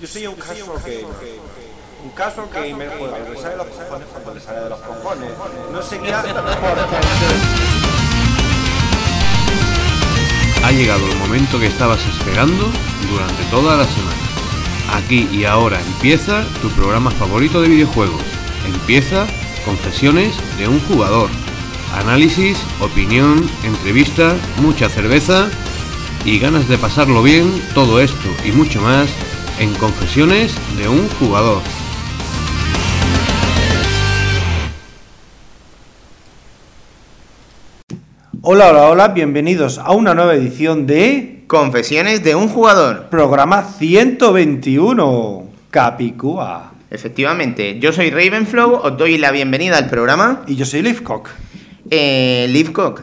Yo soy un caso que... Un caso que me juega, le sale de los cojones cuando le sale de los cojones. No sé qué hace Ha llegado el momento que estabas esperando durante toda la semana. Aquí y ahora empieza tu programa favorito de videojuegos. Empieza Confesiones de un jugador. Análisis, opinión, entrevista, mucha cerveza y ganas de pasarlo bien, todo esto y mucho más en Confesiones de un jugador. Hola, hola, hola, bienvenidos a una nueva edición de Confesiones de un jugador. programa 121, Capicúa. Efectivamente, yo soy Ravenflow, os doy la bienvenida al programa. Y yo soy Leafcock. Eh, Livecock.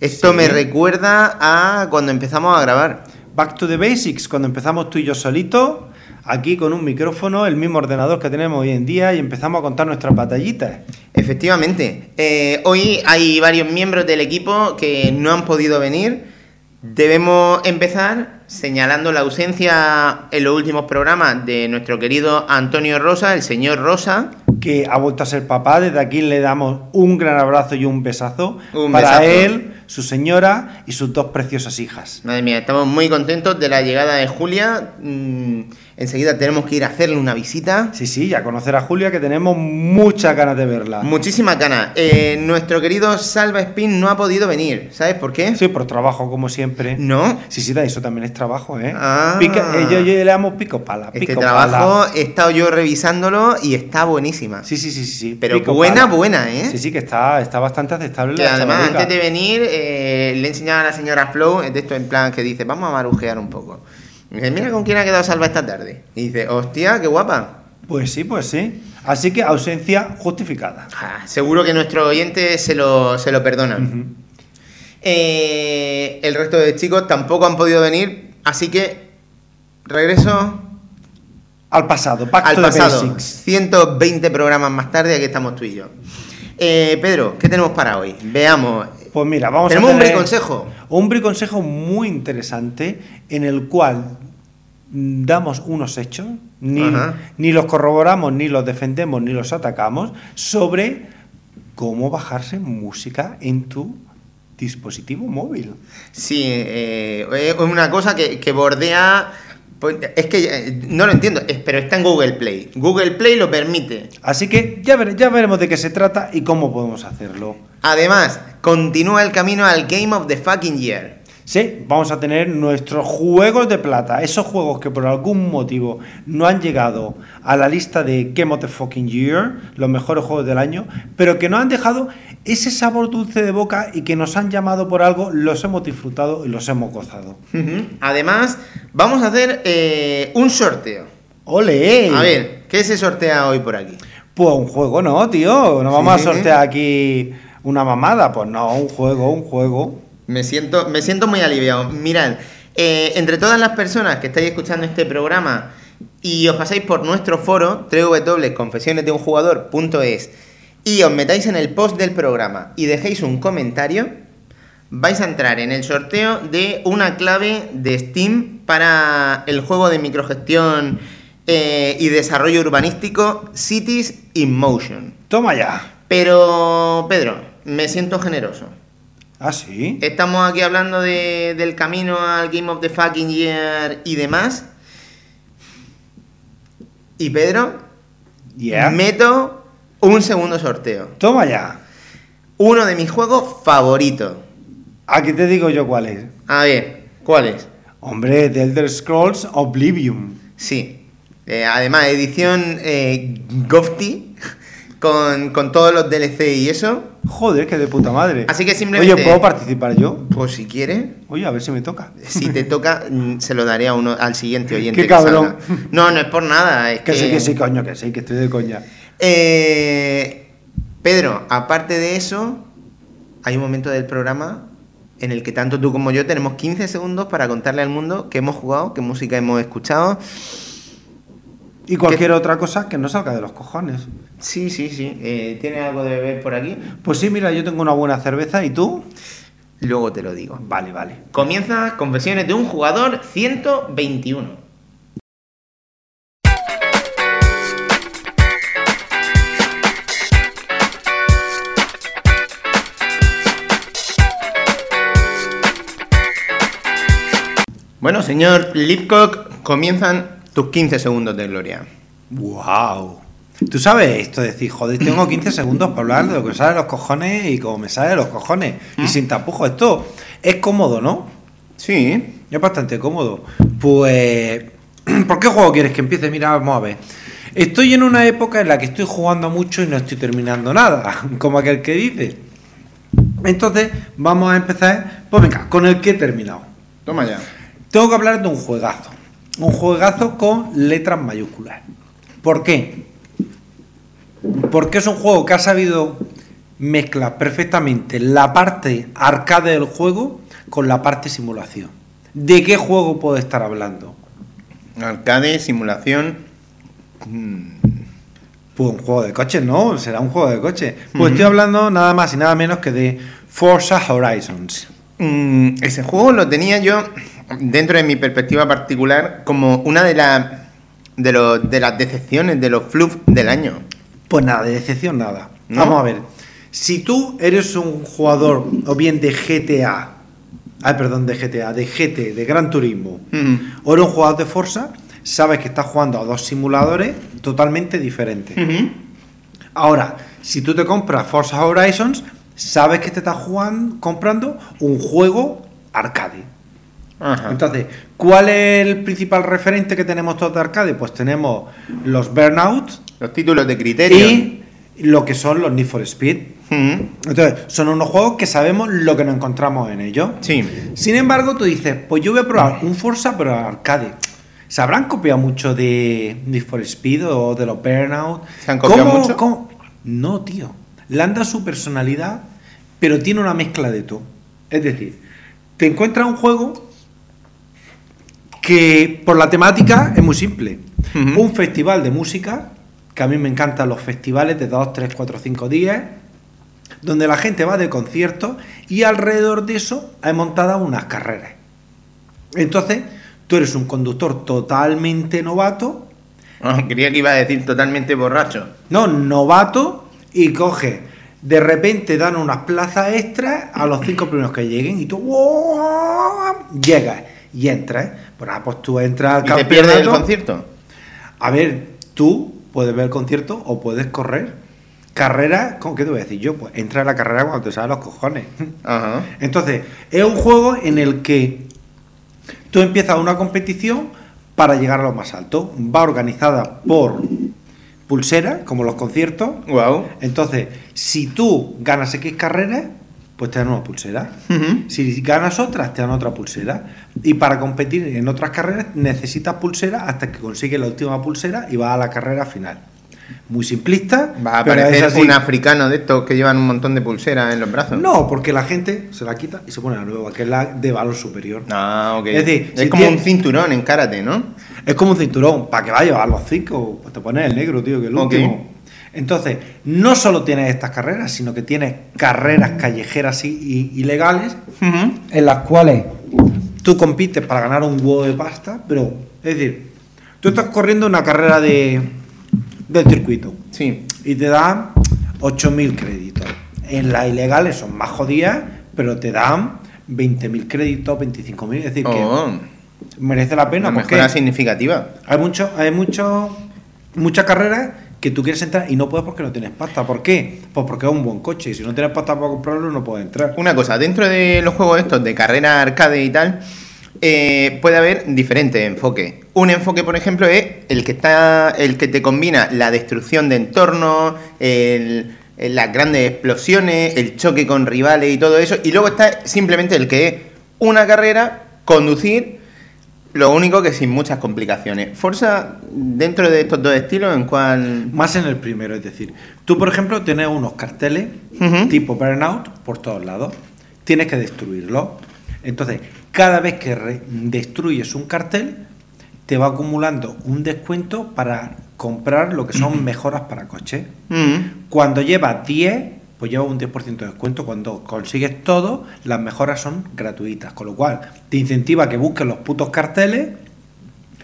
Esto Sí. me recuerda a cuando empezamos a grabar. Back to the basics, cuando empezamos tú y yo solito, aquí con un micrófono, el mismo ordenador que tenemos hoy en día y empezamos a contar nuestras batallitas. Efectivamente. Eh, hoy hay varios miembros del equipo que no han podido venir. Debemos empezar señalando la ausencia en los últimos programas de nuestro querido Antonio Rosa, el señor Rosa. que ha vuelto a ser papá. Desde aquí le damos un gran abrazo y un besazo Un para besazo. él, su señora y sus dos preciosas hijas. Madre mía, estamos muy contentos de la llegada de Julia. Mm, enseguida tenemos que ir a hacerle una visita. Sí, sí, ya conocer a Julia que tenemos muchas ganas de verla. Muchísimas ganas. Eh, nuestro querido Salva Spin no ha podido venir. ¿Sabes por qué? Sí, por trabajo como siempre. No. Sí, sí, eso también es trabajo, ¿eh? Ah. Pica- eh, yo, yo le damos pico pala. Este pico trabajo pala. he estado yo revisándolo y está buenísima. Sí, sí, sí, sí, sí. Pero pico buena, pala. buena, ¿eh? Sí, sí, que está, está bastante aceptable. Que la además, antes de venir, eh, le he enseñado a la señora Flow, de esto en plan que dice, vamos a marujear un poco. Dice, mira con quién ha quedado Salva esta tarde. Y dice, hostia, qué guapa. Pues sí, pues sí. Así que ausencia justificada. Ah, seguro que nuestros oyentes se lo, se lo perdonan. Ujú. Eh, el resto de chicos tampoco han podido venir, así que regreso Al pasado, back al pasado. basics. 120 programas más tarde, aquí estamos tú y yo. Eh, Pedro, ¿qué tenemos para hoy? Veamos. Pues mira, vamos Tenemos a un tener consejo. Un briconsejo muy interesante en el cual damos unos hechos, ni, ni los corroboramos, ni los defendemos, ni los atacamos, sobre cómo bajarse música en tu dispositivo móvil. Sí, eh, es una cosa que, que bordea. pues, es que eh, no lo entiendo, pero está en Google Play. Google Play lo permite. Así que ya, vere- ya veremos de qué se trata y cómo podemos hacerlo. Además, continúa el camino al Game of the Fucking Year. Sí, vamos a tener nuestros juegos de plata, esos juegos que por algún motivo no han llegado a la lista de Game of the Fucking Year, los mejores juegos del año, pero que nos han dejado ese sabor dulce de boca y que nos han llamado por algo, los hemos disfrutado y los hemos gozado. Además, vamos a hacer eh, un sorteo. ¡Ole! A ver, ¿qué se sortea hoy por aquí? Pues un juego, ¿no, tío? No vamos Sí. a sortear aquí una mamada, pues no, un juego, un juego. Me siento, me siento muy aliviado. Mirad, eh, entre todas las personas que estáis escuchando este programa y os pasáis por nuestro foro www.confesionesdeunjugador.es y os metáis en el post del programa y dejéis un comentario, vais a entrar en el sorteo de una clave de Steam para el juego de microgestión eh, y desarrollo urbanístico Cities in Motion. Toma ya. Pero, Pedro, me siento generoso. ¿Ah, sí? Estamos aquí hablando de- del camino al Game of the Fucking Year y demás. Y Pedro, Yeah. meto un segundo sorteo. Toma ya. Uno de mis juegos favoritos. Aquí te digo yo cuál es. A ver, ¿cuál es? Hombre, The Elder Scrolls Oblivion. Sí. Eh, además, edición eh, Gofty con, con todos los DLC y eso. Joder, que de puta madre. Así que simplemente- Oye, ¿puedo participar yo? Pues si quieres, Oye, a ver si me toca. si te toca, mm, se lo daré a uno, al siguiente oyente. Qué que cabrón. salga. No, no es por nada. Es Que sí, que sí, coño, que sí, que estoy de coña. Eh, Pedro, aparte de eso, hay un momento del programa en el que tanto tú como yo tenemos 15 segundos para contarle al mundo qué hemos jugado, qué música hemos escuchado. Y cualquier otra cosa que no salga de los cojones. Sí, sí, sí. Eh, ¿Tiene algo de beber por aquí? Pues sí, mira, yo tengo una buena cerveza y tú. Luego te lo digo. Vale, vale. Comienza Confesiones de un jugador 121. Bueno, señor Lipcock, comienzan tus 15 segundos de gloria. ¡Wow! Tú sabes esto, decir, joder, tengo 15 segundos para hablar de lo que me sale de los cojones y como me sale de los cojones. Y sin tapujos. Esto es cómodo, ¿no? Sí. Es bastante cómodo. Pues, ¿por qué juego quieres que empiece? Mira, vamos a ver. Estoy en una época en la que estoy jugando mucho y no estoy terminando nada, como aquel que dice. Entonces, vamos a empezar, pues venga, con el que he terminado. Toma ya. Tengo que hablar de un juegazo. Un juegazo con letras mayúsculas. ¿Por qué? Porque es un juego que ha sabido mezclar perfectamente la parte arcade del juego con la parte simulación. ¿De qué juego puedo estar hablando? Arcade, simulación. Pues un juego de coches, no, será un juego de coches. Pues estoy hablando nada más y nada menos que de Forza Horizons. Mm, ese juego lo tenía yo, dentro de mi perspectiva particular, como una de, las de, los- de las decepciones, de los fluff del año. Pues nada, de decepción nada. ¿No? Vamos a ver. Si tú eres un jugador o bien de GTA, ay perdón, de GTA, de GT, de Gran Turismo, o eres un jugador de Forza, sabes que estás jugando a dos simuladores totalmente diferentes. Ahora, si tú te compras Forza Horizons, sabes que te estás jugando, comprando un juego arcade. Ajá. Entonces, ¿cuál es el principal referente que tenemos todos de arcade? Pues tenemos los Burnout Los títulos de criterio. y lo que son los Need for Speed. Entonces, son unos juegos que sabemos lo que nos encontramos en ellos. Sí. Sin embargo, tú dices, pues yo voy a probar un Forza, pero arcade. ¿Se habrán copiado mucho de Need for Speed o de los Burnout? ¿Se han copiado mucho? cómo? No, tío. Le han dado su personalidad, pero tiene una mezcla de todo. Es decir, te encuentras un juego que por la temática es muy simple. Un festival de música, que a mí me encantan los festivales de 2, 3, 4, 5 días, donde la gente va de concierto y alrededor de eso hay montadas unas carreras. Entonces, tú eres un conductor totalmente novato, Ah, creía que iba a decir totalmente borracho. no, novato, y coge, de repente dan unas plazas extras a los cinco primeros que lleguen y tú llegas y entras. Pues, ah, pues tú entras al ¿Y te pierdes el concierto? A ver, tú puedes ver el concierto o puedes correr. Carrera, ¿cómo qué te voy a decir yo? Pues entra a la carrera cuando te salen los cojones. Ajá. Entonces, es un juego en el que tú empiezas una competición para llegar a lo más alto. Va organizada por pulseras, como los conciertos. Wow. Entonces, si tú ganas X carreras, pues te dan una pulsera. Si ganas otras, te dan otra pulsera. Y para competir en otras carreras necesitas pulsera hasta que consigues la última pulsera y vas a la carrera final. Muy simplista. Va a es aparecer un africano de estos que llevan un montón de pulseras en los brazos. No, porque la gente se la quita y se pone la nueva, que es la de valor superior. Ah, ok. Es decir, si como un cinturón en karate, ¿no? Es como un cinturón, para que vayas a los cinco, pues te pones el negro, tío, que es el último. Entonces, no solo tienes estas carreras, sino que tienes carreras callejeras y, y- ilegales en las cuales tú compites para ganar un huevo de pasta, pero, es decir, tú estás corriendo una carrera de, del circuito Sí. y te dan 8.000 créditos. En las ilegales son más jodidas, pero te dan 20.000 créditos, 25.000, es decir, Oh, que merece la pena. una mejora significativa. hay mucho, hay mucho, muchas carreras que tú quieres entrar y no puedes porque no tienes pasta. ¿Por qué? Pues porque es un buen coche y si no tienes pasta para comprarlo no puedes entrar. Una cosa, dentro de los juegos estos de carrera arcade y tal, eh, puede haber diferentes enfoques. Un enfoque, por ejemplo, es el que está, el que te combina la destrucción de entornos, el- las grandes explosiones, el choque con rivales y todo eso. Y luego está simplemente el que es una carrera, conducir, lo único que sin muchas complicaciones. Forza, dentro de estos dos estilos, ¿en cuál? Más en el primero, es decir, tú por ejemplo tienes unos carteles tipo Burnout por todos lados, tienes que destruirlos. Entonces, cada vez que destruyes un cartel, te va acumulando un descuento para comprar lo que son mejoras para coches. Mm. Cuando llevas 10, pues llevas un 10% de descuento. Cuando consigues todo, las mejoras son gratuitas. Con lo cual, te incentiva a que busques los putos carteles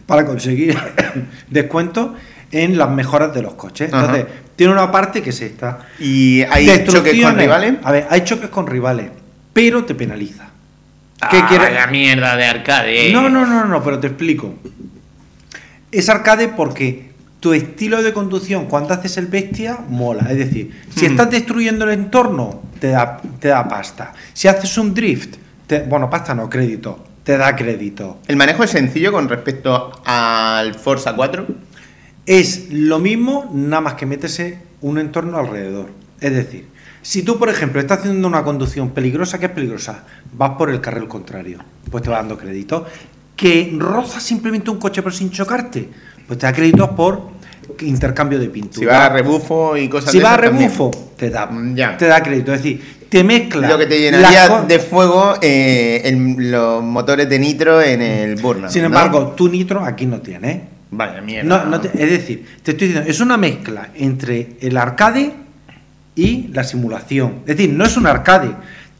para conseguir descuentos en las mejoras de los coches. Ajá. Entonces, tiene una parte que es esta. ¿Y hay choques con rivales? A ver, hay choques con rivales, pero te penaliza. ¿Qué Ah, quiere- vaya mierda de arcade. No, no, no, no, pero te explico. Es arcade porque tu estilo de conducción cuando haces el bestia mola. Es decir, si Mm. estás destruyendo el entorno, te da, te da pasta. Si haces un drift, te- bueno, pasta no, crédito, te da crédito. El manejo es sencillo con respecto al Forza 4. Es lo mismo, nada más que métese un entorno alrededor. Es decir, si tú, por ejemplo, estás haciendo una conducción peligrosa, ¿qué es peligrosa? Vas por el carril contrario, pues te va dando crédito. Que rozas simplemente un coche pero sin chocarte, pues te da créditos por intercambio de pintura. Si va a rebufo y cosas Si de vas a también. rebufo, te da, Mm, ya. te da crédito. Es decir, te mezcla. Lo que te llenaría de fuego eh, los motores de nitro en el Burnout. Sin ¿no? embargo, tu nitro aquí no tiene. Vaya mierda. No, no te- es decir, te estoy diciendo, es una mezcla entre el arcade y la simulación. Es decir, no es un arcade.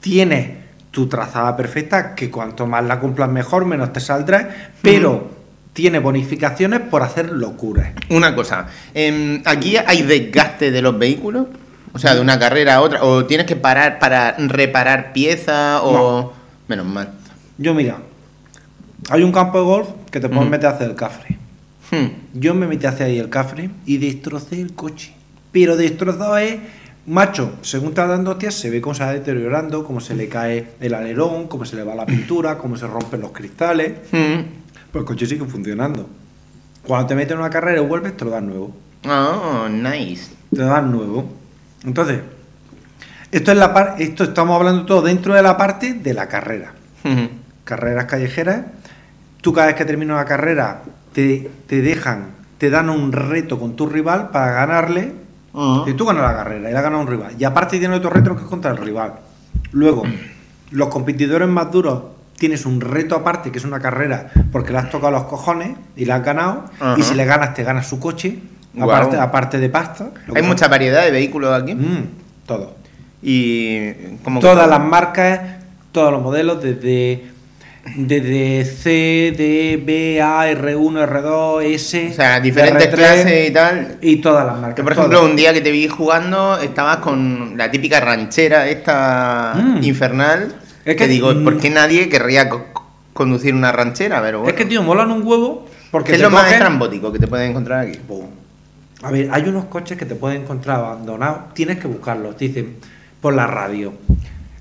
Tienes tu trazada perfecta, que cuanto más la cumplas mejor, menos te saldrá, pero tiene bonificaciones por hacer locuras. Una cosa, em, ¿aquí hay desgaste de los vehículos? O sea, de una carrera a otra, o tienes que parar para reparar piezas, o... Menos mal. Yo, mira, hay un campo de golf que te puedes Ujú. meter a hacer el cafre. Hmm. Yo me metí hacia ahí el cafre y destrocé el coche. Pero destrozado es, macho, según te dando hostias, se ve cómo se va deteriorando, cómo se le cae el alerón, cómo se le va la pintura, cómo se rompen los cristales. Hmm. Pero el coche sigue funcionando. Cuando te metes en una carrera y vuelves, te lo dan nuevo. Oh, nice. Te lo dan nuevo. Entonces, esto es la par- esto estamos hablando todo dentro de la parte de la carrera. Carreras callejeras. Tú cada vez que terminas una carrera te, te dejan, te dan un reto con tu rival para ganarle. Y tú ganas la carrera y la gana un rival. Y aparte tiene otro reto que es contra el rival. Luego, los competidores más duros tienes un reto aparte que es una carrera porque le has tocado los cojones y la has ganado. Ajá. Y si le ganas, te ganas su coche. Aparte, aparte de pasta. Hay son- mucha variedad de vehículos aquí. Mm, todo. Y como Todas las marcas, todos los modelos, desde, desde C, D, B, A, R1, R2, S. O sea, diferentes R3, clases y tal. Y todas las marcas. Que por todas. ejemplo, un día que te vi jugando, estabas con la típica ranchera esta Mm. infernal. Es que, que- digo, mm. ¿por qué nadie querría co- conducir una ranchera? Pero bueno. Es que, tío, molan un huevo. Porque ¿Qué es lo más estrambótico que te puedes encontrar aquí? Pum. A ver, hay unos coches que te pueden encontrar abandonados. Tienes que buscarlos. Te dicen por la radio.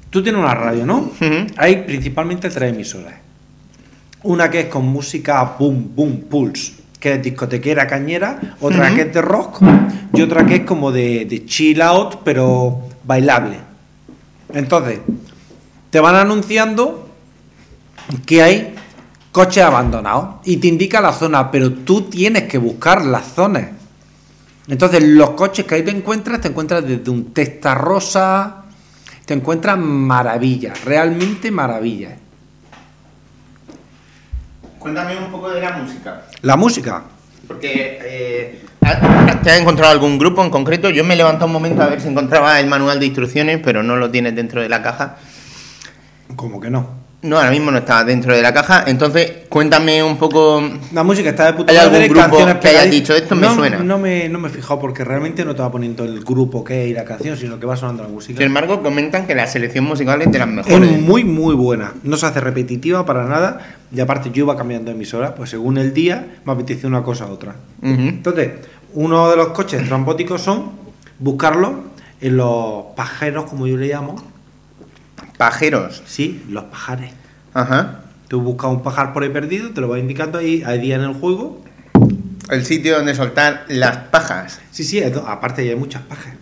Tú tienes una radio, ¿no? Hay principalmente tres emisoras. Una que es con música boom, boom, pulse, que es discotequera cañera, otra que es de rock y otra que es como de, de chill out, pero bailable. Entonces, te van anunciando que hay coches abandonados y te indica la zona, pero tú tienes que buscar las zonas. Entonces, los coches que ahí te encuentras, te encuentras desde un testa rosa, te encuentras maravillas, realmente maravillas. Cuéntame un poco de la música. La música, Porque eh, ¿ha- ¿te has encontrado algún grupo en concreto? Yo me he levantado un momento a ver si encontraba el manual de instrucciones, pero no lo tienes dentro de la caja. Como que no. No, ahora mismo no está dentro de la caja. Entonces, cuéntame un poco. La música está de puta ¿Hay algún madre, grupo que hayas pegadi- dicho, "Esto me no, suena"? No me, no me he fijado porque realmente no va poniendo el grupo que es y la canción, sino que va sonando la música. Sin embargo, comentan que la selección musical es de las Es mejores. muy, muy buena. No se hace repetitiva para nada. Y aparte, yo iba cambiando de emisora, pues según el día me apetece una cosa a otra. Entonces, uno de los coches trambóticos son buscarlos en los pajeros, como yo le llamo. Pajeros. Sí, los pajares. Ajá. Tú buscas un pajar por ahí perdido, te lo va indicando ahí, hay día en el juego. El sitio donde soltar las pajas. Sí, sí, aparte ya hay muchas pajas.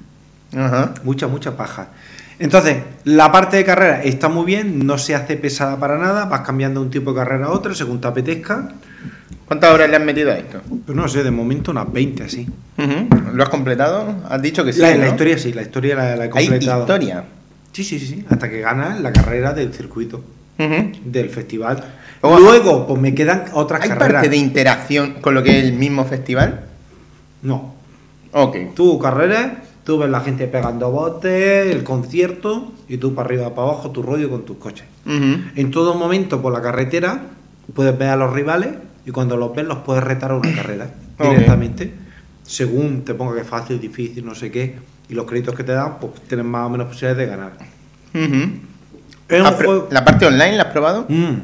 Ajá. Muchas, muchas pajas. Entonces, la parte de carrera está muy bien, no se hace pesada para nada, vas cambiando de un tipo de carrera a otro según te apetezca. ¿Cuántas horas le has metido a esto? Pero no sé, de momento unas 20 así. Ujú. ¿Lo has completado? Has dicho que sí. la, ¿no? la historia sí, la historia la, la he Hay completado. historia. Sí, sí, sí, sí, hasta que ganas la carrera del circuito, del festival. Luego, pues me quedan otras ¿Hay carreras. parte de interacción con lo que es el mismo festival? No, Ok. tú carreras, tú ves la gente pegando botes, el concierto, y tú para arriba, para abajo, tu rollo con tus coches. En todo momento por la carretera puedes ver a los rivales y cuando los ves los puedes retar a una carrera directamente, según te ponga que es fácil, difícil, no sé qué, y los créditos que te dan, pues tienes más o menos posibilidades de ganar. Ujú. Es un ¿Has pro- juego- ¿La parte online la has probado? Mm.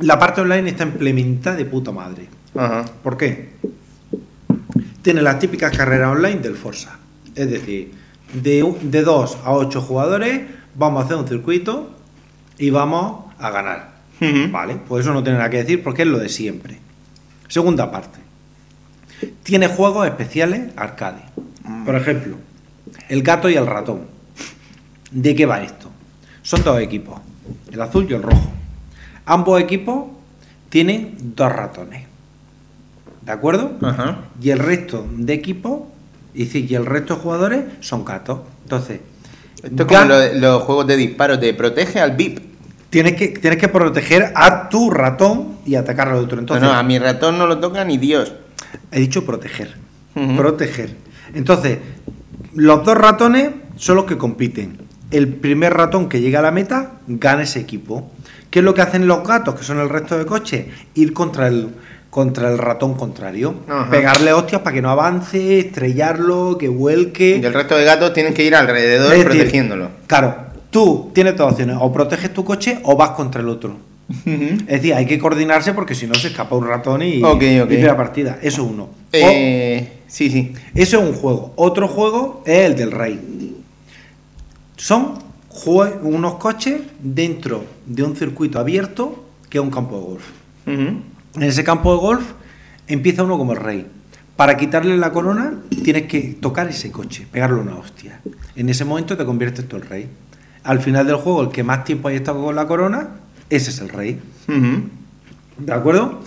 La parte online está implementada de puta madre. ¿Por qué? Tiene las típicas carreras online del Forza. Es decir, de, de 2 a 8 jugadores vamos a hacer un circuito y vamos a ganar. Vale, pues eso no tiene nada que decir porque es lo de siempre. Segunda parte. Tiene juegos especiales arcade. Por ejemplo, el gato y el ratón. ¿De qué va esto? Son dos equipos, el azul y el rojo. Ambos equipos tienen dos ratones. ¿De acuerdo? Ajá. Y el resto de equipos, y sí, y el resto de jugadores son gatos. Entonces, Esto es como los juegos de disparos, te protege al VIP. tienes, que, tienes que proteger a tu ratón y atacar al otro. Entonces, no, no, a mi ratón no lo toca ni Dios. He dicho proteger. Proteger. Entonces, los dos ratones son los que compiten. El primer ratón que llega a la meta gana ese equipo. ¿Qué es lo que hacen los gatos, que son el resto de coches? Ir contra el, contra el ratón contrario. Ajá. Pegarle hostias para que no avance, estrellarlo, que vuelque. Y el resto de gatos tienen que ir alrededor decir, protegiéndolo. Claro, tú tienes dos opciones. O proteges tu coche o vas contra el otro. Es decir, hay que coordinarse porque si no se escapa un ratón y, Ok, ok. y pierde la partida. Eso es uno. O- Eh, sí, sí. Eso es un juego. Otro juego es el del rey. Son unos coches dentro de un circuito abierto que es un campo de golf. En ese campo de golf empieza uno como el rey. Para quitarle la corona tienes que tocar ese coche, pegarle una hostia. En ese momento te conviertes tú el rey. Al final del juego, el que más tiempo haya estado con la corona, ese es el rey. ¿De acuerdo?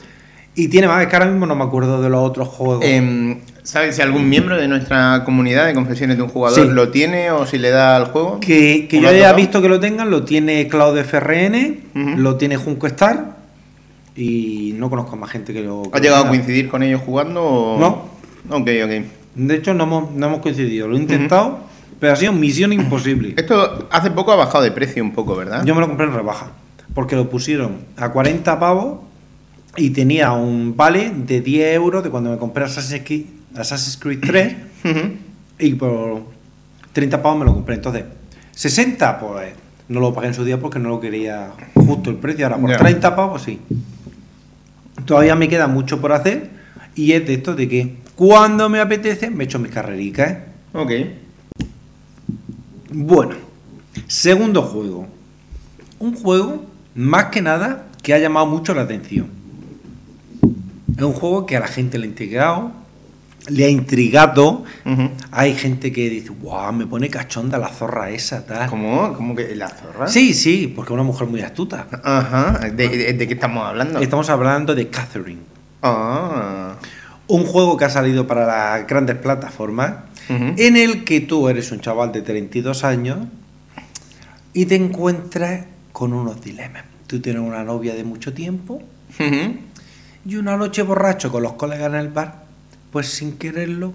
Y tiene más, es que ahora mismo no me acuerdo de los otros juegos. Em, ¿Sabes si algún miembro de nuestra comunidad de confesiones de un jugador Sí. lo tiene o si le da al juego? Que, que ¿O yo haya visto que lo tengan, lo tiene Cloud FRN, lo tiene Junco Star y no conozco a más gente que lo. que ¿Has llegado a coincidir con ellos jugando? O... No. Ok, ok. De hecho, no hemos, no hemos coincidido. Lo he intentado, pero ha sido misión imposible. Esto hace poco ha bajado de precio un poco, ¿verdad? Yo me lo compré en rebaja, porque lo pusieron a 40 pavos y tenía un vale de 10 euros de cuando me compré Assassin's Creed, Assassin's Creed 3 Ujú. y por 30 pavos me lo compré. Entonces, 60, pues no lo pagué en su día porque no lo quería justo el precio. Ahora, por Ya. 30 pavos, sí. Todavía me queda mucho por hacer y es de esto de que cuando me apetece me echo mis carrericas. ¿eh? Ok. Bueno, segundo juego. Un juego, más que nada, que ha llamado mucho la atención. Es un juego que a la gente le ha intrigado, le ha intrigado. Hay gente que dice, wow, me pone cachonda la zorra esa, tal. ¿Cómo? ¿Cómo que la zorra? Sí, sí, porque es una mujer muy astuta. Ajá. ¿De, de- de qué estamos hablando? Estamos hablando de Catherine. Ah. Un juego que ha salido para las grandes plataformas, en el que tú eres un chaval de 32 años y te encuentras con unos dilemas. Tú tienes una novia de mucho tiempo y una noche borracho con los colegas en el bar, pues sin quererlo,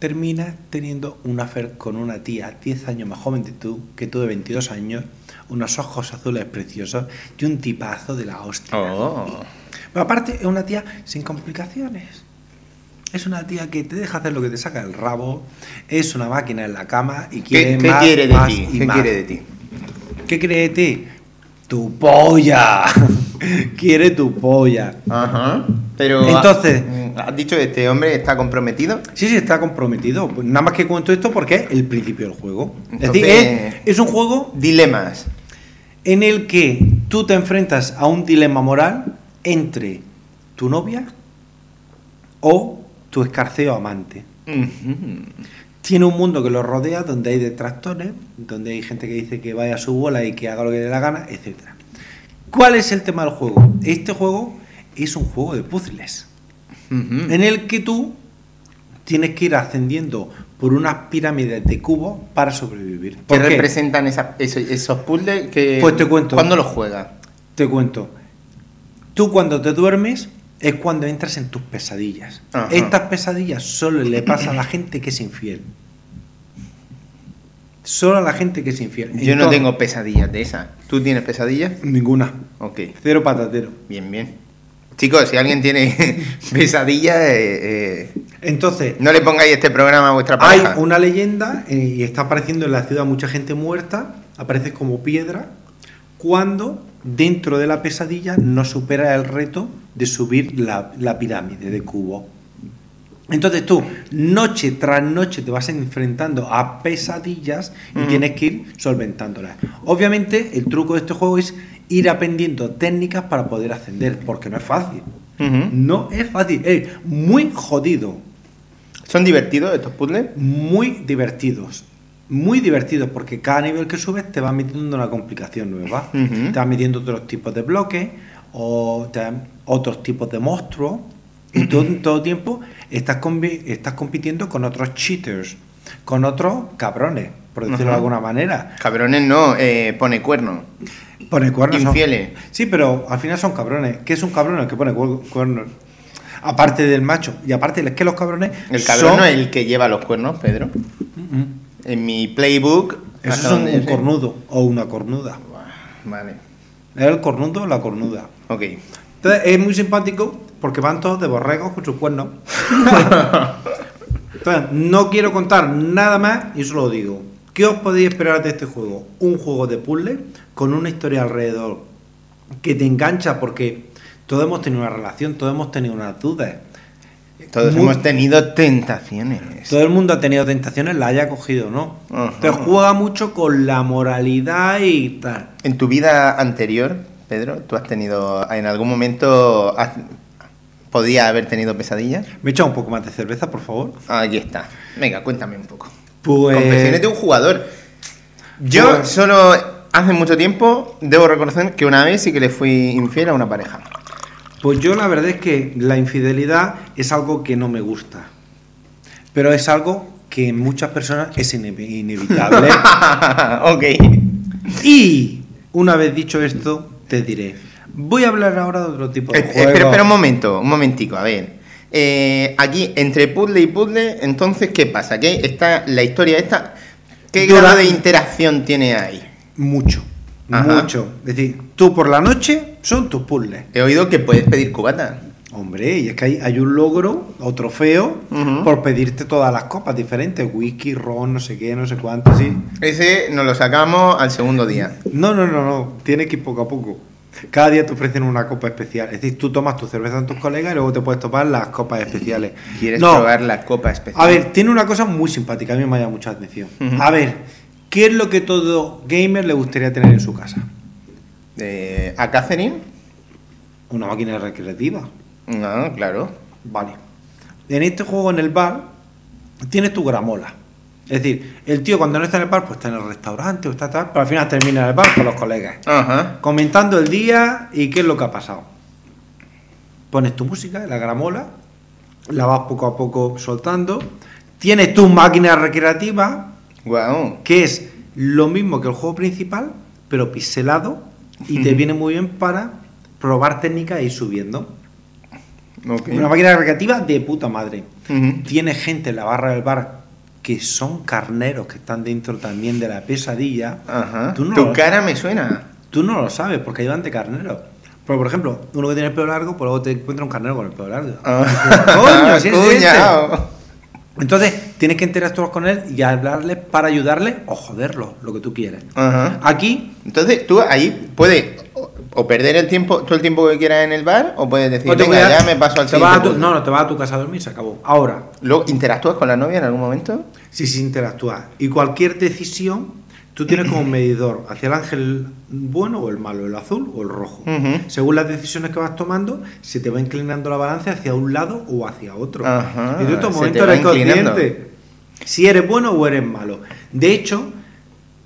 terminas teniendo un affair con una tía 10 años más joven de tú, que tú de 22 años, unos ojos azules preciosos y un tipazo de la hostia. Oh. Pero aparte es una tía sin complicaciones. Es una tía que te deja hacer lo que te saca el rabo, es una máquina en la cama y quiere ¿Qué, qué más, quiere de más ti? y ¿Qué más. quiere de ti? ¿Qué quiere de ti? Tu polla. quiere tu polla. Ajá. Pero. Entonces- ah, ¿Has dicho que este hombre está comprometido? Sí, sí, está comprometido. Pues nada más que cuento esto porque es el principio del juego. es Entonces- decir, es, es un juego Dilemas. en el que tú te enfrentas a un dilema moral entre tu novia o tu escarceo amante. Ujú. Tiene un mundo que lo rodea donde hay detractores, donde hay gente que dice que vaya a su bola y que haga lo que le dé la gana, etc. ¿Cuál es el tema del juego? Este juego es un juego de puzzles, en el que tú tienes que ir ascendiendo por unas pirámides de cubos para sobrevivir. ¿Qué representan esa- esos, esos puzzles que. Pues te cuento. ¿Cuándo los juegas? Te cuento. Tú cuando te duermes es cuando entras en tus pesadillas. Ajá. Estas pesadillas solo le pasa a la gente que es infiel. Solo a la gente que es infiel. Yo no tengo pesadillas de esas. ¿Tú tienes pesadillas? Ninguna. Ok. Cero patatero. Bien, bien. Chicos, si alguien tiene pesadillas, eh, eh, Entonces, no le pongáis este programa a vuestra hay pareja. una leyenda eh, y está apareciendo en la ciudad mucha gente muerta, aparece como piedra cuando dentro de la pesadilla no supera el reto de subir la, la pirámide de cubo. Entonces tú, noche tras noche, te vas enfrentando a pesadillas y tienes que ir solventándolas. Obviamente, el truco de este juego es ir aprendiendo técnicas para poder ascender, porque no es fácil. No es fácil, es muy jodido, ¿Son divertidos estos puzzles? muy divertidos. Muy divertidos, porque cada nivel que subes te va metiendo una complicación nueva. Te va metiendo otros tipos de bloques o te otros tipos de monstruos. Y todo, todo tiempo estás, estás compitiendo con otros cheaters, con otros cabrones, por decirlo de alguna manera. Cabrones no, eh, pone cuerno. Pone cuernos. son- Infieles. Sí, pero al final son cabrones. ¿Qué es un cabrón el que pone cuer- cuernos? Aparte del macho. Y aparte es que los cabrones. El cabrón son- no es el que lleva los cuernos, Pedro. En mi playbook. Eso es un, cornudo o una cornuda. Vale. Es el cornudo o la cornuda. Ok. Entonces es muy simpático porque van todos de borregos con sus cuernos. Entonces, no quiero contar nada más y solo digo. ¿Qué os podéis esperar de este juego? Un juego de puzzle con una historia alrededor que te engancha porque todos hemos tenido una relación, todos hemos tenido unas dudas. Todos Muy- hemos tenido tentaciones. Todo el mundo ha tenido tentaciones, la haya cogido o no. Entonces juega mucho con la moralidad y tal. En tu vida anterior, Pedro, ¿tú has tenido en algún momento has- podía haber tenido pesadillas? ¿Me echa un poco más de cerveza, por favor? Aquí está. Venga, cuéntame un poco. Pues... Confesiones de un jugador. Yo Pues- solo hace mucho tiempo debo reconocer que una vez sí que le fui infiel a una pareja. Pues yo la verdad es que la infidelidad es algo que no me gusta. Pero es algo que en muchas personas es ine- inevitable. ok. y una vez dicho esto, te diré. Voy a hablar ahora de otro tipo de Eh, juegos. Espera, espera un momento, un momentico, a ver. Eh, aquí, entre puzzle y puzzle, entonces, ¿qué pasa? ¿Qué está la historia esta? ¿Qué grado de interacción tiene ahí? Mucho. Ajá. Mucho. Es decir, tú por la noche son tus puzzles. He oído que puedes pedir cubata. Hombre, y es que hay, hay un logro o trofeo por pedirte todas las copas diferentes. Whisky, ron, no sé qué, no sé cuánto, sí. Ese nos lo sacamos al segundo día. No, no, no, no. Tiene que ir poco a poco. Cada día te ofrecen una copa especial. Es decir, tú tomas tu cerveza con tus colegas y luego te puedes tomar las copas especiales. ¿Quieres No, probar la copa especial? A ver, tiene una cosa muy simpática. A mí me llama mucha atención. A ver, ¿qué es lo que todo gamer le gustaría tener en su casa? Eh, ¿A Catherine? Una máquina recreativa. No, claro. Vale. En este juego, en el bar, tienes tu gramola. Es decir, el tío cuando no está en el bar, pues está en el restaurante o está tal, pero al final termina en el bar con los colegas. Ajá. Comentando el día y qué es lo que ha pasado. Pones tu música, la gramola, la vas poco a poco soltando. Tienes tu máquina recreativa, Guau. que es lo mismo que el juego principal, pero pixelado y te viene muy bien para probar técnicas e ir subiendo. Ok. Una máquina recreativa de puta madre. Ujú. Tiene gente en la barra del bar que son carneros que están dentro también de la pesadilla. Ajá. Tú no tu cara me suena. Tú no lo sabes porque ahí van de carneros. Pero, por ejemplo, uno que tiene el pelo largo, pues luego te encuentra un carnero con el pelo largo. Ah. Coño, si es este. Entonces, tienes que interactuar con él y hablarle para ayudarle o joderlo, lo que tú quieres. Aquí, Entonces, tú ahí puedes o, perder el tiempo, todo el tiempo que quieras en el bar, o puedes decir, venga, ya me paso al te vas a siguiente. tu- puzzle". No, no, te vas a tu casa a dormir se acabó. Ahora, Luego, ¿interactúas con la novia en algún momento? si se interactúa y cualquier decisión, tú tienes como un medidor hacia el ángel bueno o el malo, el azul o el rojo. Según las decisiones que vas tomando, se te va inclinando la balanza hacia un lado o hacia otro. Y tú en estos momentos eres consciente si eres bueno o eres malo. De hecho,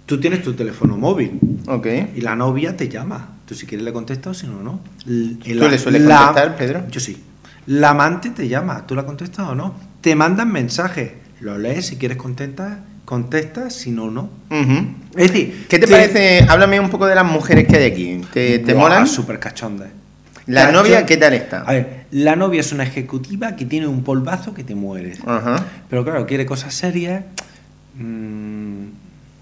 tú tienes tu teléfono móvil Ok. y la novia te llama. Tú si quieres le contestas o si no, no. L- ¿Tú le sueles contestar, Pedro? Yo sí. La amante te llama, ¿tú la contestas o no? Te mandan mensajes, lo lees, si quieres contestas, contestas, si no, no. Es decir, ¿Qué te parece? Háblame un poco de las mujeres que hay aquí. ¿Te, te molan? Súper cachondas. ¿La Cacho- novia qué tal está? A ver, la novia es una ejecutiva que tiene un polvazo que te mueres. Ajá. Pero claro, quiere cosas serias. mm,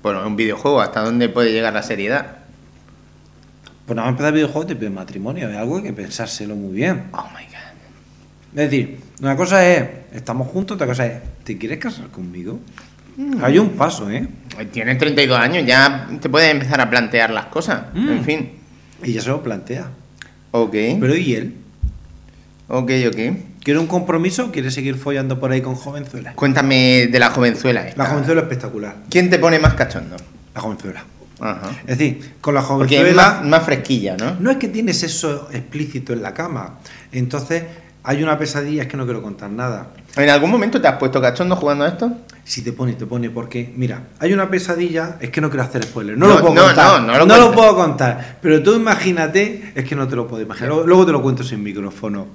Bueno, un videojuego, ¿hasta dónde puede llegar la seriedad? pues nada más empezar el videojuego te pide matrimonio. Es algo que hay que pensárselo muy bien. Oh my god. Es decir, una cosa es, estamos juntos, otra cosa es, ¿te quieres casar conmigo? Hay un paso, ¿eh? Tienes 32 años, ya te puedes empezar a plantear las cosas. Mm. En fin. Y ya se lo plantea. Ok. Pero ¿y él? Ok, ok. ¿Quiere un compromiso o quiere seguir follando por ahí con jovenzuelas? Cuéntame de la jovenzuela. esta. La jovenzuela es espectacular. ¿Quién te pone más cachondo? La jovenzuela. Ajá. Es decir, con la Porque es jovenzuela... más, más fresquilla, ¿no? No es que tienes eso explícito en la cama. Entonces, hay una pesadilla, es que no quiero contar nada. ¿En algún momento te has puesto cachondo jugando a esto? Si te pone, te pone, porque, mira, hay una pesadilla, es que no quiero hacer spoiler, no, No, lo puedo no, contar. no, no lo lo cuentes. puedo contar. Pero tú imagínate, es que no te lo puedo imaginar. Luego, luego te lo cuento sin micrófono.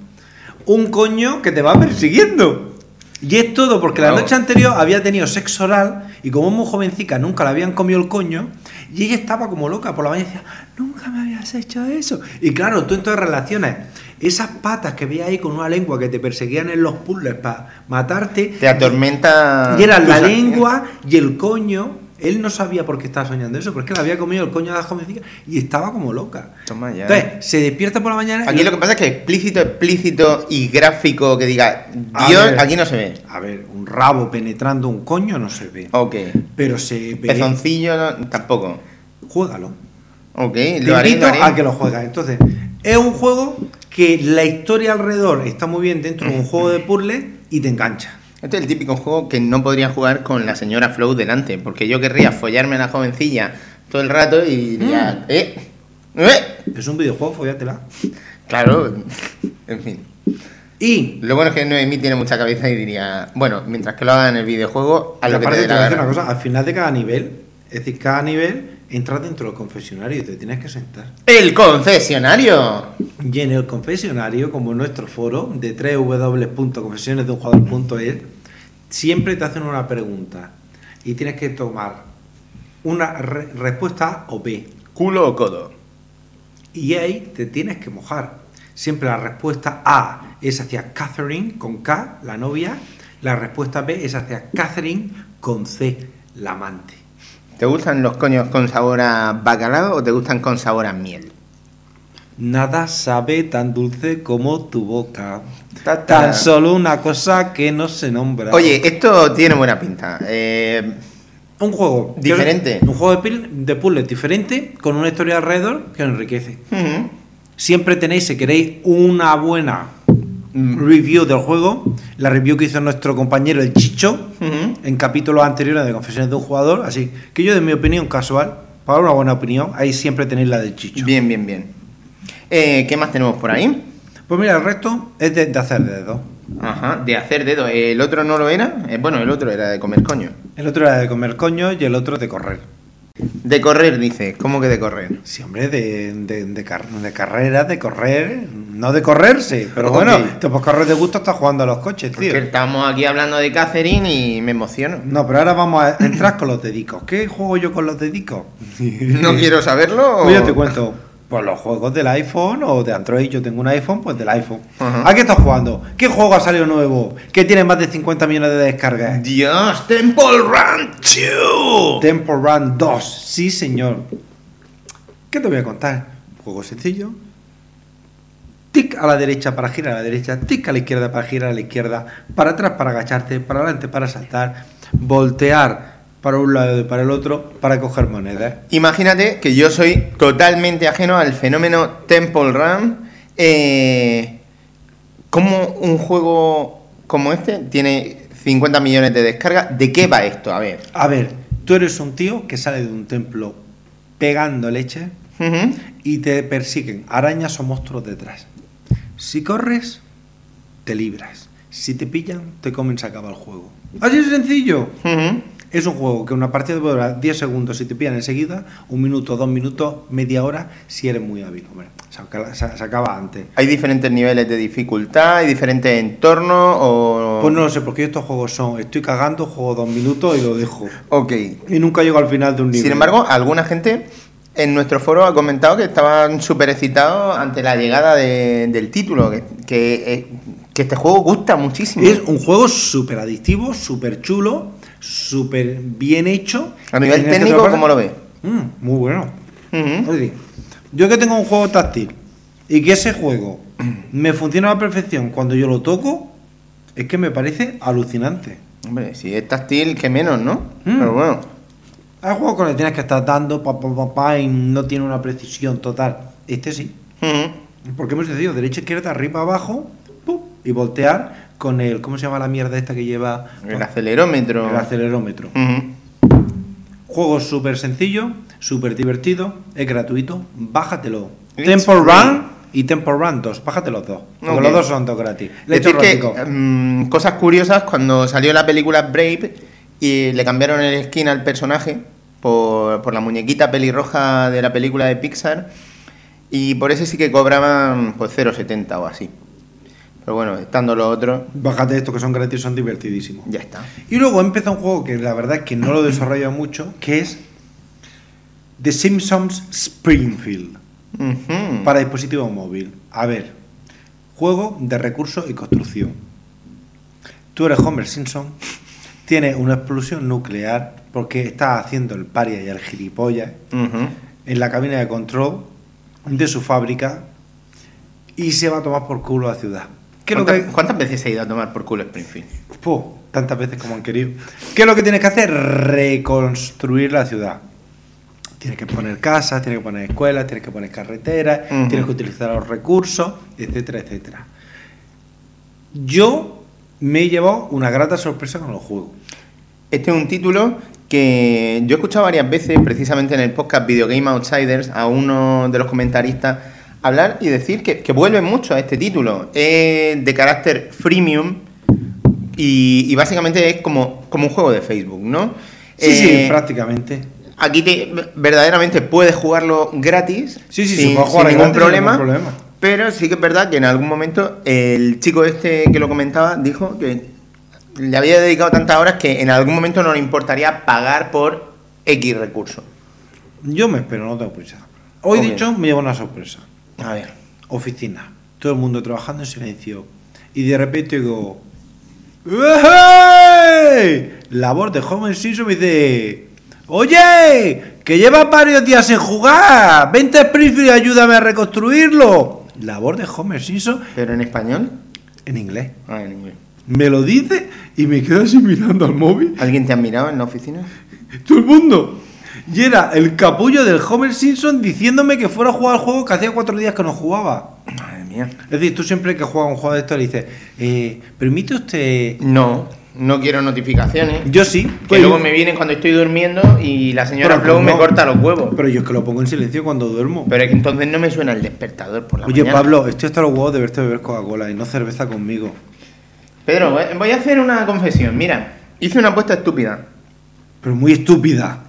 Un coño que te va persiguiendo. Y es todo porque la noche anterior había tenido sexo oral y como es muy jovencica nunca le habían comido el coño y ella estaba como loca por la mañana y decía, nunca me habías hecho eso. Y claro, tú entonces relacionas esas patas que veías ahí con una lengua que te perseguían en los puzzles para matarte. Te atormenta. Y era tus la lengua y el coño. Él no sabía por qué estaba soñando eso, porque él había comido el coño de la jovencita y estaba como loca. Toma ya. Entonces, se despierta por la mañana. Aquí y- lo que pasa es que explícito, explícito y gráfico que diga Dios, ver. aquí no se ve. A ver, un rabo penetrando un coño no se ve. Ok. Pero se ve. Pezoncillo no- tampoco. Juégalo. Ok, Te lo haré, invito lo haré. a que lo juegues. Entonces, es un juego que la historia alrededor está muy bien dentro de un juego de puzzle y te engancha. Este es el típico juego que no podría jugar con la señora Flow delante, porque yo querría follarme a la jovencilla todo el rato y diría, Mm. ¿eh? ¿eh? Es un videojuego, fóyatela. Claro, en fin. Y Lo bueno es que Noemí tiene mucha cabeza y diría, bueno, mientras que lo haga en el videojuego, a lo que te dé la gana. una cosa, al final de cada nivel, es decir, cada nivel entras dentro del confesionario y te tienes que sentar. ¡El confesionario! Y en el confesionario, como en nuestro foro de www.confesionesdeunjugador.es, siempre te hacen una pregunta y tienes que tomar una re- respuesta A o B. ¿Culo o codo? Y ahí te tienes que mojar. Siempre la respuesta A es hacia Catherine con K, la novia. La respuesta B es hacia Catherine con C, la amante. ¿Te gustan los coños con sabor a bacalao o te gustan con sabor a miel? Nada sabe tan dulce como tu boca. Ta, ta. Tan solo una cosa que no se nombra. Oye, esto tiene buena pinta. Eh, un juego Diferente. Un juego de, de puzzles diferente, con una historia alrededor que enriquece. Siempre tenéis, si queréis, una buena. Review del juego. La review que hizo nuestro compañero el Chicho en capítulos anteriores de Confesiones de un Jugador. Así que yo, de mi opinión casual, para una buena opinión, ahí siempre tenéis la del Chicho. Bien, bien, bien. Eh, ¿Qué más tenemos por ahí? Pues mira, el resto es de, de hacer dedos. Ajá, de hacer dedo. ¿El otro no lo era? Eh, bueno, el otro era de comer coño. El otro era de comer coño y el otro de correr. De correr, dice. ¿Cómo que de correr? Sí, hombre, de, de, de, car- de carreras, de correr, no de correrse. Pero Ok. bueno, te puedes correr de gusto estás jugando a los coches, tío. Porque estamos aquí hablando de Catherine y me emociono. No, pero ahora vamos a entrar con los dedicos. ¿Qué juego yo con los dedicos? ¿No quiero saberlo? o- Pues yo te cuento. Pues los juegos del iPhone o de Android. Yo tengo un iPhone, pues del iPhone. Ajá. ¿A qué estás jugando? ¿Qué juego ha salido nuevo? Que tiene más de 50 millones de descargas. Dios, Temple Run 2. Temple Run 2. Sí, señor. ¿Qué te voy a contar? Juego sencillo. Tic a la derecha para girar a la derecha, tic a la izquierda para girar a la izquierda, para atrás para agacharte, para adelante para saltar, voltear para un lado y para el otro para coger monedas. Imagínate que yo soy totalmente ajeno al fenómeno Temple Run. Eh, ¿Cómo un juego como este tiene 50 millones de descargas? ¿De qué va esto? A ver. A ver, tú eres un tío que sale de un templo pegando leche y te persiguen arañas o monstruos detrás. Si corres, te libras. Si te pillan, te comen, se acaba el juego. Así de sencillo. Es un juego que una partida puede durar 10 segundos si te pillan enseguida, un minuto, dos minutos, media hora si eres muy hábil. Hombre, se acaba, se- se acaba antes. ¿Hay diferentes niveles de dificultad? ¿Hay diferentes entornos? O... Pues no lo sé, porque estos juegos son, estoy cagando, juego dos minutos y lo dejo. Ok. Y nunca llego al final de un nivel. Sin embargo, alguna gente en nuestro foro ha comentado que estaban súper excitados ante la llegada de- del título, que, que, eh, que este juego gusta muchísimo. es un juego súper adictivo, súper chulo, súper bien hecho. A nivel técnico, ¿cómo lo ves? Mm, muy bueno. Ujú. Es decir, yo que tengo un juego táctil y que ese juego me funciona a la perfección cuando yo lo toco, es que me parece alucinante. Hombre, si es táctil, que menos, ¿no? Mm. Pero bueno. Hay juegos que le tienes que estar dando pa, pa, pa, pa, y no tiene una precisión total. Este sí. Ujú. Porque hemos decidido derecha, izquierda, arriba, abajo, ¡pum! y voltear con el. ¿Cómo se llama la mierda esta que lleva? El acelerómetro. El acelerómetro. Juego súper sencillo, súper divertido, es gratuito, bájatelo. It's. Run y Temple Run 2, bájate los dos. Porque los dos son dos gratis. Decir que, mm, cosas curiosas, cuando salió la película Brave y le cambiaron el skin al personaje por, por la muñequita pelirroja de la película de Pixar y por ese sí que cobraban pues 0,70 o así. Pero bueno, estando los otros, Bájate estos que son gratis, son divertidísimos. ya está. Y luego empieza un juego que la verdad es que no lo desarrolla mucho, que es The Simpsons Springfield. Para dispositivo móvil. A ver, juego de recursos y construcción. Tú eres Homer Simpson, tienes una explosión nuclear porque estás haciendo el paria y el gilipollas en la cabina de control de su fábrica y se va a tomar por culo la ciudad. ¿Qué es lo ¿Cuántas, que cuántas veces se ha ido a tomar por culo Springfield? Puh, tantas veces como han querido. ¿Qué es lo que tienes que hacer? Reconstruir la ciudad. Tienes que poner casas, tienes que poner escuelas, tienes que poner carreteras, tienes que utilizar los recursos, etcétera, etcétera. Yo me he llevado una grata sorpresa con los juegos. Este es un título que yo he escuchado varias veces, precisamente en el podcast Video Game Outsiders, a uno de los comentaristas hablar y decir que, que vuelve mucho a este título. Es de carácter freemium y, y básicamente es como, como un juego de Facebook, ¿no? Sí, sí, Eh, prácticamente. Aquí te- verdaderamente puedes jugarlo gratis, Sí, sí, sin, jugar sin ningún sin problema, ningún problema. Pero sí que es verdad que en algún momento el chico este que lo comentaba dijo que le había dedicado tantas horas que en algún momento no le importaría pagar por X recursos. Yo me espero, no tengo prisa. Hoy, dicho, me llevo una sorpresa. A ver. oficina, todo el mundo trabajando en silencio. Y de repente digo, ¡Ey! La voz de Homer Simpson me dice, oye, que llevas varios días sin jugar, vente a Springfield y ayúdame a reconstruirlo. La voz de Homer Simpson ¿Pero en español? en inglés. Ah, en inglés. Me lo dice y me quedo así mirando al móvil. ¿Alguien te ha mirado en la oficina? Todo el mundo. Y era el capullo del Homer Simpson diciéndome que fuera a jugar al juego que hacía cuatro días que no jugaba. Madre mía. Es decir, tú siempre que juegas un juego de esto le dices, eh, ¿permite usted...? No, no quiero notificaciones. Yo sí. que pues luego yo- me vienen cuando estoy durmiendo y la señora Flow me no. corta los huevos. Pero yo es que lo pongo en silencio cuando duermo. Pero es que entonces no me suena el despertador por la Oye, mañana. Pablo, estoy hasta los huevos de verte beber Coca-Cola y no cerveza conmigo. Pedro, voy a hacer una confesión. Mira, hice una apuesta estúpida. Pero muy estúpida.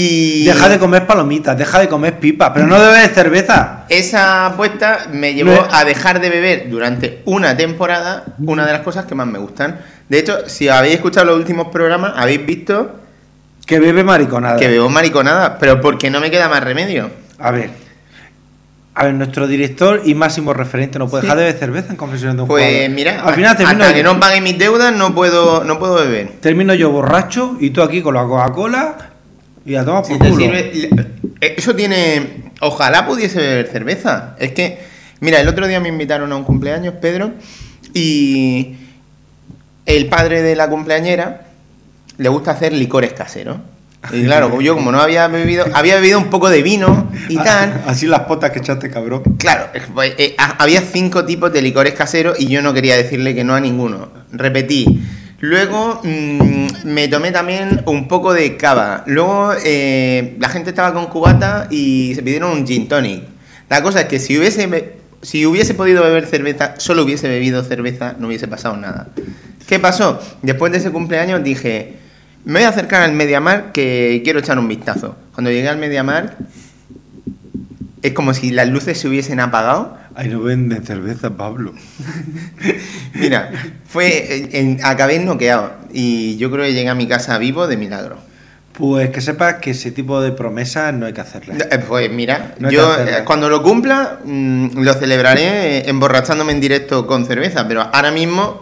Y Deja de comer palomitas, deja de comer pipas, pero no bebes cerveza. esa apuesta me llevó No. a dejar de beber durante una temporada una de las cosas que más me gustan. De hecho, si habéis escuchado los últimos programas, habéis visto Que bebe mariconada. que bebo mariconada, pero porque no me queda más remedio. A ver. A ver, nuestro director y máximo referente no puede Sí. dejar de beber cerveza en confesiones de un Pues jugador. mira, al final termino, hasta que no pague mis deudas no puedo, no puedo beber. termino yo borracho y tú aquí con la Coca-Cola y a tomar por Si te culo. sirve- eh, Eso tiene. Ojalá pudiese beber cerveza. Es que, mira, el otro día me invitaron a un cumpleaños, Pedro, y el padre de la cumpleañera le gusta hacer licores caseros. Y claro, yo como no había bebido, había bebido un poco de vino y tal. Así las potas que echaste, cabrón. Claro, pues, eh, ha- había cinco tipos de licores caseros y yo no quería decirle que no a ninguno. Repetí. Luego mm, me tomé también un poco de cava. Luego eh, la gente estaba con cubata y se pidieron un gin tonic. La cosa es que si hubiese, si hubiese podido beber cerveza, solo hubiese bebido cerveza, no hubiese pasado nada. ¿Qué pasó? Después de ese cumpleaños dije, me voy a acercar al Mediamar que quiero echar un vistazo. Cuando llegué al Mediamar, es como si las luces se hubiesen apagado. Ay, no venden cerveza, Pablo. Mira, fue en- en- acabé noqueado y yo creo que llegué a mi casa vivo de milagro. Pues que sepas que ese tipo de promesas no hay que hacerlas. Eh, Pues mira, No yo eh, cuando lo cumpla mm, lo celebraré eh, emborrachándome en directo con cerveza, pero ahora mismo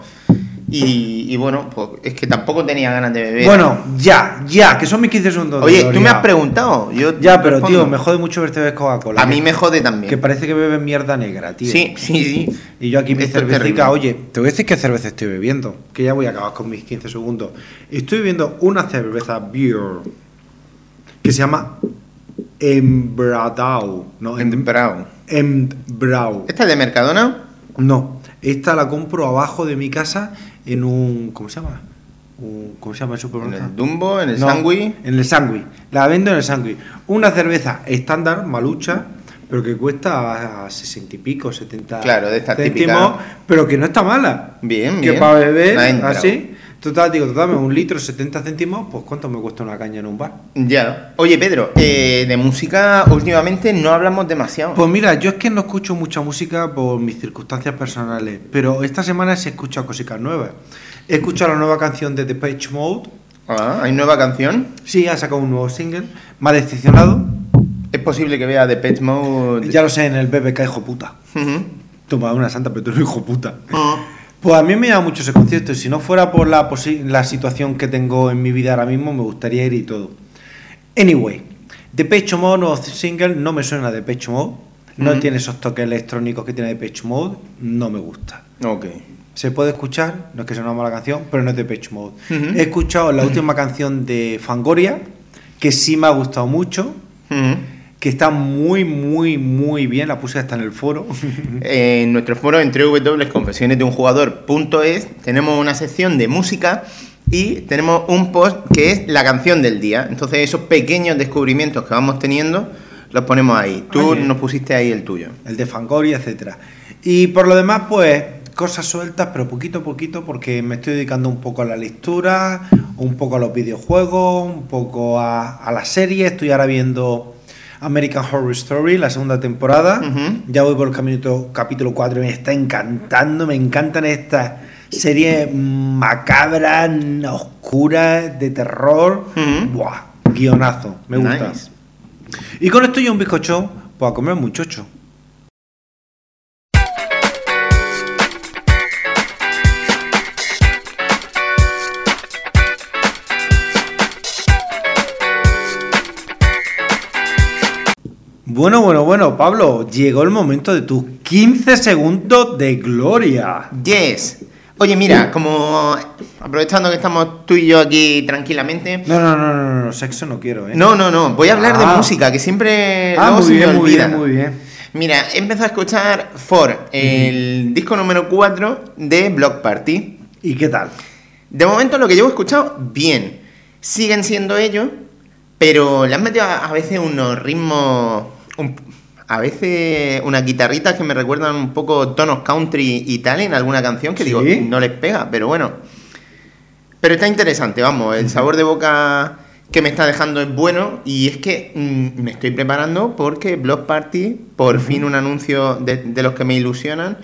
Y, y bueno, pues es que tampoco tenía ganas de beber. Bueno, ya, ya, que son mis 15 segundos. Oye, tú me has preguntado. Yo Ya, pero respondo. tío, me jode mucho verte beber Coca-Cola. A mí me jode también. Que parece que bebes mierda negra, tío. Sí, sí, sí. Y yo aquí mi cervecita, oye, te voy a decir qué cerveza estoy bebiendo, que ya voy a acabar con mis 15 segundos. Estoy bebiendo una cerveza beer que se llama Embradau. No, Em- Bravo. Embrau. ¿Esta es de Mercadona? No, esta la compro abajo de mi casa en un. ¿Cómo se llama? Un- ¿Cómo se llama el En supermercado? el Dumbo, en el No, Sangui. En el sándwich. La vendo en el sándwich. Una cerveza estándar, malucha, pero que cuesta a 60 y pico, 70 Claro, de estas céntimos, pero que no está mala. Bien, Que bien. para beber, así. Total, digo, total, un litro, 70 céntimos, pues ¿cuánto me cuesta una caña en un bar? Ya. Oye, Pedro, eh, de música últimamente no hablamos demasiado. Pues mira, yo es que no escucho mucha música por mis circunstancias personales, pero esta semana sí he escuchado cositas nuevas. He escuchado la nueva canción de Depeche Mode. Ah, ¿Hay nueva canción? Sí, ha sacado un nuevo single. Me ha decepcionado. Es posible que vea The Pet Mode. Ya lo sé, en el BBK, hijo puta. Ujú. Toma una santa, pero tú eres hijo puta. Ah. Pues a mí me llama mucho ese concierto y si no fuera por la, la situación que tengo en mi vida ahora mismo, me gustaría ir y todo. Anyway, Depeche Mode, nuevo single, no me suena de Depeche Mode. No tiene esos toques electrónicos que tiene Depeche Mode, no me gusta. Ok. Se puede escuchar, no es que sea una mala canción, pero no es de Depeche Mode. He escuchado la última canción de Fangoria, que sí me ha gustado mucho. Que está muy, muy, muy bien, la puse hasta en el foro. En nuestro foro en www.confesionesdeunjugador.es tenemos una sección de música y tenemos un post que es la canción del día. Entonces esos pequeños descubrimientos que vamos teniendo los ponemos ahí. Tú nos pusiste ahí el tuyo. el de Fangoria, etcétera. Y por lo demás, pues cosas sueltas, pero poquito a poquito, porque me estoy dedicando un poco a la lectura, un poco a los videojuegos, un poco a, a la serie. Estoy ahora viendo American Horror Story, la segunda temporada. Ya voy por el capítulo, capítulo 4 y me está encantando, me encantan estas series macabras, oscuras, de terror. Buah, guionazo, me gusta. Y con esto y un bizcocho, pues a comer muchocho. Bueno, bueno, bueno, Pablo, llegó el momento de tus 15 segundos de gloria. Yes. Oye, mira, como aprovechando que estamos tú y yo aquí tranquilamente. No, no, no, no, no, sexo no quiero, ¿eh? No, no, no. Voy a hablar Ah. de música, que siempre ah, muy bien, muy bien, muy bien. Mira, he empezado a escuchar For, el disco número 4 de Block Party. ¿Y qué tal? De momento lo que llevo escuchado, bien. Siguen siendo ellos, pero le han metido a veces unos ritmos... un- a veces unas guitarritas que me recuerdan un poco tonos country y tal en alguna canción que digo, no les pega, pero bueno. Pero está interesante, vamos, el sabor de boca que me está dejando es bueno y es que mm, me estoy preparando porque Block Party, por fin un anuncio de, de los que me ilusionan,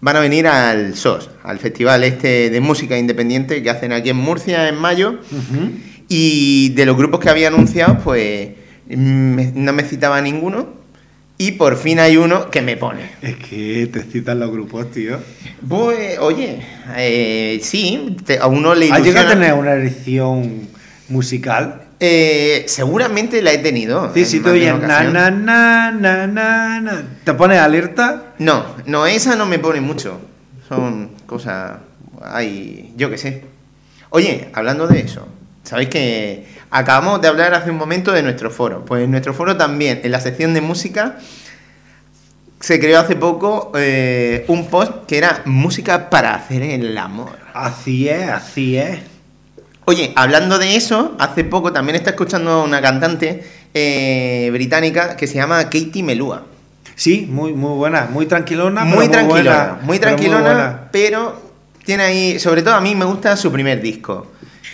van a venir al SOS, al festival este de música independiente que hacen aquí en Murcia en mayo. Y de los grupos que había anunciado pues me- no me citaba ninguno y por fin hay uno que me pone. Es que te citan los grupos, tío. Pues, oye, eh, sí, te- a uno le ¿Has llegado a tener una erección musical? Eh, seguramente la he tenido. Sí, más de oyes na, na, na, na, na, na. ¿Te pones alerta? No, no, esa no me pone mucho. Son cosas. Hay. Yo qué sé. Oye, hablando de eso, ¿sabéis que acabamos de hablar hace un momento de nuestro foro? Pues en nuestro foro también, en la sección de música, se creó hace poco eh, un post que era música para hacer el amor. Así es, así es. Oye, hablando de eso, hace poco también está escuchando a una cantante eh, británica que se llama Katie Melua. Sí, muy, muy buena, muy tranquilona, pero muy tranquilona, buena, muy pero tranquilona, buena. pero tiene ahí, sobre todo a mí me gusta su primer disco.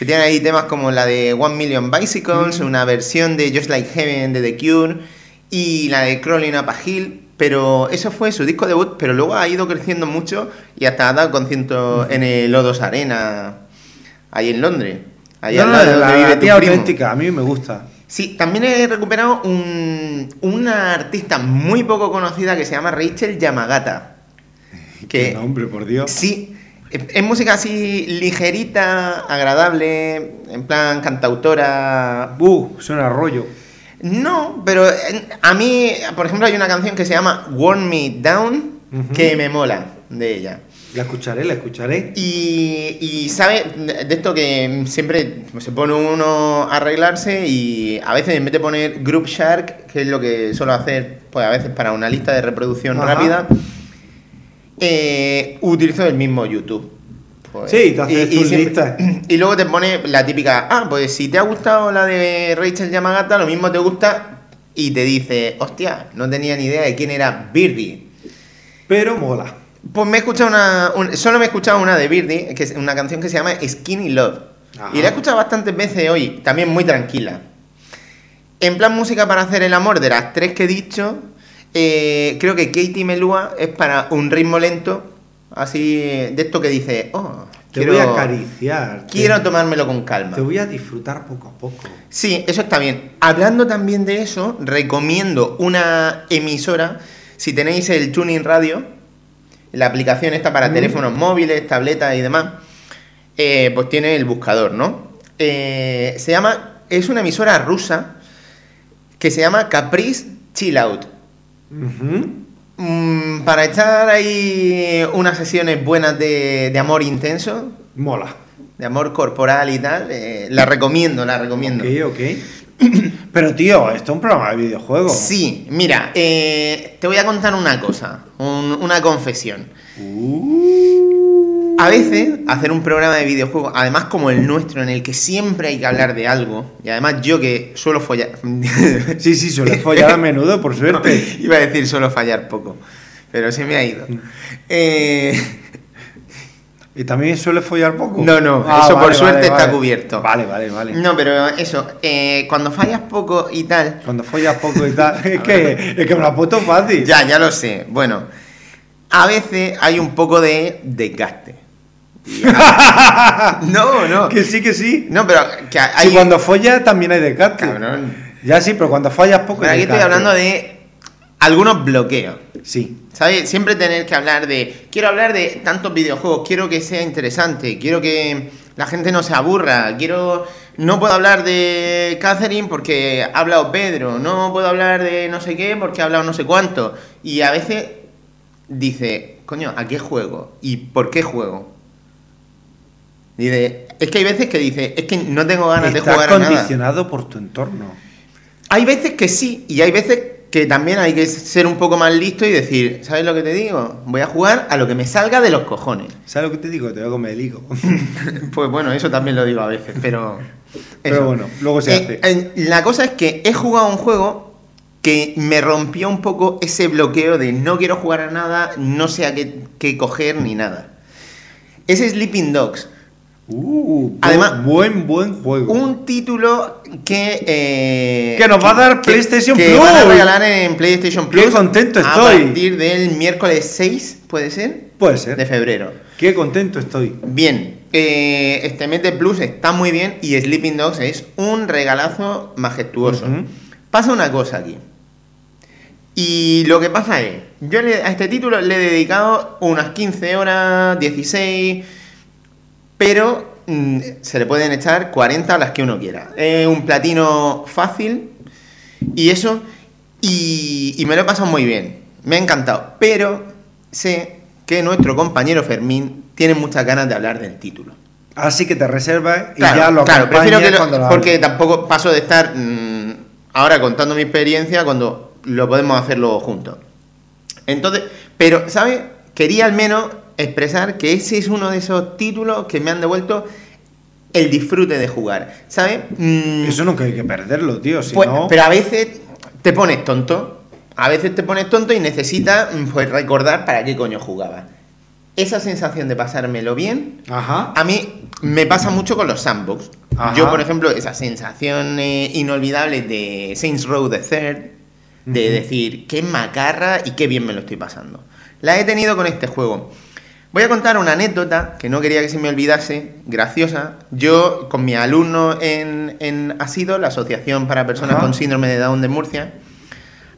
Que tiene ahí temas como la de One Million Bicycles, Mm. una versión de Just Like Heaven de The Cure y la de Crawling Up a Hill. Pero eso fue su disco debut, pero luego ha ido creciendo mucho y hasta ha dado conciertos en el O2 Arena, ahí en Londres. Ahí No, al no, lado de la, la vive tu tía auténtica, a mí me gusta. Sí, también he recuperado un- una artista muy poco conocida que se llama Rachel Yamagata. Qué Que nombre, por Dios. sí, Es es música así ligerita, agradable, en plan cantautora. Uh, suena rollo. No, pero eh, a mí, por ejemplo, hay una canción que se llama Warm Me Down que me mola de ella. La escucharé, la escucharé. Y, y sabe de esto que siempre se pone uno a arreglarse y a veces en vez de poner Group Shark, que es lo que suelo hacer pues a veces para una lista de reproducción Ajá. rápida, eh, utilizo el mismo YouTube. Pues, Sí, te haces tus listas. Y luego te pone la típica, ah, pues si te ha gustado la de Rachel Yamagata, lo mismo te gusta y te dice, hostia, no tenía ni idea de quién era Birdie. Pero mola. Pues me he escuchado una. un- solo me he escuchado una de Birdie, que es una canción que se llama Skinny Love. Ajá. Y la he escuchado bastantes veces hoy, también muy tranquila. En plan música para hacer el amor, de las tres que he dicho, eh, creo que Katie Melua es para un ritmo lento, así de esto que dice, oh, Te quiero, voy a acariciar. te- quiero tomármelo con calma. Te voy a disfrutar poco a poco. Sí, eso está bien. Hablando también de eso, recomiendo una emisora, si tenéis el Tuning Radio, la aplicación está para Mm. teléfonos móviles, tabletas y demás, eh, pues tiene el buscador, ¿no? Eh, se llama, es una emisora rusa que se llama Caprice Chill Out. Mm, para echar ahí unas sesiones buenas de, de amor intenso, Mola. de amor corporal y tal, eh, la recomiendo, la recomiendo. Ok, ok. Pero tío, esto es un programa de videojuegos. Sí, mira, eh, te voy a contar una cosa, un- una confesión. Uh. A veces hacer un programa de videojuegos, además como el nuestro, en el que siempre hay que hablar de algo, y además yo que suelo follar... Sí, sí, suele follar a menudo, por suerte. Iba a decir suelo fallar poco, pero se me ha ido. Eh, ¿Y también suele follar poco? No, no, Ah, eso por suerte vale, está vale. cubierto. Vale, vale, vale. no, pero eso, eh, cuando fallas poco y tal... Cuando follas poco y tal. Es que, es que me lo ha puesto fácil. Ya, ya lo sé. Bueno, a veces hay un poco de desgaste. No, no. Que sí, que sí. No, pero que hay. Si cuando follas también hay desgaste. Cabrón. Ya sí, pero cuando fallas poco Pero aquí estoy hablando de algunos bloqueos. Sí. ¿Sabes? Siempre tener que hablar de. Quiero hablar de tantos videojuegos, quiero que sea interesante, quiero que la gente no se aburra, quiero. No puedo hablar de Catherine porque ha hablado Pedro, no puedo hablar de no sé qué porque ha hablado no sé cuánto. Y a veces dice, coño, ¿a qué juego? ¿Y por qué juego? Dice, es que hay veces que dice, es que no tengo ganas de jugar a nada. condicionado por tu entorno. Hay veces que sí, y hay veces que también hay que ser un poco más listo y decir, ¿sabes lo que te digo? Voy a jugar a lo que me salga de los cojones. ¿Sabes lo que te digo? Te voy a comer el higo. Pues bueno, eso también lo digo a veces, pero... Pero bueno, luego se Eh, hace. eh, la cosa es que he jugado un juego que me rompió un poco ese bloqueo de no quiero jugar a nada, no sé a qué, qué coger ni nada. Es Sleeping Dogs. Uh, Además, buen, buen juego. Un título que... eh, Que nos va a dar que- PlayStation que Plus. van a regalar en PlayStation Qué Plus. contento A estoy. partir del miércoles 6, ¿puede ser? Puede ser. De febrero. Qué contento estoy. Bien, eh, este mes de Plus está muy bien y Sleeping Dogs es un regalazo majestuoso. Pasa una cosa aquí. Y lo que pasa es, yo le- a este título le he dedicado unas 15 horas, 16, pero mm, se le pueden echar 40 a las que uno quiera. Es un platino fácil y eso, y, y me lo he pasado muy bien. Me ha encantado, pero sé que nuestro compañero Fermín tiene muchas ganas de hablar del título. Así que te reservas y Claro, ya lo claro, prefiero que lo- lo porque tampoco paso de estar mm, ahora contando mi experiencia cuando lo podemos hacerlo juntos. Entonces, pero, ¿sabes? Quería al menos expresar que ese es uno de esos títulos que me han devuelto el disfrute de jugar, ¿sabes? Mm, Eso nunca hay que perderlo, tío. Si pues, no... Pero a veces te pones tonto. A veces te pones tonto y necesitas mm, pues, recordar para qué coño jugaba. Esa sensación de pasármelo bien, Ajá. a mí me pasa mucho con los sandbox. Ajá. Yo, por ejemplo, esa sensación eh, inolvidable de Saints Row the Third, de Ujú. decir qué macarra y qué bien me lo estoy pasando. La he tenido con este juego. Voy a contar una anécdota que no quería que se me olvidase, graciosa. Yo, con mi alumno en, en ASIDO, la Asociación para Personas Ajá. con Síndrome de Down de Murcia,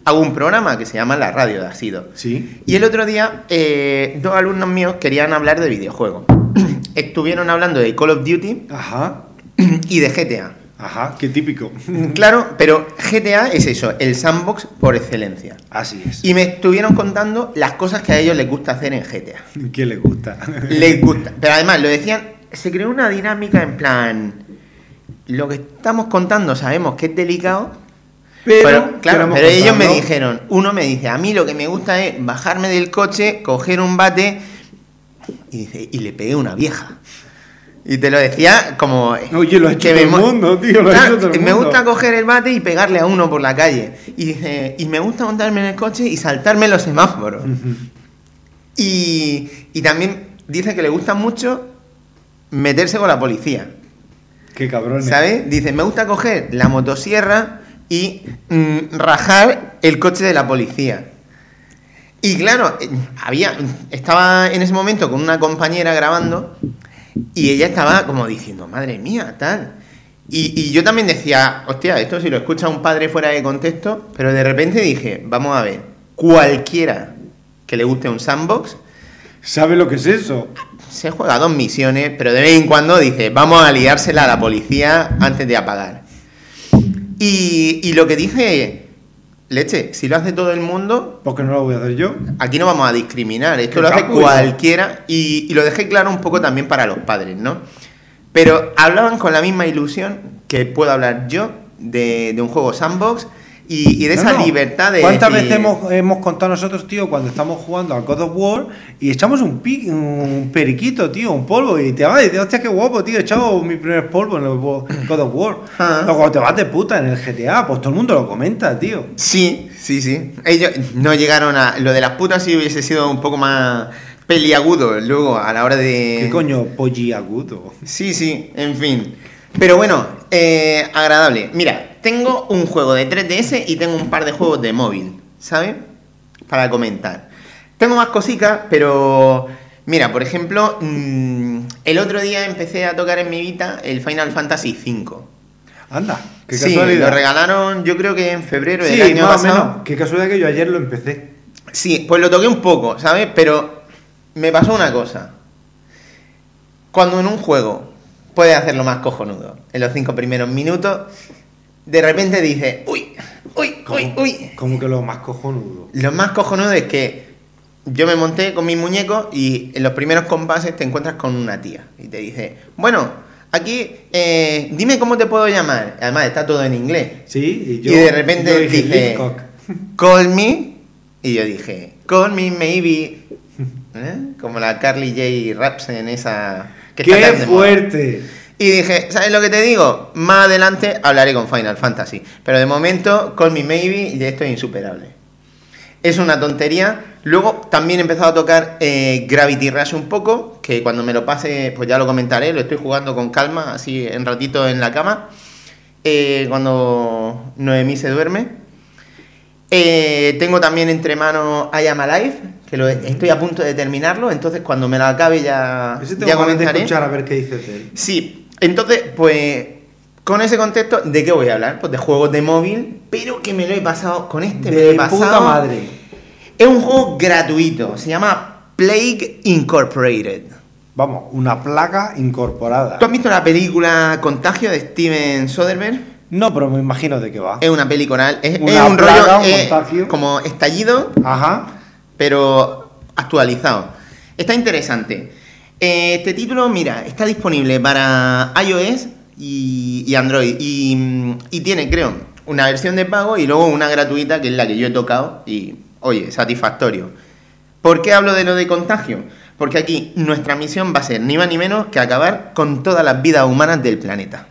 hago un programa que se llama La Radio de ASIDO. Sí. Y el otro día, eh, dos alumnos míos querían hablar de videojuegos. estuvieron hablando de Call of Duty Ajá. y de GTA. Ajá, qué típico. Claro, pero GTA es eso, el sandbox por excelencia. Así es. Y me estuvieron contando las cosas que a ellos les gusta hacer en GTA. ¿Qué le gusta? Les gusta. Pero además, lo decían, se creó una dinámica en plan. Lo que estamos contando sabemos que es delicado. Pero, claro, pero ellos me dijeron, uno me dice, a mí lo que me gusta es bajarme del coche, coger un bate y dice, y le pegué una vieja. Y te lo decía como... Oye, lo ha hecho que todo el mundo, tío, lo ha Claro, hecho todo el Me gusta coger el bate y pegarle a uno por la calle. Y dice, y me gusta montarme en el coche y saltarme los semáforos. Y, y también dice que le gusta mucho meterse con la policía. Qué cabrones. ¿Sabes? Dice, me gusta coger la motosierra y mm, rajar el coche de la policía. Y claro, eh, había, estaba en ese momento con una compañera grabando y ella estaba como diciendo, madre mía, tal. Y, y yo también decía, hostia, esto si lo escucha un padre fuera de contexto, pero de repente dije, vamos a ver, cualquiera que le guste un sandbox, ¿Sabe lo que es eso? se juega dos misiones, pero de vez en cuando dice, vamos a liársela a la policía antes de apagar. Y, y lo que dije, leche, si lo hace todo el mundo, Porque no lo voy a hacer yo. aquí no vamos a discriminar, esto lo hace cualquiera y, y lo dejé claro un poco también para los padres, ¿no? Pero hablaban con la misma ilusión que puedo hablar yo de, de un juego sandbox y, y de No, esa no. libertad de... ¿Cuántas decir- veces hemos, hemos contado nosotros, tío, cuando estamos jugando al God of War y echamos un, pi- un periquito, tío, un polvo y te vas y dices, hostia, qué guapo, tío, he echado mi primer polvo en el God of War. Ajá. O cuando te vas de puta en el GTA, pues todo el mundo lo comenta, tío. Sí, sí, sí. Ellos no llegaron a... Lo de las putas sí hubiese sido un poco más peliagudo luego a la hora de... ¿Qué coño, polliagudo? Sí, sí, en fin. Pero bueno, eh, agradable. Mira, tengo un juego de 3DS y tengo un par de juegos de móvil, ¿sabes? Para comentar. Tengo más cositas, pero... Mira, por ejemplo, mm, el otro día empecé a tocar en mi Vita el Final Fantasy V. Anda, qué sí, casualidad. lo regalaron yo creo que en febrero del Sí, año más o pasado. menos. Qué casualidad que yo ayer lo empecé. Sí, pues lo toqué un poco, ¿sabes? Pero me pasó una cosa. Cuando en un juego puedes hacerlo más cojonudo, en los cinco primeros minutos, de repente dices, uy, uy, uy, uy. Como que lo más cojonudo. Lo más cojonudo es que yo me monté con mis muñecos y en los primeros compases te encuentras con una tía y te dice, bueno, aquí, eh, dime cómo te puedo llamar. Además está todo en inglés. Sí, y Y, yo. de repente yo dije, dice, call me. Y yo dije, call me maybe. ¿Eh? Como la Carly J. Rapsen esa... que ¡Qué fuerte! Y dije, ¿sabes lo que te digo? Más adelante hablaré con Final Fantasy. Pero de momento, call me maybe, ya esto es insuperable. Es una tontería. Luego también he empezado a tocar eh, Gravity Rush un poco, que cuando me lo pase, pues ya lo comentaré. Lo estoy jugando con calma, así en ratito en la cama. eh, cuando Noemí se duerme. Eh, tengo también entre manos I Am Alive, que lo, estoy a punto de terminarlo, entonces cuando me lo acabe ya, Ese ya tengo de comentaré. escuchar a ver qué dices de él. Sí, entonces, pues con ese contexto, ¿de qué voy a hablar? Pues de juegos de móvil, pero que me lo he pasado con este, me lo he De pasado. puta madre. Es un juego gratuito, se llama Plague Incorporated. Vamos, una placa incorporada. ¿Tú has visto la película Contagio de Steven Soderbergh? No, pero me imagino de qué va. Es una película, es, es Una un plaga, rollo un eh, contagio. como estallido, Ajá. pero actualizado. Está interesante. Este título, mira, está disponible para iOS y, y Android. Y, mm, y tiene, creo, una versión de pago y luego una gratuita, que es la que yo he tocado. Y, oye, satisfactorio. ¿Por qué hablo de lo de contagio? Porque aquí nuestra misión va a ser ni más ni menos que acabar con todas las vidas humanas del planeta.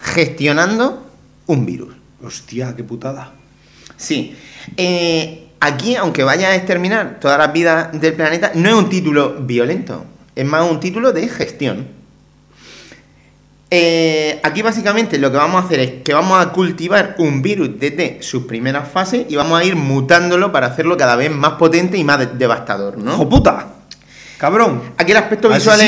Gestionando un virus. Hostia, qué putada. Sí. Eh, aquí, aunque vaya a exterminar todas las vidas del planeta, no es un título violento. Es más un título de gestión. Eh, aquí básicamente lo que vamos a hacer es que vamos a cultivar un virus desde sus primeras fases y vamos a ir mutándolo para hacerlo cada vez más potente y más de- devastador, ¿no? ¡Hijo puta! ¡Cabrón! Aquí el aspecto visual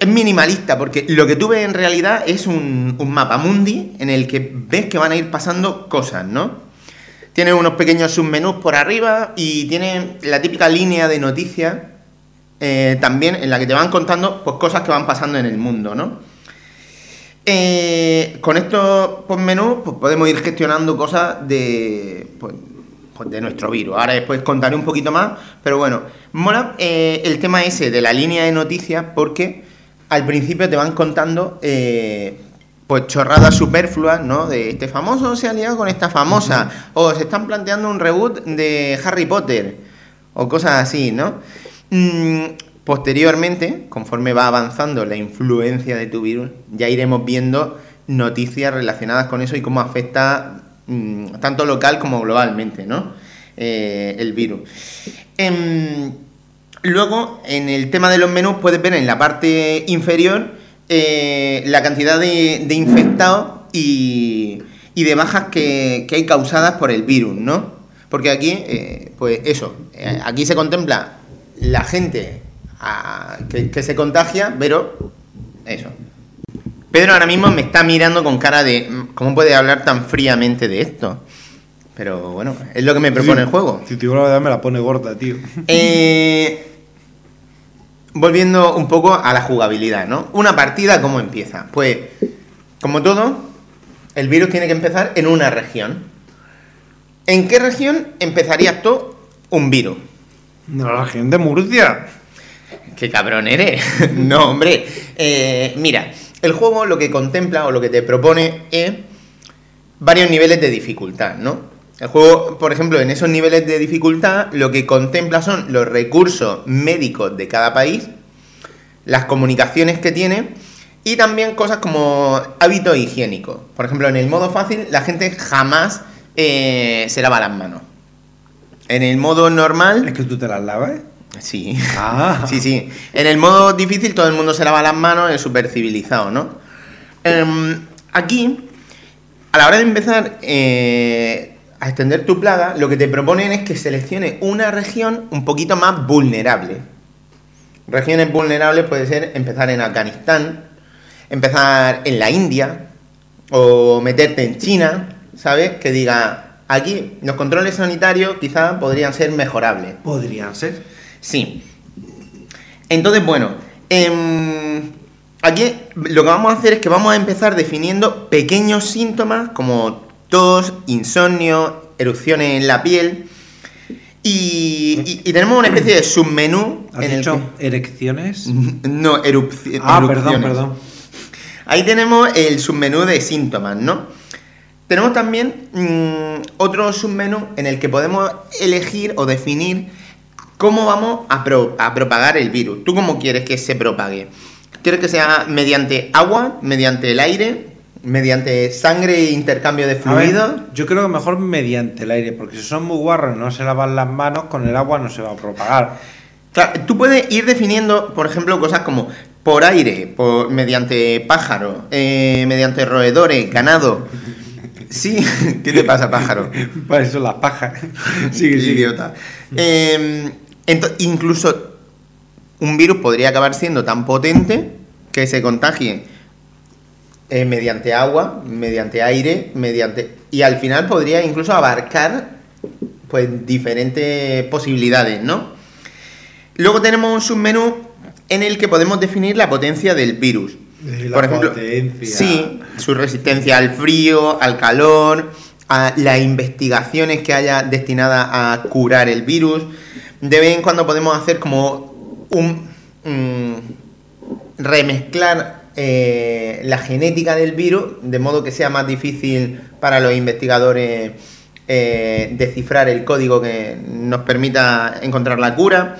es minimalista, porque lo que tú ves en realidad es un, un mapa mundi en el que ves que van a ir pasando cosas, ¿no? Tiene unos pequeños submenús por arriba y tiene la típica línea de noticias eh, también en la que te van contando pues, cosas que van pasando en el mundo, ¿no? Eh, con estos pues, menús pues, podemos ir gestionando cosas de, pues, pues, de nuestro virus. Ahora después contaré un poquito más, pero bueno, mola eh, el tema ese de la línea de noticias porque al principio te van contando pues chorradas superfluas, ¿no? De este famoso se ha liado con esta famosa, o se están planteando un reboot de Harry Potter, o cosas así, ¿no? Mm, posteriormente, conforme va avanzando la influencia de tu virus, ya iremos viendo noticias relacionadas con eso y cómo afecta mm, tanto local como globalmente, ¿no? Eh, el virus. Em, luego, en el tema de los menús, puedes ver en la parte inferior eh, la cantidad de, infectados y, de bajas que, hay causadas por el virus, ¿no? Porque aquí, eh, pues eso, aquí se contempla la gente a- que, que se contagia, pero eso. Pedro ahora mismo me está mirando con cara de "Mm, ¿cómo puede hablar tan fríamente de esto? Pero bueno, es lo que me propone el juego. Si te digo la verdad, me la pone gorda, tío. Eh, volviendo un poco a la jugabilidad, ¿no? Una partida, ¿cómo empieza? Pues, como todo, el virus tiene que empezar en una región. ¿En qué región empezarías tú un virus? De la región de Murcia. ¡Qué cabrón eres! no, hombre. Eh, mira, el juego lo que contempla o lo que te propone es varios niveles de dificultad, ¿no? El juego, por ejemplo, en esos niveles de dificultad, lo que contempla son los recursos médicos de cada país, las comunicaciones que tiene y también cosas como hábitos higiénicos. Por ejemplo, en el modo fácil, la gente jamás eh, se lava las manos. En el modo normal, Es que tú te las lavas, ¿eh? sí. Ah. Sí, sí. En el modo difícil todo el mundo se lava las manos, es súper civilizado, ¿no? Em, aquí, a la hora de empezar eh, a extender tu plaga, lo que te proponen es que selecciones una región un poquito más vulnerable. Regiones vulnerables puede ser empezar en Afganistán, empezar en la India, o meterte en China, ¿sabes? Que diga, aquí los controles sanitarios quizá podrían ser mejorables. Podrían ser. Sí. Entonces, bueno, em, aquí lo que vamos a hacer es que vamos a empezar definiendo pequeños síntomas como tos, insomnio, erupciones en la piel. Y, y- y tenemos una especie de submenú ¿Has en el dicho que- erecciones? No, erupci- Ah, perdón, erupciones. perdón. Ahí tenemos el submenú de síntomas, ¿no? Tenemos también mm, otro submenú en el que podemos elegir o definir cómo vamos a, pro- a propagar el virus. ¿Tú cómo quieres que se propague? ¿Quieres que sea mediante agua, mediante el aire, mediante sangre e intercambio de fluidos? yo creo que mejor mediante el aire, porque si son muy guarros y no se lavan las manos, con el agua no se va a propagar. Claro, tú puedes ir definiendo, por ejemplo, cosas como por aire, por, mediante pájaros, eh, mediante roedores, ganado. Sí, ¿qué te pasa, pájaro? Para eso las pajas. Sigue, idiota. Eh, ento- incluso un virus podría acabar siendo tan potente que se contagie eh, mediante agua, mediante aire, mediante. Y al final podría incluso abarcar pues diferentes posibilidades, ¿no? Luego tenemos un submenú en el que podemos definir la potencia del virus. La Por ejemplo, potencia. sí, su resistencia al frío, al calor, a las investigaciones que haya destinadas a curar el virus. De vez en cuando podemos hacer como un mm, remezclar eh, la genética del virus de modo que sea más difícil para los investigadores eh, descifrar el código que nos permita encontrar la cura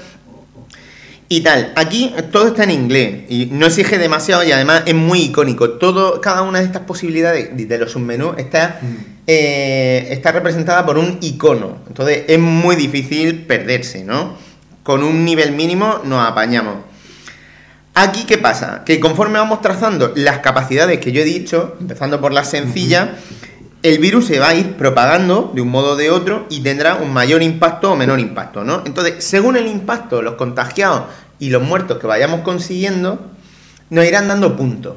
y tal. Aquí todo está en inglés y no exige demasiado y además es muy icónico. Todo, cada una de estas posibilidades de los submenús está, eh, está representada por un icono. Entonces es muy difícil perderse, ¿no? Con un nivel mínimo nos apañamos. Aquí, ¿qué pasa? Que conforme vamos trazando las capacidades que yo he dicho, empezando por las sencillas, el virus se va a ir propagando de un modo o de otro y tendrá un mayor impacto o menor impacto, ¿no? Entonces, según el impacto, los contagiados y los muertos que vayamos consiguiendo, nos irán dando puntos.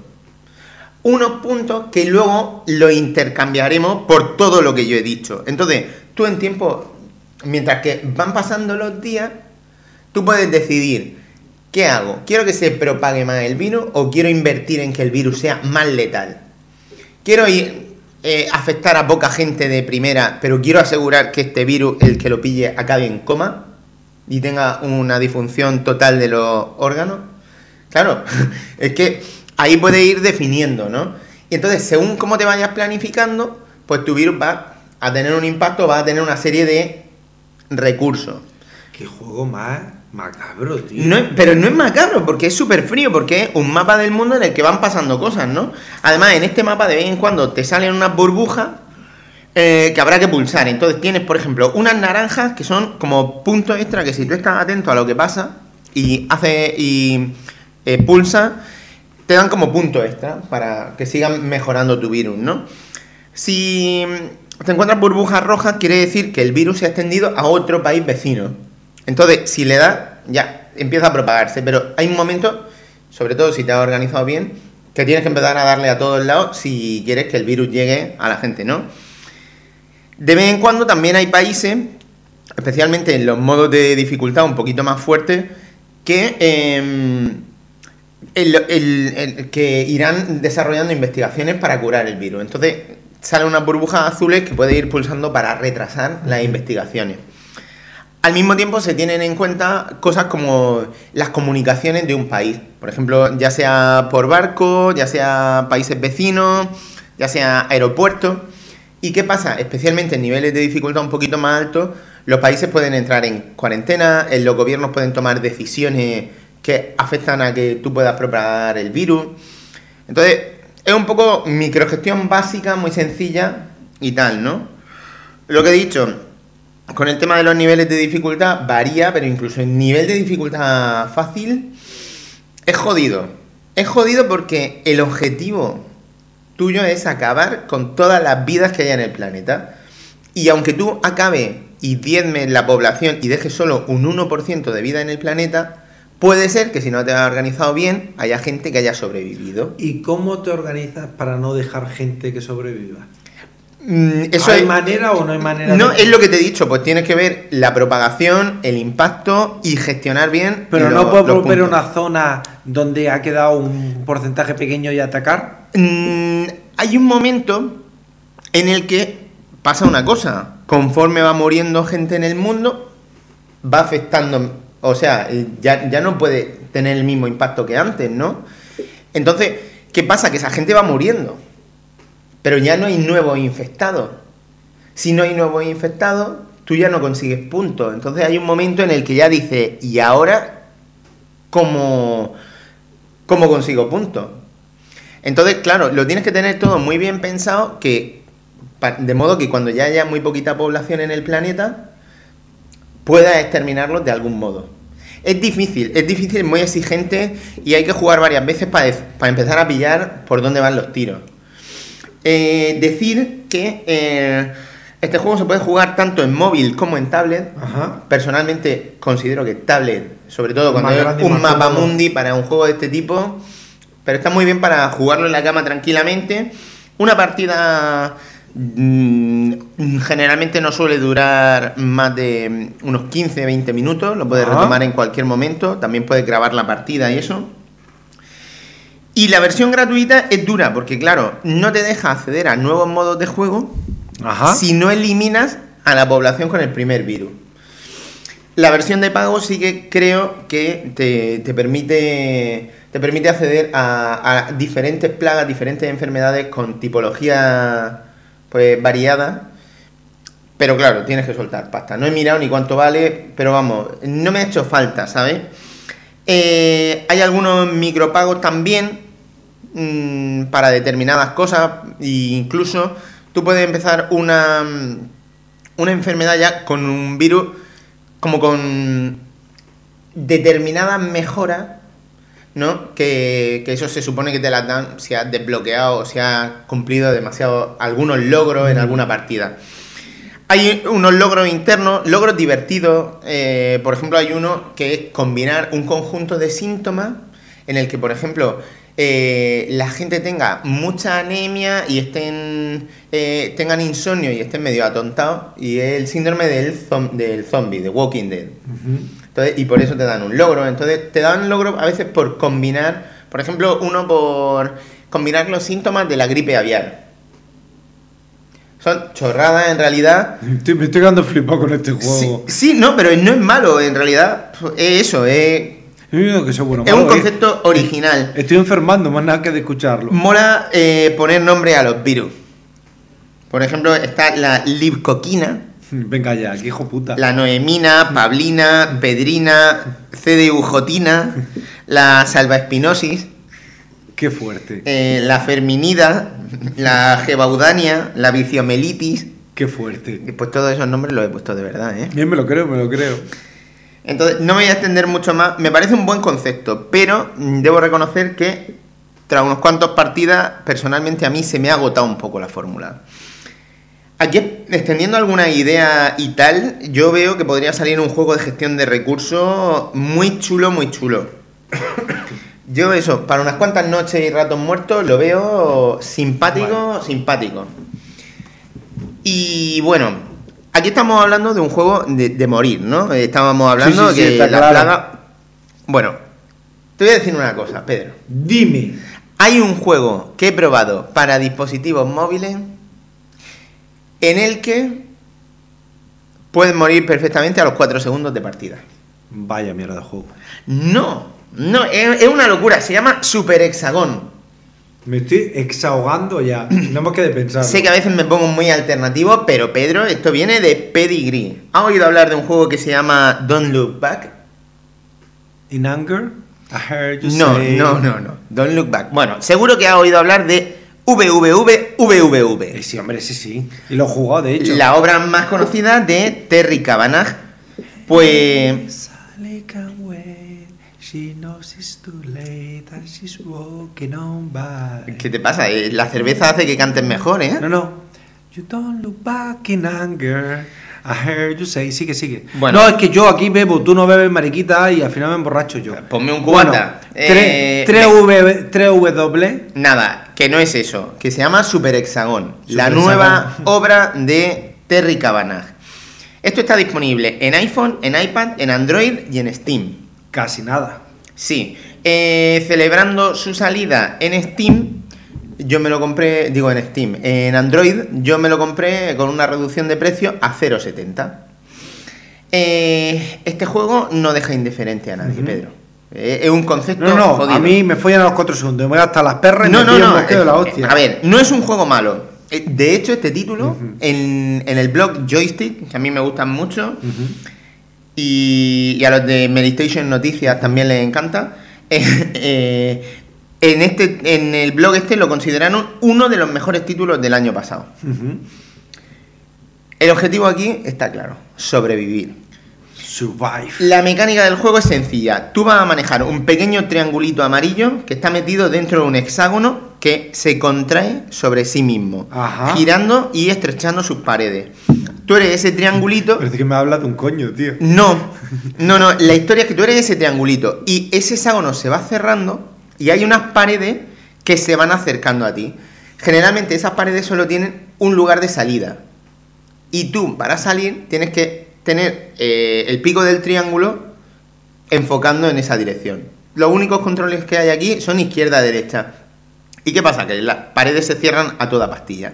Unos puntos que luego los intercambiaremos por todo lo que yo he dicho. Entonces, tú en tiempo, mientras que van pasando los días, tú puedes decidir ¿Qué hago? ¿Quiero que se propague más el virus o quiero invertir en que el virus sea más letal? Quiero ir, eh, afectar a poca gente de primera, pero quiero asegurar que este virus, el que lo pille, acabe en coma y tenga una disfunción total de los órganos. Claro, es que ahí puede ir definiendo, ¿no? Y entonces, según cómo te vayas planificando, pues tu virus va a tener un impacto, va a tener una serie de recursos. Qué juego más macabro, tío. Pero no es macabro, porque es súper frío, porque es un mapa del mundo en el que van pasando cosas, ¿no? Además, en este mapa de vez en cuando te salen unas burbujas eh, que habrá que pulsar. Entonces tienes, por ejemplo, unas naranjas que son como puntos extra que si tú estás atento a lo que pasa y hace y eh, pulsa, te dan como puntos extra para que sigan mejorando tu virus, ¿no? Si te encuentras burbujas rojas, quiere decir que el virus se ha extendido a otro país vecino. Entonces, si le das, ya empieza a propagarse. Pero hay un momento, sobre todo si te has organizado bien, que tienes que empezar a darle a todos lados si quieres que el virus llegue a la gente, ¿no? De vez en cuando también hay países, especialmente en los modos de dificultad un poquito más fuertes, que, eh, el- el- el- que irán desarrollando investigaciones para curar el virus. Entonces salen unas burbujas azules que puede ir pulsando para retrasar las investigaciones. Al mismo tiempo se tienen en cuenta cosas como las comunicaciones de un país. Por ejemplo, ya sea por barco, ya sea países vecinos, ya sea aeropuertos. ¿Y qué pasa? Especialmente en niveles de dificultad un poquito más altos, los países pueden entrar en cuarentena, los gobiernos pueden tomar decisiones que afectan a que tú puedas propagar el virus. Entonces, es un poco microgestión básica, muy sencilla y tal, ¿no? Lo que he dicho, con el tema de los niveles de dificultad varía, pero incluso el nivel de dificultad fácil es jodido. Es jodido porque el objetivo tuyo es acabar con todas las vidas que hay en el planeta. Y aunque tú acabe y diezmes la población y dejes solo un 1% de vida en el planeta, puede ser que si no te has organizado bien, haya gente que haya sobrevivido. ¿Y cómo te organizas para no dejar gente que sobreviva? Mm, Eso ¿Hay es- manera o no hay manera? No, de- es lo que te he dicho, pues tienes que ver la propagación, el impacto y gestionar bien. Pero no puedo volver a una zona donde ha quedado un porcentaje pequeño y atacar. Mm, hay un momento en el que pasa una cosa. Conforme va muriendo gente en el mundo, va afectando. O sea, ya, ya no puede tener el mismo impacto que antes, ¿no? Entonces, ¿qué pasa? Que esa gente va muriendo. Pero ya no hay nuevos infectados. Si no hay nuevos infectados, tú ya no consigues puntos. Entonces hay un momento en el que ya dices, ¿y ahora cómo, cómo consigo puntos? Entonces, claro, lo tienes que tener todo muy bien pensado, que de modo que cuando ya haya muy poquita población en el planeta, puedas exterminarlos de algún modo. Es difícil, es difícil, muy exigente y hay que jugar varias veces para empezar a pillar por dónde van los tiros. Eh, decir que eh, este juego se puede jugar tanto en móvil como en tablet. Ajá. Personalmente considero que tablet, sobre todo cuando Más es grande y un mapa mundi para un juego de este tipo, pero está muy bien para jugarlo en la cama tranquilamente. Una partida mm, generalmente no suele durar más de mm, unos 15-20 minutos, lo puedes Ajá. retomar en cualquier momento, también puedes grabar la partida y eso. Y la versión gratuita es dura, porque claro, no te deja acceder a nuevos modos de juego Ajá. si no eliminas a la población con el primer virus. La versión de pago sí que creo que te, te permite, te permite acceder a, a diferentes plagas, diferentes enfermedades con tipología pues, variada. Pero claro, tienes que soltar pasta. No he mirado ni cuánto vale, pero vamos, no me ha hecho falta, ¿sabes? Eh, hay algunos micropagos también mm, para determinadas cosas. E incluso tú puedes empezar una, mm, una enfermedad ya con un virus como con determinadas mejoras, ¿no? Que, que eso se supone que te las dan si has desbloqueado o si has cumplido demasiado algunos logros en alguna partida. Hay unos logros internos, logros divertidos. eh, por ejemplo, hay uno que es combinar un conjunto de síntomas en el que, por ejemplo, eh, la gente tenga mucha anemia y estén eh, tengan insomnio y estén medio atontados. Y es el síndrome del, zom- del zombie, de Walking Dead. Entonces, y por eso te dan un logro. Entonces, te dan logro a veces por combinar, por ejemplo, uno por combinar los síntomas de la gripe aviar. Son chorradas en realidad. Estoy- me estoy quedando flipado con este Sí, juego. sí, no, pero no es malo, en realidad es eso, es, Eh, que sea bueno, es un eh. concepto original. Estoy enfermando más nada que de escucharlo. Mola eh, poner nombre a los virus. Por ejemplo, está la libcoquina, Venga ya, que hijo puta. la noemina, pablina, pedrina, CDUjotina, la salvaespinosis, Qué fuerte. eh, la ferminida, la gebaudania, la viciomelitis. Qué fuerte. Y Pues todos esos nombres los he puesto de verdad, ¿eh? Bien, me lo creo, me lo creo. Entonces, no me voy a extender mucho más. Me parece un buen concepto, pero debo reconocer que tras unos cuantos partidas, personalmente a mí se me ha agotado un poco la fórmula. Aquí, extendiendo alguna idea y tal, yo veo que podría salir un juego de gestión de recursos muy chulo, muy chulo. Yo eso, para unas cuantas noches y ratos muertos, lo veo simpático, simpático. Y bueno, aquí estamos hablando de un juego de, de morir, ¿no? Eh, Estábamos hablando Sí, que la claro. plaga... Bueno, te voy a decir una cosa, Pedro. Dime. Hay un juego que he probado para dispositivos móviles en el que puedes morir perfectamente a los 4 segundos de partida. Vaya mierda de juego. No, no, es, es una locura. Se llama Super Hexagón. Me estoy exahogando ya. No me quede pensar. Sé que a veces me pongo muy alternativo, pero Pedro, esto viene de Pedigree. ¿Has oído hablar de un juego que se llama Don't Look Back? In anger, I heard you No, say- no, no, no. Don't Look Back. Bueno, seguro que has oído hablar de WWWWW. Eh, sí, hombre, sí, sí. Y lo he jugado, de hecho. La obra más conocida de Terry Cavanagh. Pues. She knows it's too late and she's walking on by. ¿Qué te pasa? Eh, La cerveza hace que cantes mejor, ¿eh? No, no. You don't look back in anger. I heard you say. Sigue, sigue. Bueno. No, es que yo aquí bebo, tú no bebes mariquita y al final me emborracho yo. Ponme un Bueno, cubata. Eh, tres W, tres W. Nada, que no es eso, que se llama Super Hexagón, la nueva Hexagón. obra de Terry Cavanagh. Esto está disponible en iPhone, en iPad, en Android y en Steam. Casi nada. Sí, eh, celebrando su salida en Steam, yo me lo compré, digo en Steam, en Android yo me lo compré con una reducción de precio a 0,70. Eh, este juego no deja indiferente a nadie. Pedro. Eh, es un concepto No, no, jodido. a mí me follan a los 4 segundos. Me voy hasta las perras y No, me no, no. de la eh, hostia. A ver, no es un juego malo. Eh, De hecho, este título, en, en el blog Joystick, que a mí me gustan mucho. Y, y a los de Meditation Noticias también les encanta, eh, eh, en, este, en el blog este lo consideraron uno de los mejores títulos del año pasado. El objetivo aquí está claro, sobrevivir. Survive. La mecánica del juego es sencilla. Tú vas a manejar un pequeño triangulito amarillo que está metido dentro de un hexágono que se contrae sobre sí mismo, Ajá. girando y estrechando sus paredes. Tú eres ese triangulito. Parece que me habla de un coño, tío. No, no, no. La historia es que tú eres ese triangulito y ese hexágono se va cerrando y hay unas paredes que se van acercando a ti. Generalmente esas paredes solo tienen un lugar de salida. Y tú, para salir, tienes que tener eh, el pico del triángulo enfocando en esa dirección. Los únicos controles que hay aquí son izquierda-derecha. ¿Y qué pasa? Que las paredes se cierran a toda pastilla.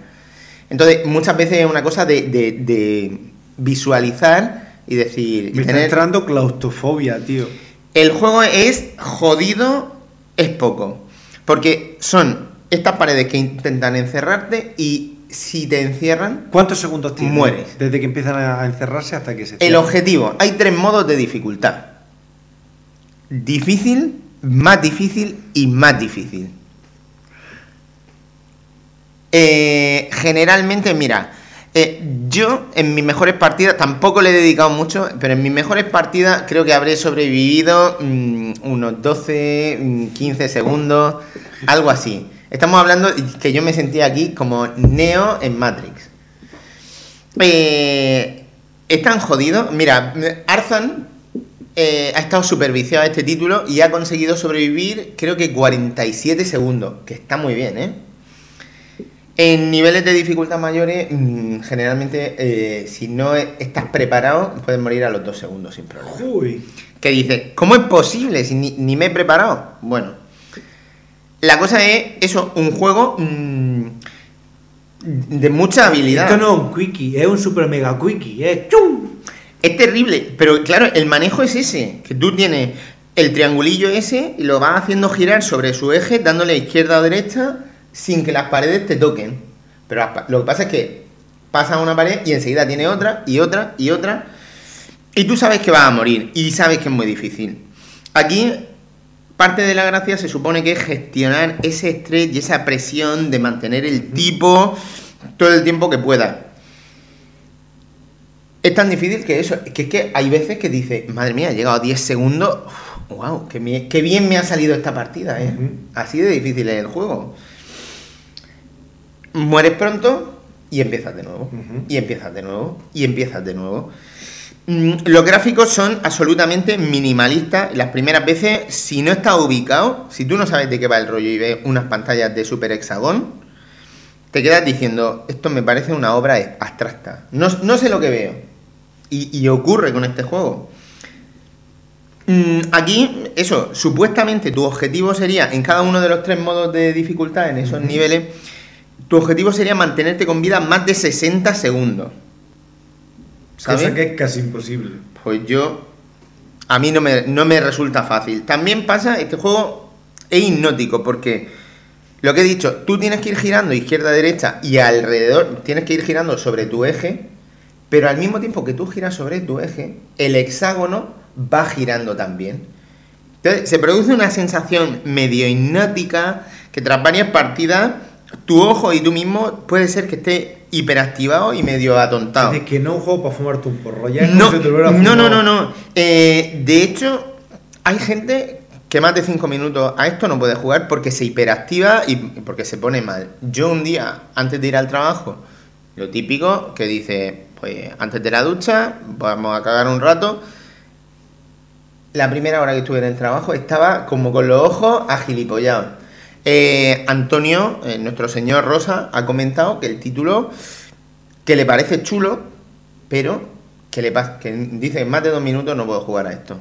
Entonces, muchas veces es una cosa de, de- de visualizar y decir... Me está tener- entrando claustrofobia, tío. el juego es jodido, es poco. Porque son estas paredes que intentan encerrarte y si te encierran, ¿Cuántos segundos? Mueres. Desde que empiezan a encerrarse hasta que se el cierran. objetivo, hay tres modos de dificultad. Difícil, más difícil y más difícil. Eh, generalmente, mira, eh, yo en mis mejores partidas, tampoco le he dedicado mucho, pero en mis mejores partidas creo que habré sobrevivido mm, unos 12, mm, 15 segundos, algo así. Estamos hablando que yo me sentía aquí como Neo en Matrix. Eh, es tan jodido. Mira, Arzan eh, ha estado superviciado a este título y ha conseguido sobrevivir, creo que 47 segundos, que está muy bien, ¿eh? En niveles de dificultad mayores, mm, generalmente, eh, si no estás preparado, puedes morir a los dos segundos sin problema. Uy. que dice, ¿cómo es posible si ni, ni me he preparado? Bueno, la cosa es eso, un juego mm, de mucha habilidad. Esto no es un quickie, es un super mega quickie. Es ¡chum! Es terrible, pero claro, el manejo es ese, que tú tienes el triangulillo ese y lo vas haciendo girar sobre su eje, dándole izquierda o derecha, sin que las paredes te toquen. Pero lo que pasa es que pasa una pared y enseguida tiene otra y otra y otra. Y tú sabes que vas a morir y sabes que es muy difícil. Aquí, parte de la gracia se supone que es gestionar ese estrés y esa presión de mantener el tipo todo el tiempo que pueda. Es tan difícil que eso, que es que hay veces que dices, madre mía, he llegado a 10 segundos, wow, qué, mi- qué bien me ha salido esta partida, ¿eh? Así de difícil es el juego. Mueres pronto y empiezas de nuevo, y empiezas de nuevo, y empiezas de nuevo. Mm, Los gráficos son absolutamente minimalistas. Las primeras veces, si no está ubicado, si tú no sabes de qué va el rollo y ves unas pantallas de super hexagón, te quedas diciendo, esto me parece una obra abstracta. No, no sé lo que veo. Y, y ocurre con este juego. Mm, Aquí, eso, supuestamente tu objetivo sería, en cada uno de los tres modos de dificultad, en esos niveles, tu objetivo sería mantenerte con vida más de 60 segundos. ¿Sabes? Cosa que es casi imposible. Pues yo. A mí no me, no me resulta fácil. También pasa, este juego es hipnótico porque lo que he dicho, tú tienes que ir girando izquierda-derecha y alrededor tienes que ir girando sobre tu eje, pero al mismo tiempo que tú giras sobre tu eje, el hexágono va girando también. Entonces se produce una sensación medio hipnótica que tras varias partidas tu ojo y tú mismo puede ser que esté hiperactivado y medio atontado. Es que no un juego para fumarte un porro. Ya es No, no, no, no, no. Eh, de hecho, hay gente que más de 5 minutos a esto no puede jugar porque se hiperactiva y porque se pone mal. Yo un día, antes de ir al trabajo, lo típico que dice, pues antes de la ducha, vamos a cagar un rato. La primera hora que estuve en el trabajo estaba como con los ojos agilipollados. Eh, Antonio, eh, nuestro señor Rosa, ha comentado que el título que le parece chulo, pero que le pasa, que dice en más de dos minutos no puedo jugar a esto.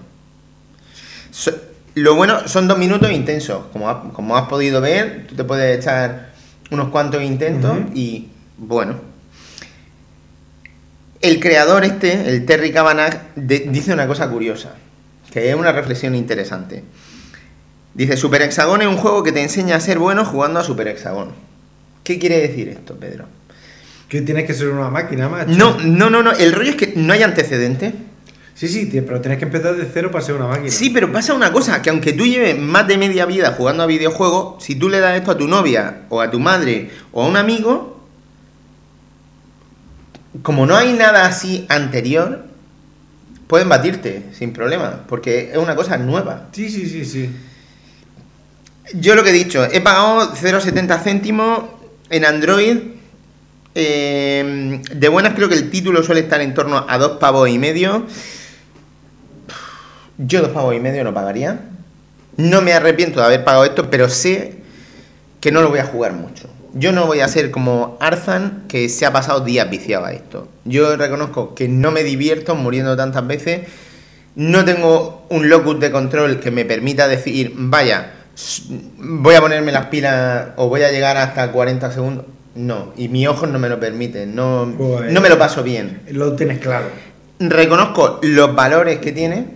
So- lo bueno son dos minutos intensos, como, ha- como has podido ver, tú te puedes echar unos cuantos intentos y bueno. El creador este, el Terry Cavanagh, de- dice una cosa curiosa, que es una reflexión interesante. Dice, Super Hexagon es un juego que te enseña a ser bueno jugando a Super Hexagon. ¿Qué quiere decir esto, Pedro? Que tienes que ser una máquina, macho. No, no, no, no. El rollo es que no hay antecedente. Sí, sí, tío, pero tienes que empezar de cero para ser una máquina. Sí, pero pasa una cosa, que aunque tú lleves más de media vida jugando a videojuegos, si tú le das esto a tu novia, o a tu madre, o a un amigo, como no hay nada así anterior, pueden batirte sin problema, porque es una cosa nueva. Sí, sí, sí, sí. Yo lo que he dicho, he pagado 0,70 céntimos en Android. eh, de buenas creo que el título suele estar en torno a dos pavos y medio. Yo dos pavos y medio no pagaría. No me arrepiento de haber pagado esto, pero sé que no lo voy a jugar mucho. Yo no voy a ser como Arzan, que se ha pasado días viciado a esto. Yo reconozco que no me divierto muriendo tantas veces. No tengo un locus de control que me permita decir, vaya, voy a ponerme las pilas o voy a llegar hasta 40 segundos. No, y mis ojos no me lo permiten, no, no me lo paso bien. Lo tienes claro. Reconozco los valores que tiene,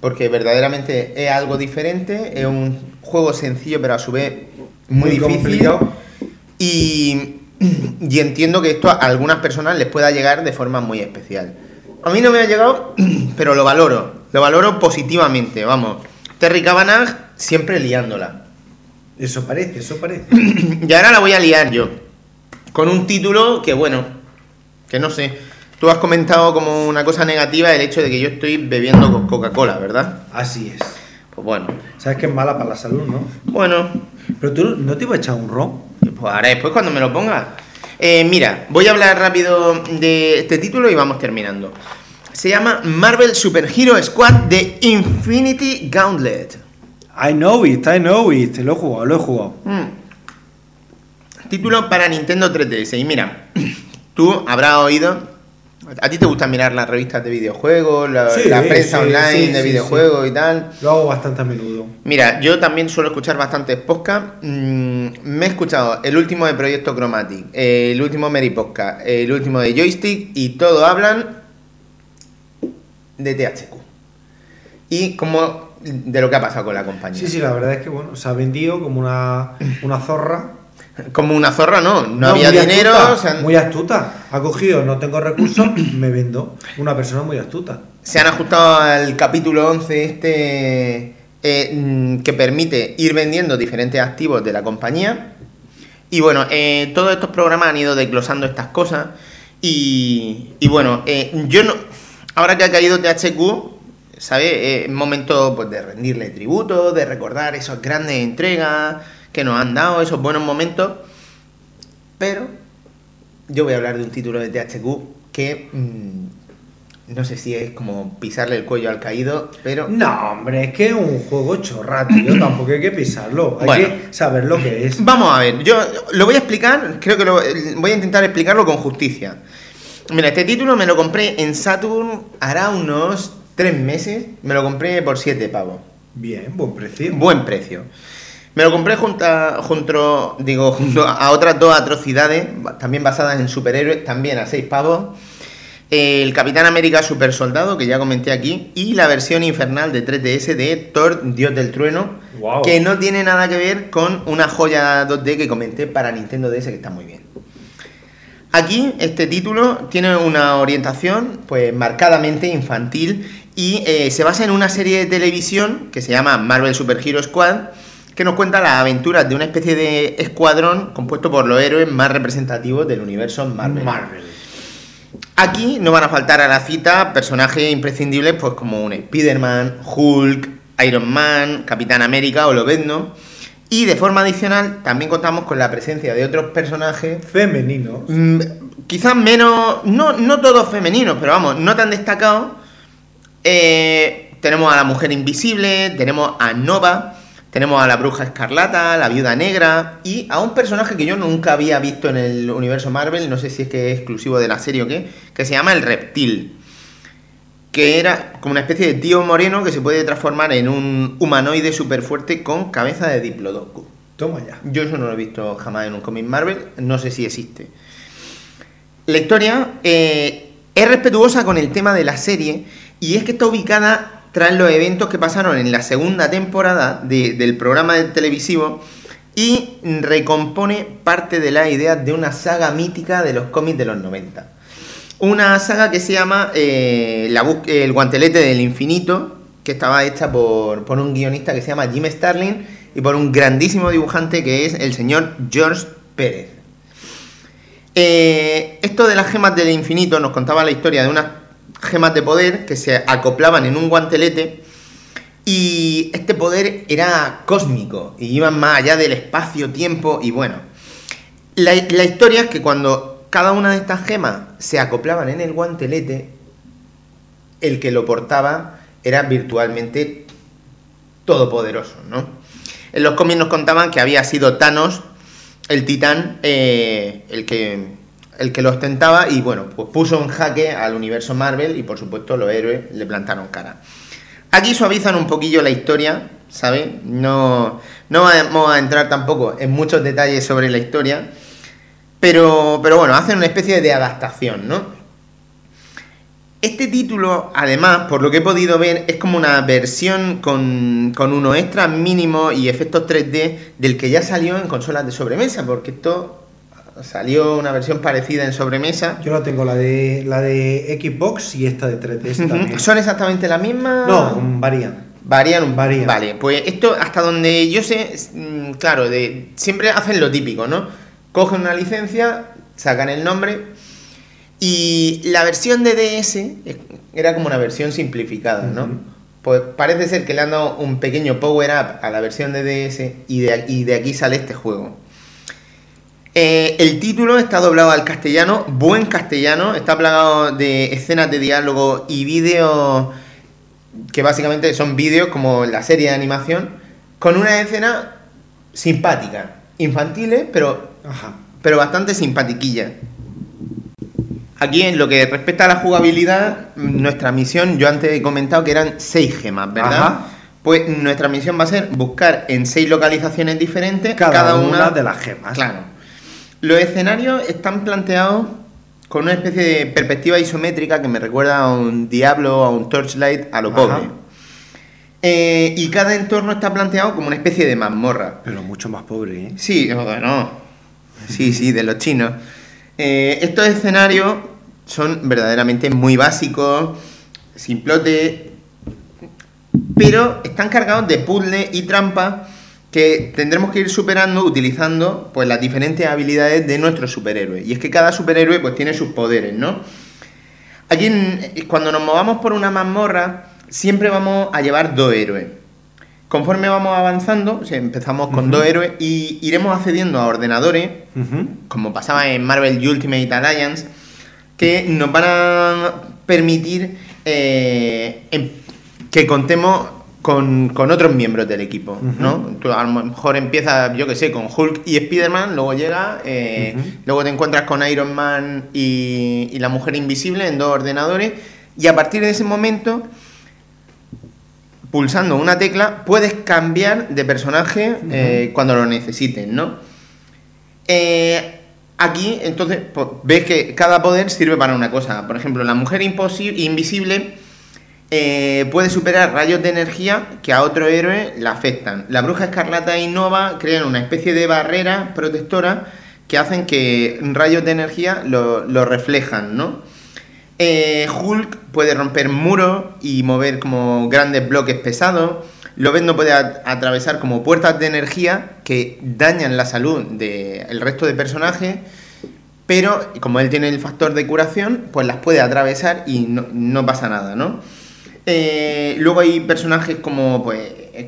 porque verdaderamente es algo diferente, es un juego sencillo pero a su vez muy, difícil. complicado. Y, y entiendo que esto a algunas personas les pueda llegar de forma muy especial. A mí no me ha llegado, pero lo valoro. Lo valoro positivamente, vamos. Terry Cavanagh siempre liándola. Eso parece, eso parece. Y ahora la voy a liar yo. Con un título que, bueno, que no sé. Tú has comentado como una cosa negativa el hecho de que yo estoy bebiendo co- Coca-Cola, ¿verdad? Así es. Pues bueno. Sabes que es mala para la salud, ¿no? Bueno, Pero tú no te iba a echar un ron. pues ahora después cuando me lo ponga. Eh, mira, voy a hablar rápido de este título y vamos terminando. Se llama Marvel Super Hero Squad de Infinity Gauntlet. I know it, I know it. Lo he jugado, lo he jugado. Mm. Título para Nintendo 3DS. Y mira, tú habrás oído ¿A ti te gusta mirar las revistas de videojuegos, la, Sí, la prensa sí, online sí, de videojuegos y tal? Lo hago bastante a menudo. Mira, yo también suelo escuchar bastantes podcasts. Mm, me he escuchado el último de Proyecto Chromatic, el último Mary Podcast, el último de Joystick y todos hablan de THQ. Y como de lo que ha pasado con la compañía. Sí, sí, la verdad es que bueno, se ha vendido como una, una zorra. Como una zorra, no. No, No, había dinero. astuta, o sea, Muy astuta. Ha cogido, no tengo recursos, me vendo. Una persona muy astuta. se han ajustado al capítulo 11 este eh, mm, que permite ir vendiendo diferentes activos de la compañía. Y bueno, eh, todos estos programas han ido desglosando estas cosas. Y, y bueno, eh, yo no. Ahora que ha caído THQ, ¿sabes? Eh, Es momento pues, de rendirle tributo, de recordar esas grandes entregas que nos han dado, esos buenos momentos. Pero yo voy a hablar de un título de THQ que mm, no sé si es como pisarle el cuello al caído, pero No, hombre, es que es un juego chorra, tío. Tampoco hay que pisarlo. Hay Bueno. que saber lo que es. Vamos a ver, yo lo voy a explicar, creo que lo, voy a intentar explicarlo con justicia. Mira, este título me lo compré en Saturn hará unos tres meses, me lo compré por 7 pavos. Bien, buen precio. Buen precio. Me lo compré junto a, junto, digo, junto a otras dos atrocidades, también basadas en superhéroes, también a 6 pavos. El Capitán América Super Soldado, que ya comenté aquí, y la versión infernal de 3DS de Thor, Dios del Trueno, Guau. que no tiene nada que ver con una joya 2D que comenté para Nintendo DS, que está muy bien. Aquí este título tiene una orientación pues marcadamente infantil y eh, se basa en una serie de televisión que se llama Marvel Super Hero Squad que nos cuenta las aventuras de una especie de escuadrón compuesto por los héroes más representativos del universo Marvel. Marvel. Aquí no van a faltar a la cita personajes imprescindibles pues como un Spider-Man, Hulk, Iron Man, Capitán América o Lobezno. Y de forma adicional también contamos con la presencia de otros personajes Femenino. Mm, quizás menos, no, no todos femeninos, pero vamos, no tan destacados. Eh, tenemos a la mujer invisible, tenemos a Nova, tenemos a la bruja escarlata, la viuda negra y a un personaje que yo nunca había visto en el universo Marvel, no sé si es que es exclusivo de la serie o qué, que se llama el reptil. Que era como una especie de tío moreno que se puede transformar en un humanoide súper fuerte con cabeza de diplodocus. Toma ya. Yo eso no lo he visto jamás en un cómic Marvel, no sé si existe. La historia eh, es respetuosa con el tema de la serie y es que está ubicada tras los eventos que pasaron en la segunda temporada de- del programa de televisivo y recompone parte de las ideas de una saga mítica de los cómics de los 90. Una saga que se llama eh, El guantelete del infinito, que estaba hecha por, por un guionista que se llama Jim Starlin y por un grandísimo dibujante que es el señor George Pérez. Eh, esto de las gemas del infinito nos contaba la historia de unas gemas de poder que se acoplaban en un guantelete y este poder era cósmico y iban más allá del espacio-tiempo y bueno. La, la historia es que cuando cada una de estas gemas se acoplaban en el guantelete, el que lo portaba era virtualmente todopoderoso, ¿no? En los cómics nos contaban que había sido Thanos, el titán, eh, el, que, el que lo ostentaba y bueno, pues puso en jaque al universo Marvel y por supuesto los héroes le plantaron cara. Aquí suavizan un poquillo la historia, ¿sabes? No, no vamos a entrar tampoco en muchos detalles sobre la historia, pero, pero bueno, hacen una especie de adaptación, ¿no? Este título, además, por lo que he podido ver, es como una versión con, con unos extras mínimos y efectos 3D del que ya salió en consolas de sobremesa, porque esto salió una versión parecida en sobremesa. Yo la tengo, la de la de Xbox y esta de 3DS también. ¿Son exactamente la misma? No, varían. Varían un Varían. Vale, pues esto hasta donde yo sé, mm, claro, de, siempre hacen lo típico, ¿no? Cogen una licencia, sacan el nombre y la versión de DS era como una versión simplificada, ¿no? Pues parece ser que le han dado un pequeño power up a la versión de DS y de, y de aquí sale este juego. Eh, el título está doblado al castellano, buen castellano, está plagado de escenas de diálogo y vídeos que básicamente son vídeos como la serie de animación, con una escena simpática, infantiles, pero, Ajá. pero bastante simpatiquilla. Aquí en lo que respecta a la jugabilidad, nuestra misión, yo antes he comentado que eran seis gemas, ¿verdad? Ajá. Pues nuestra misión va a ser buscar en seis localizaciones diferentes Cada, cada, una, de las gemas. Claro. Los escenarios están planteados con una especie de perspectiva isométrica que me recuerda a un Diablo, a un Torchlight, a lo pobre. Eh, y cada entorno está planteado como una especie de mazmorra. Pero mucho más pobre, ¿eh? Sí, bueno. Sí, sí, de los chinos. Eh, estos escenarios son verdaderamente muy básicos, simplote, pero están cargados de puzzles y trampas que tendremos que ir superando utilizando pues las diferentes habilidades de nuestro superhéroe. Y es que cada superhéroe pues tiene sus poderes, ¿no? Aquí cuando nos movamos por una mazmorra siempre vamos a llevar dos héroes. Conforme vamos avanzando, empezamos con dos héroes y iremos accediendo a ordenadores como pasaba en Marvel Ultimate Alliance, que nos van a permitir eh, em- que contemos con, con otros miembros del equipo, ¿no? Tú a lo mejor empiezas, yo que sé, con Hulk y Spider-Man, luego llega, eh, luego te encuentras con Iron Man y, y la Mujer Invisible en dos ordenadores, y a partir de ese momento pulsando una tecla puedes cambiar de personaje eh, cuando lo necesites, ¿no? Eh, aquí, entonces, pues, ves que cada poder sirve para una cosa. Por ejemplo, la mujer invisible eh, puede superar rayos de energía que a otro héroe le afectan. La bruja escarlata y Nova crean una especie de barrera protectora que hacen que rayos de energía lo, lo reflejan, ¿no? Eh, Hulk puede romper muros y mover como grandes bloques pesados. Lobezno puede atravesar como puertas de energía que dañan la salud del resto de personajes, pero como él tiene el factor de curación, pues las puede atravesar y no, no pasa nada, ¿no? Eh, luego hay personajes como, pues,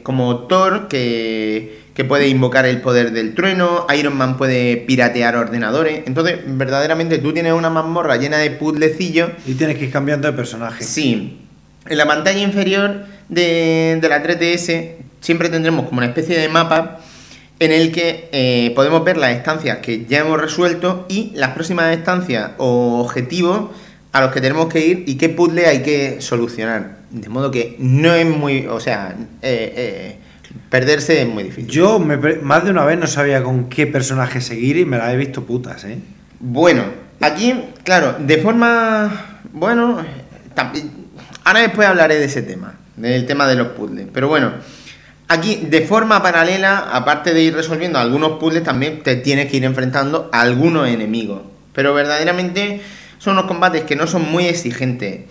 como Thor, que, que puede invocar el poder del trueno, Iron Man puede piratear ordenadores. Entonces, verdaderamente tú tienes una mazmorra llena de puzzlecillos Y tienes que ir cambiando de personaje. Sí. En la pantalla inferior de, de la 3DS siempre tendremos como una especie de mapa en el que eh, podemos ver las estancias que ya hemos resuelto y las próximas estancias o objetivos a los que tenemos que ir y qué puzzle hay que solucionar. De modo que no es muy... O sea, eh, eh, perderse es muy difícil. Yo me más de una vez no sabía con qué personaje seguir y me la he visto putas, ¿eh? Bueno, aquí, claro, de forma. Bueno, ahora después hablaré de ese tema, del tema de los puzzles. Pero bueno, aquí, de forma paralela, aparte de ir resolviendo algunos puzzles, también te tienes que ir enfrentando a algunos enemigos. Pero verdaderamente son unos combates que no son muy exigentes.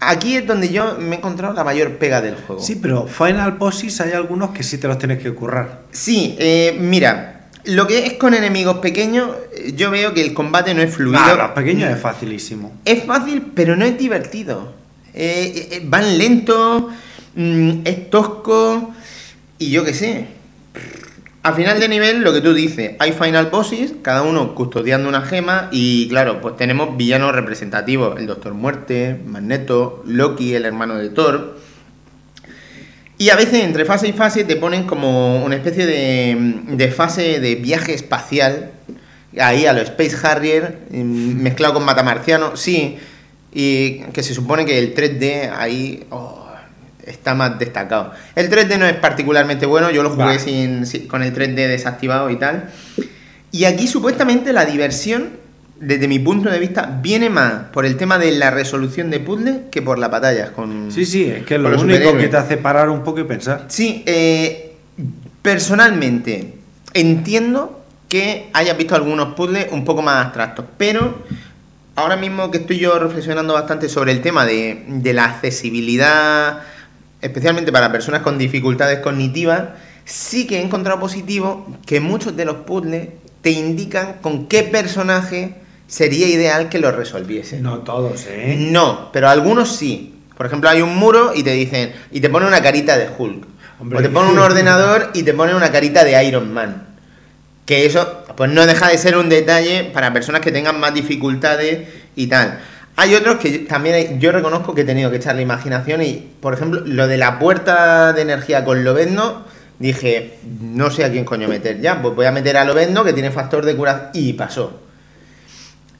Aquí es donde yo me he encontrado la mayor pega del juego. Sí, pero Final Bosses hay algunos que sí te los tienes que currar. Sí, eh, mira, lo que es con enemigos pequeños, eh, yo veo que el combate no es fluido. Ah, los pequeños es facilísimo. Es fácil, pero no es divertido. Eh, van lentos, mm, es tosco y yo qué sé. Al final de nivel, lo que tú dices, hay final bosses, cada uno custodiando una gema y claro, pues tenemos villanos representativos, el Doctor Muerte, Magneto, Loki, el hermano de Thor. Y a veces entre fase y fase te ponen como una especie de, de fase de viaje espacial, ahí a lo Space Harrier, mm, mezclado con Matamarciano, sí, y que se supone que el 3D ahí oh, está más destacado. El 3D no es particularmente bueno, yo lo jugué Vale. sin, sin- con el 3D desactivado y tal. Y aquí supuestamente la diversión, desde mi punto de vista, viene más por el tema de la resolución de puzzles que por las batallas con... Sí, sí, es que es lo único que te hace parar un poco y pensar. Sí, eh, personalmente entiendo que hayas visto algunos puzzles un poco más abstractos, pero ahora mismo que estoy yo reflexionando bastante sobre el tema de, de la accesibilidad, especialmente para personas con dificultades cognitivas, sí que he encontrado positivo que muchos de los puzzles te indican con qué personaje sería ideal que lo resolviese. No todos, ¿eh? No, pero algunos sí. Por ejemplo, hay un muro y te dicen, y te pone una carita de Hulk. Hombre. o te pone un ordenador y te pone una carita de Iron Man. Que eso, pues no deja de ser un detalle para personas que tengan más dificultades y tal. Hay otros que también hay- yo reconozco que he tenido que echarle imaginación y, por ejemplo, lo de la puerta de energía con Lobezno, dije, no sé a quién coño meter ya, pues voy a meter a Lobezno que tiene factor de curación y pasó.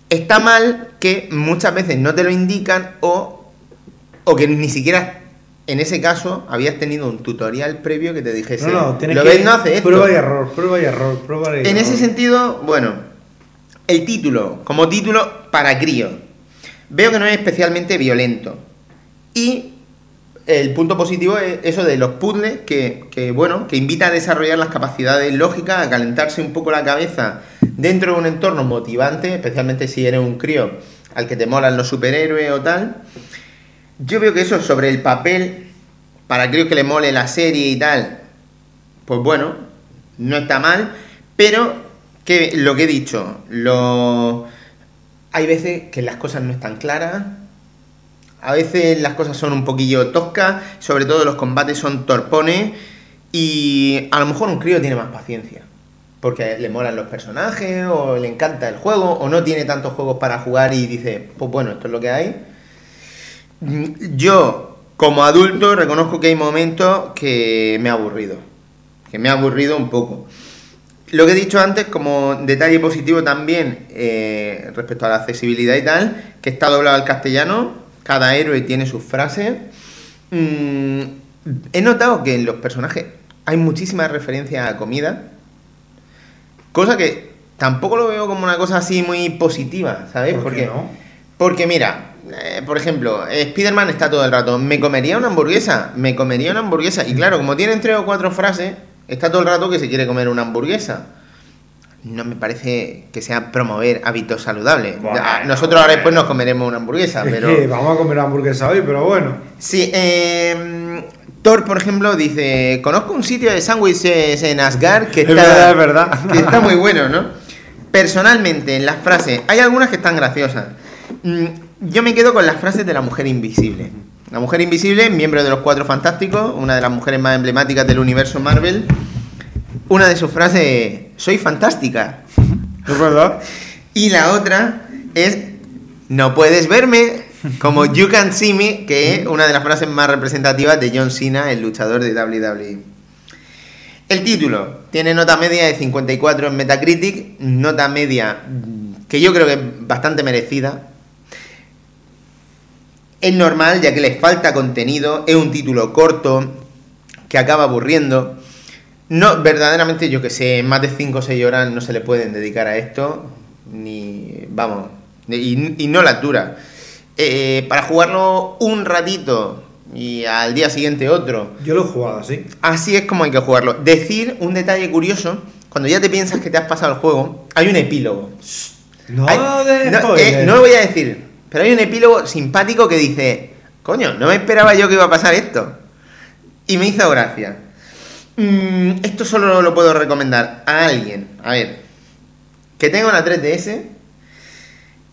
está mal que muchas veces no te lo indican o, o que ni siquiera en ese caso habías tenido un tutorial previo que te dijese, No, no, tienes lo que ves, no hace esto. Prueba y error, prueba y error, prueba y error. En ese sentido, bueno, el título, como título para crío, veo que no es especialmente violento. Y el punto positivo es eso de los puzzles, que, que, bueno, que invita a desarrollar las capacidades lógicas, a calentarse un poco la cabeza dentro de un entorno motivante, especialmente si eres un crío al que te molan los superhéroes o tal. Yo veo que eso sobre el papel, para críos que le mole la serie y tal, pues bueno, no está mal, pero que lo que he dicho, lo... hay veces que las cosas no están claras, a veces las cosas son un poquillo toscas, sobre todo los combates son torpones y a lo mejor un crío tiene más paciencia. Porque le molan los personajes, o le encanta el juego, o no tiene tantos juegos para jugar y dice, pues bueno, esto es lo que hay. Yo, como adulto, reconozco que hay momentos que me ha aburrido. Que me ha aburrido un poco. Lo que he dicho antes, como detalle positivo también, eh, respecto a la accesibilidad y tal, que está doblado al castellano, cada héroe tiene sus frases. Mm, he notado que en los personajes hay muchísimas referencias a comida, cosa que tampoco lo veo como una cosa así muy positiva, ¿sabes? ¿Por qué Porque, no? porque mira, eh, por ejemplo, eh, Spider-Man está todo el rato, ¿me comería una hamburguesa? ¿Me comería una hamburguesa? Y claro, como tienen tres o cuatro frases, está todo el rato que se quiere comer una hamburguesa. No me parece que sea promover hábitos saludables. Bueno, Nosotros ahora después nos comeremos una hamburguesa, Es pero... que vamos a comer hamburguesa hoy, pero bueno. Sí, eh, Thor, por ejemplo, dice, conozco un sitio de sándwiches en Asgard que Es está, verdad, es verdad. que está muy bueno, ¿no? Personalmente, en las frases, hay algunas que están graciosas. Mm, Yo me quedo con las frases de la mujer invisible. La mujer invisible, miembro de los Cuatro Fantásticos, una de las mujeres más emblemáticas del universo Marvel. Una de sus frases es, soy fantástica. Es verdad. Y la otra es no puedes verme como you can see me, que es una de las frases más representativas de John Cena, el luchador de WWE. El título tiene nota media de 54 en Metacritic, nota media que yo creo que es bastante merecida. Es normal ya que le falta contenido, es un título corto que acaba aburriendo. No, verdaderamente, yo que sé, más de 5 o 6 horas no se le pueden dedicar a esto, ni. Vamos, y, y no las dura. Eh, para jugarlo un ratito y al día siguiente otro, Yo lo he jugado así. así es como hay que jugarlo. Decir un detalle curioso, cuando ya te piensas que te has pasado el juego, hay un epílogo. No, Hay- no, eh, no lo voy a decir, pero hay un epílogo simpático que dice, coño, no me esperaba yo que iba a pasar esto. Y me hizo gracia. Mm, esto solo lo puedo recomendar a alguien, a ver, que tenga una 3DS,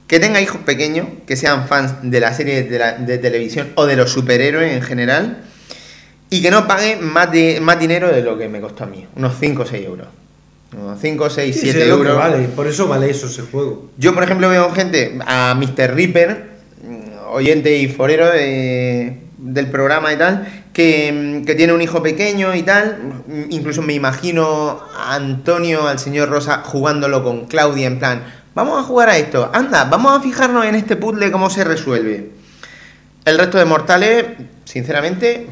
que tenga hijos pequeños, que sean fans de la serie de, televisión o de los superhéroes en general, y que no pague más, de, más dinero de lo que me costó a mí, unos 5 o 6 euros. Unos 5, 6, Sí, 7 sé lo que euros. vale, por eso vale eso ese juego. Yo, por ejemplo, veo gente, a Mr. Ripper, mm, oyente y forero de- del programa y tal, que, mm, que tiene un hijo pequeño y tal. Mm, Incluso me imagino a Antonio, al señor Rosa, jugándolo con Claudia en plan, vamos a jugar a esto, anda, vamos a fijarnos en este puzzle cómo se resuelve. El resto de mortales, sinceramente,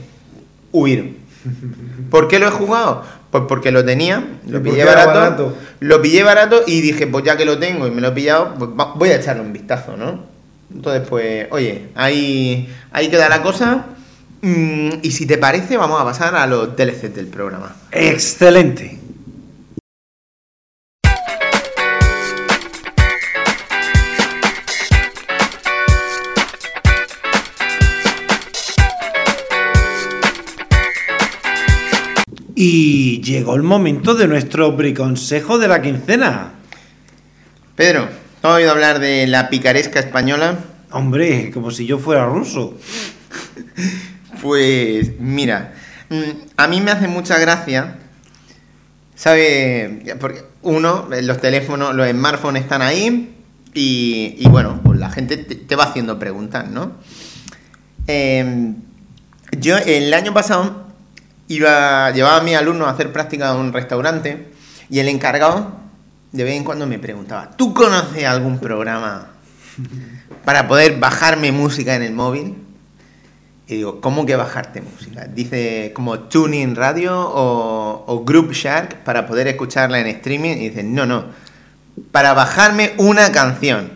huir. ¿Por qué lo he jugado? Pues porque lo tenía, ¿Y lo pillé barato, barato? lo pillé barato y dije, pues ya que lo tengo y me lo he pillado, pues voy a echarle un vistazo, ¿no? Entonces, pues, oye, ahí, ahí queda la cosa. Mm, y si te parece, vamos a pasar a los DLCs del programa. Excelente. Y llegó el momento de nuestro briconsejo de la quincena. Pedro, ¿has oído hablar de la picaresca española? Hombre, como si yo fuera ruso. Pues mira, mm, a mí me hace mucha gracia, ¿sabe? Porque uno, los teléfonos, los smartphones están ahí y, y bueno, pues la gente te, te va haciendo preguntas, ¿no? Eh, yo el año pasado iba, llevaba a mi alumno a hacer práctica en un restaurante y el encargado de vez en cuando me preguntaba, ¿tú conoces algún programa para poder bajarme música en el móvil? Y digo, ¿cómo que bajarte música? Dice como Tuning Radio o, o Group Shark para poder escucharla en streaming. Y dice, no, no, para bajarme una canción.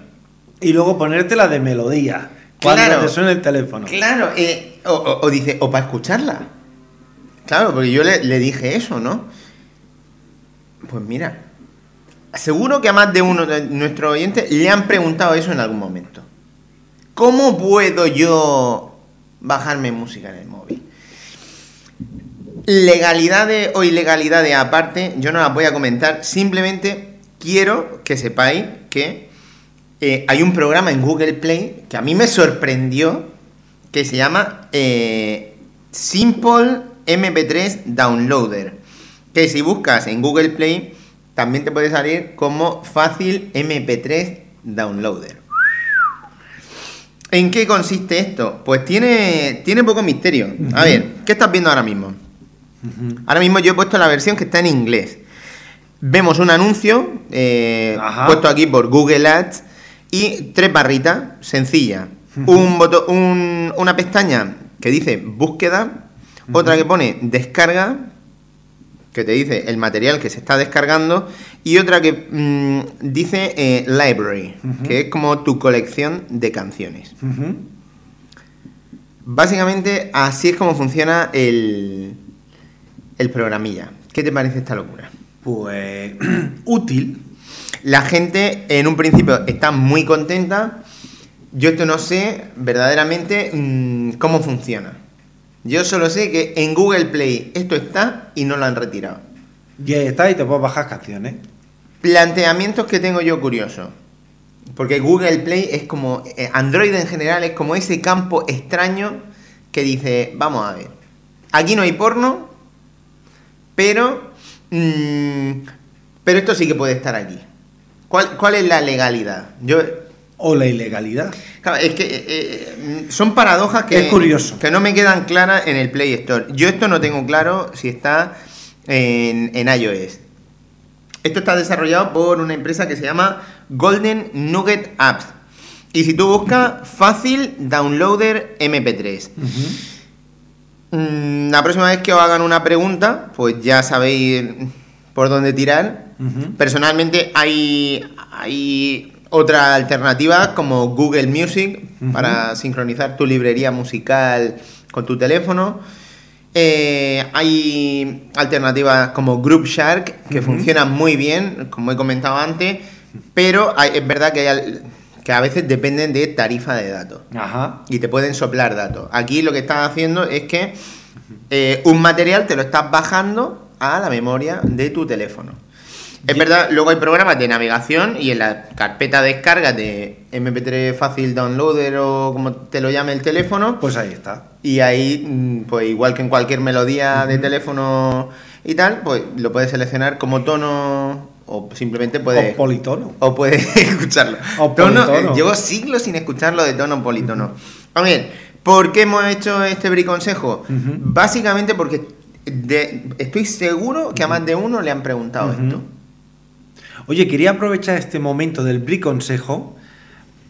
Y luego ponértela de melodía. Cuando Claro. te suene el teléfono. Claro, eh, o, o- o dice, o para escucharla. Claro, porque yo le, dije eso, ¿no? Pues mira, seguro que a más de uno de nuestros oyentes le han preguntado eso en algún momento. ¿Cómo puedo yo bajarme música en el móvil? Legalidades o ilegalidades aparte, yo no las voy a comentar, simplemente quiero que sepáis que eh, hay un programa en Google Play que a mí me sorprendió, que se llama eh, Simple MP3 Downloader, que si buscas en Google Play también te puede salir como fácil MP3 Downloader. ¿En qué consiste esto? Pues tiene, tiene poco misterio. A ver, ¿qué estás viendo ahora mismo? Ahora mismo yo he puesto la versión que está en inglés. Vemos un anuncio eh, puesto aquí por Google Ads y tres barritas sencillas. Ujú. Un boto- un- una pestaña que dice búsqueda, otra que pone descarga, que te dice el material que se está descargando, y otra que mm, dice eh, library, que es como tu colección de canciones. Básicamente así es como funciona el, el programilla. ¿Qué te parece esta locura? Pues útil. La gente en un principio está muy contenta. Yo esto no sé verdaderamente mm, cómo funciona. Yo solo sé que en Google Play esto está y no lo han retirado. Y ahí está y te puedes bajar canciones. Planteamientos que tengo yo curiosos. Porque Google Play es como, eh, Android en general es como ese campo extraño que dice, vamos a ver, aquí no hay porno, pero, mm, pero esto sí que puede estar aquí. ¿Cuál, cuál es la legalidad? Yo, O la ilegalidad. claro, es que eh, eh, son paradojas que, Es curioso. que no me quedan claras en el Play Store. Yo esto no tengo claro si está en, en iOS. Esto está desarrollado por una empresa que se llama Golden Nugget Apps. Y si tú buscas fácil downloader MP3. Ujú. Mm, la próxima vez que os hagan una pregunta, pues ya sabéis por dónde tirar. Personalmente hay, hay otra alternativa como Google Music para sincronizar tu librería musical con tu teléfono. Eh, hay alternativas como Group Shark que funcionan muy bien, como he comentado antes, pero hay- es verdad que, hay al- que a veces dependen de tarifa de datos Ajá. y te pueden soplar datos. Aquí lo que estás haciendo es que eh, un material te lo estás bajando a la memoria de tu teléfono. Es verdad, luego hay programas de navegación y en la carpeta de descarga de MP3 Fácil Downloader o como te lo llame el teléfono, Pues ahí está. y ahí, mm, pues igual que en cualquier melodía de teléfono y tal, pues lo puedes seleccionar como tono o simplemente puedes... O politono. O puedes escucharlo. O Tono, eh, llevo siglos sin escucharlo de tono politono. A ver, ¿por qué hemos hecho este briconsejo? Ujú. Básicamente porque de- estoy seguro que a más de uno le han preguntado esto. Oye, quería aprovechar este momento del briconsejo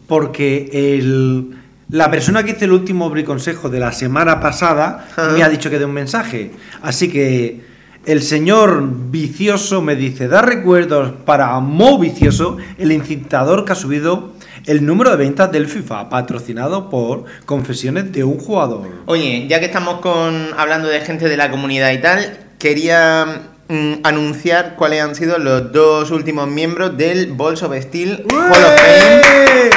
porque el, la persona que hizo el último briconsejo de la semana pasada me ha dicho que dé un mensaje. Así que el señor vicioso me dice, da recuerdos para Mo Vicioso, el incitador que ha subido el número de ventas del FIFA, patrocinado por Confesiones de un jugador. Oye, ya que estamos con hablando de gente de la comunidad y tal, quería mm, anunciar cuáles han sido los dos últimos miembros del Balls of Steel Hall of Fame.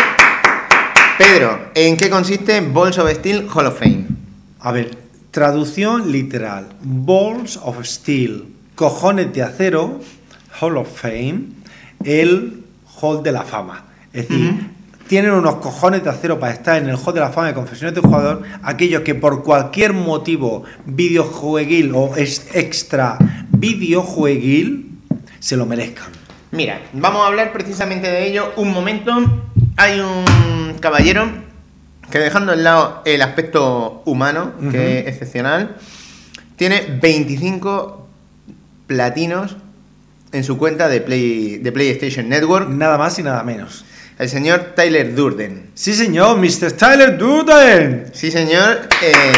Pedro, ¿en qué consiste Balls of Steel Hall of Fame? A ver, traducción literal. Balls of Steel, cojones de acero, Hall of Fame, el Hall de la Fama. Es decir. Tienen unos cojones de acero para estar en el Hall de la Fama de Confesiones de un Jugador, aquellos que por cualquier motivo videojueguil o es extra videojueguil se lo merezcan. Mira, vamos a hablar precisamente de ello un momento. Hay un caballero que dejando de lado el aspecto humano, que es excepcional, tiene 25 platinos en su cuenta de, Play, de PlayStation Network, Nada más y nada menos. El señor Tyler Durden. Sí, señor, Mr. Tyler Durden. Sí, señor. eh,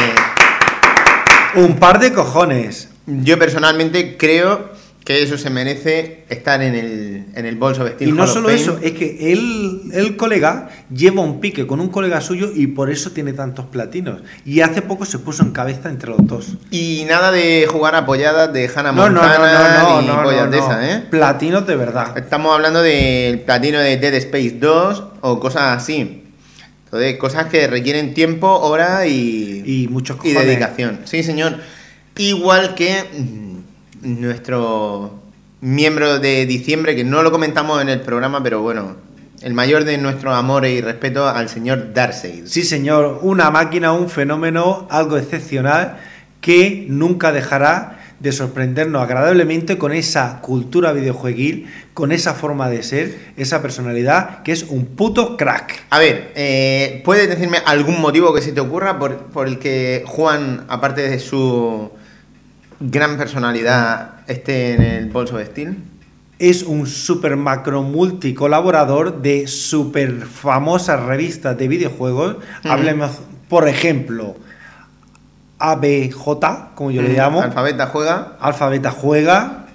Un par de cojones. yo personalmente creo que eso se merece estar en el, en el of Steel Y no solo eso, es que él, el colega lleva un pique con un colega suyo y por eso tiene tantos platinos. Y hace poco se puso en cabeza entre los dos. Y nada de jugar apoyadas de Hannah No, no, no, Montana no, ni no, de ¿eh? Platinos de verdad. Estamos hablando del platino de Dead Space 2 o cosas así. Entonces, cosas que requieren tiempo, hora y, Y muchos y dedicación. Sí, señor. Igual que mm, nuestro miembro de diciembre, que no lo comentamos en el programa, pero bueno, el mayor de nuestros amores y respeto al señor Darkseid. Sí, señor, una máquina, un fenómeno, algo excepcional que nunca dejará de sorprendernos agradablemente con esa cultura videojueguil, con esa forma de ser, esa personalidad, que es un puto crack. A ver, eh, ¿puedes decirme algún motivo que se te ocurra por, por el que Juan, aparte de su gran personalidad, esté en el bolso de Steel? Es un super macro multi colaborador de super famosas revistas de videojuegos. Hablemos, por ejemplo, ABJ, como yo le llamo, Alfabeta juega. Alfabeta Juega,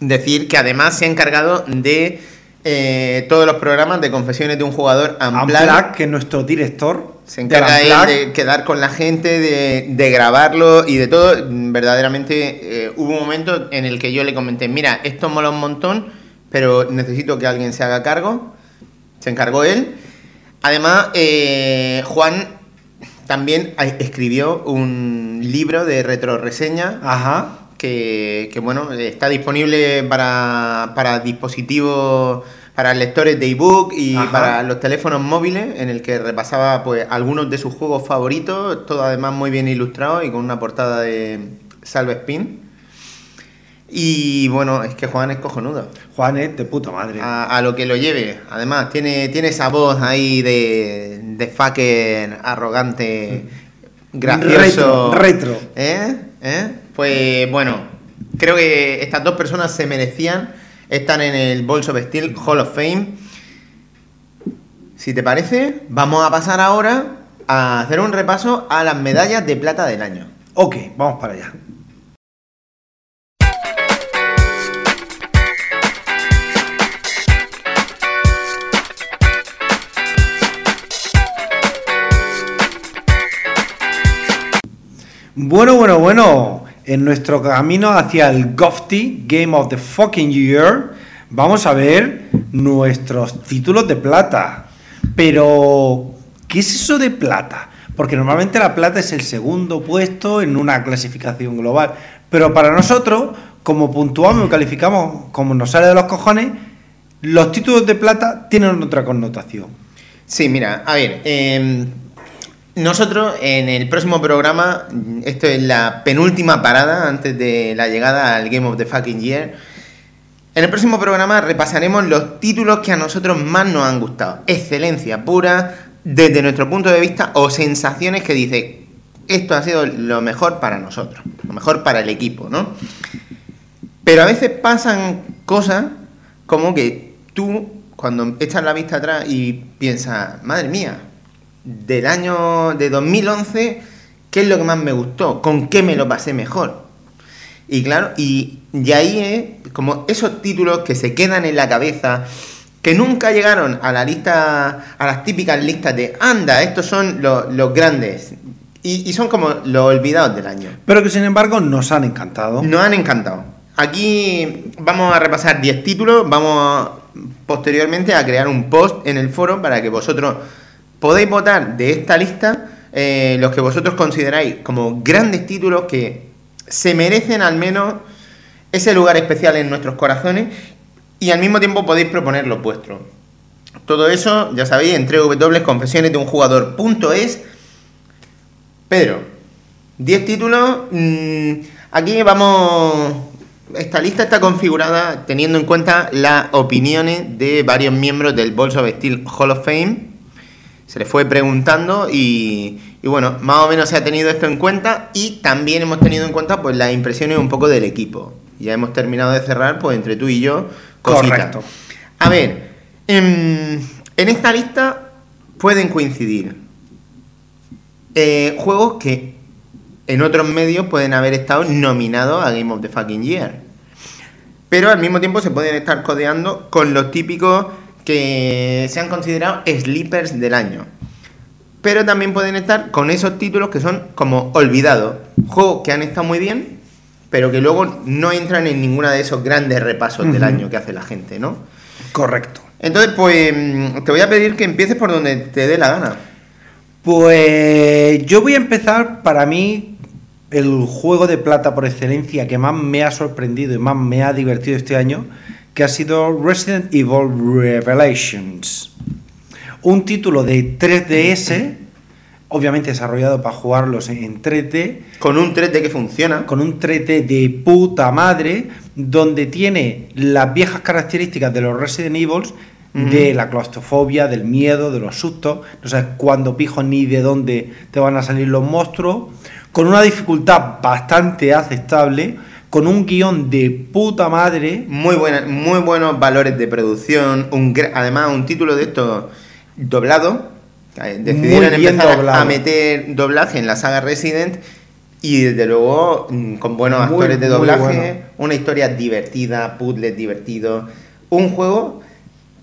Decir que además se ha encargado de eh, todos los programas de confesiones de un jugador. Unplugged, que es nuestro director. Se encarga él de quedar con la gente, de, de grabarlo y de todo. Verdaderamente eh, hubo un momento en el que yo le comenté, mira, esto mola un montón, pero necesito que alguien se haga cargo. Se encargó él. Además, eh, Juan también escribió un libro de retroreseña Ajá. Que, que, bueno, está disponible para, para dispositivos, para lectores de ebook y Ajá. para los teléfonos móviles, en el que repasaba pues algunos de sus juegos favoritos, todo además muy bien ilustrado y con una portada de Salve Spin. Y bueno, es que Juan es cojonudo. Juan es de puta madre. A, a lo que lo lleve. Además, tiene, tiene esa voz ahí de, de fucker arrogante, gracioso. Retro, retro. ¿Eh? ¿Eh? Pues bueno, creo que estas dos personas se merecían estar en el Balls of Steel Hall of Fame. Si te parece, vamos a pasar ahora a hacer un repaso a las medallas de plata del año. Ok, vamos para allá. Bueno, bueno, bueno. En nuestro camino hacia el GOFTY Game of the Fucking Year, vamos a ver nuestros títulos de plata. Pero, ¿qué es eso de plata? Porque normalmente la plata es el segundo puesto en una clasificación global. Pero para nosotros, como puntuamos y calificamos como nos sale de los cojones, los títulos de plata tienen otra connotación. Sí, mira, a ver, eh, nosotros en el próximo programa, esto es la penúltima parada antes de la llegada al Game of the Fucking Year. En el próximo programa repasaremos los títulos que a nosotros más nos han gustado. Excelencia pura, desde nuestro punto de vista, o sensaciones que dice, esto ha sido lo mejor para nosotros, lo mejor para el equipo, ¿no? Pero a veces pasan cosas como que tú, cuando echas la vista atrás y piensas, madre mía, del año de 2011, ¿qué es lo que más me gustó? ¿Con qué me lo pasé mejor? Y claro, y, y ahí es como esos títulos que se quedan en la cabeza, que nunca llegaron a la lista, a las típicas listas de, anda, estos son los, los grandes. Y, y son como los olvidados del año. Pero que sin embargo nos han encantado. Nos han encantado. Aquí vamos a repasar 10 títulos, vamos posteriormente a crear un post en el foro para que vosotros podéis votar de esta lista eh, los que vosotros consideráis como grandes títulos que se merecen al menos ese lugar especial en nuestros corazones y al mismo tiempo podéis proponer los vuestros. Todo eso, ya sabéis, en www.confesiones de un jugador.es. Pedro, 10 títulos. mm, aquí vamos. Esta lista está configurada teniendo en cuenta las opiniones de varios miembros del Balls of Steel Hall of Fame. Se les fue preguntando y, y bueno, más o menos se ha tenido esto en cuenta y también hemos tenido en cuenta pues las impresiones un poco del equipo. ya hemos terminado de cerrar, pues entre tú y yo, cositas. Correcto. A ver, en, en esta lista pueden coincidir eh, juegos que en otros medios pueden haber estado nominados a Game of the Fucking Year. Pero al mismo tiempo se pueden estar codeando con los típicos que se han considerado sleepers del año. Pero también pueden estar con esos títulos que son como olvidados. Juegos que han estado muy bien, pero que luego no entran en ninguno de esos grandes repasos del año que hace la gente, ¿no? Correcto. Entonces, pues mm, te voy a pedir que empieces por donde te dé la gana. Pues yo voy a empezar para mí el juego de plata por excelencia que más me ha sorprendido y más me ha divertido este año, que ha sido Resident Evil Revelations. Un título de 3DS, obviamente desarrollado para jugarlos en 3D, Con un 3D que funciona. con un 3D de puta madre, donde tiene las viejas características de los Resident Evil, de la claustrofobia, del miedo, de los sustos, no sabes cuándo pijo ni de dónde te van a salir los monstruos, con una dificultad bastante aceptable, con un guion de puta madre, Muy, buena, muy buenos valores de producción. Un, además, un título de esto doblado. Eh, Decidieron empezar a- doblado. a meter doblaje en la saga Resident. Y desde luego, mm, con buenos Muy, actores de doblaje, bueno. una historia divertida, puzzles divertidos. Un juego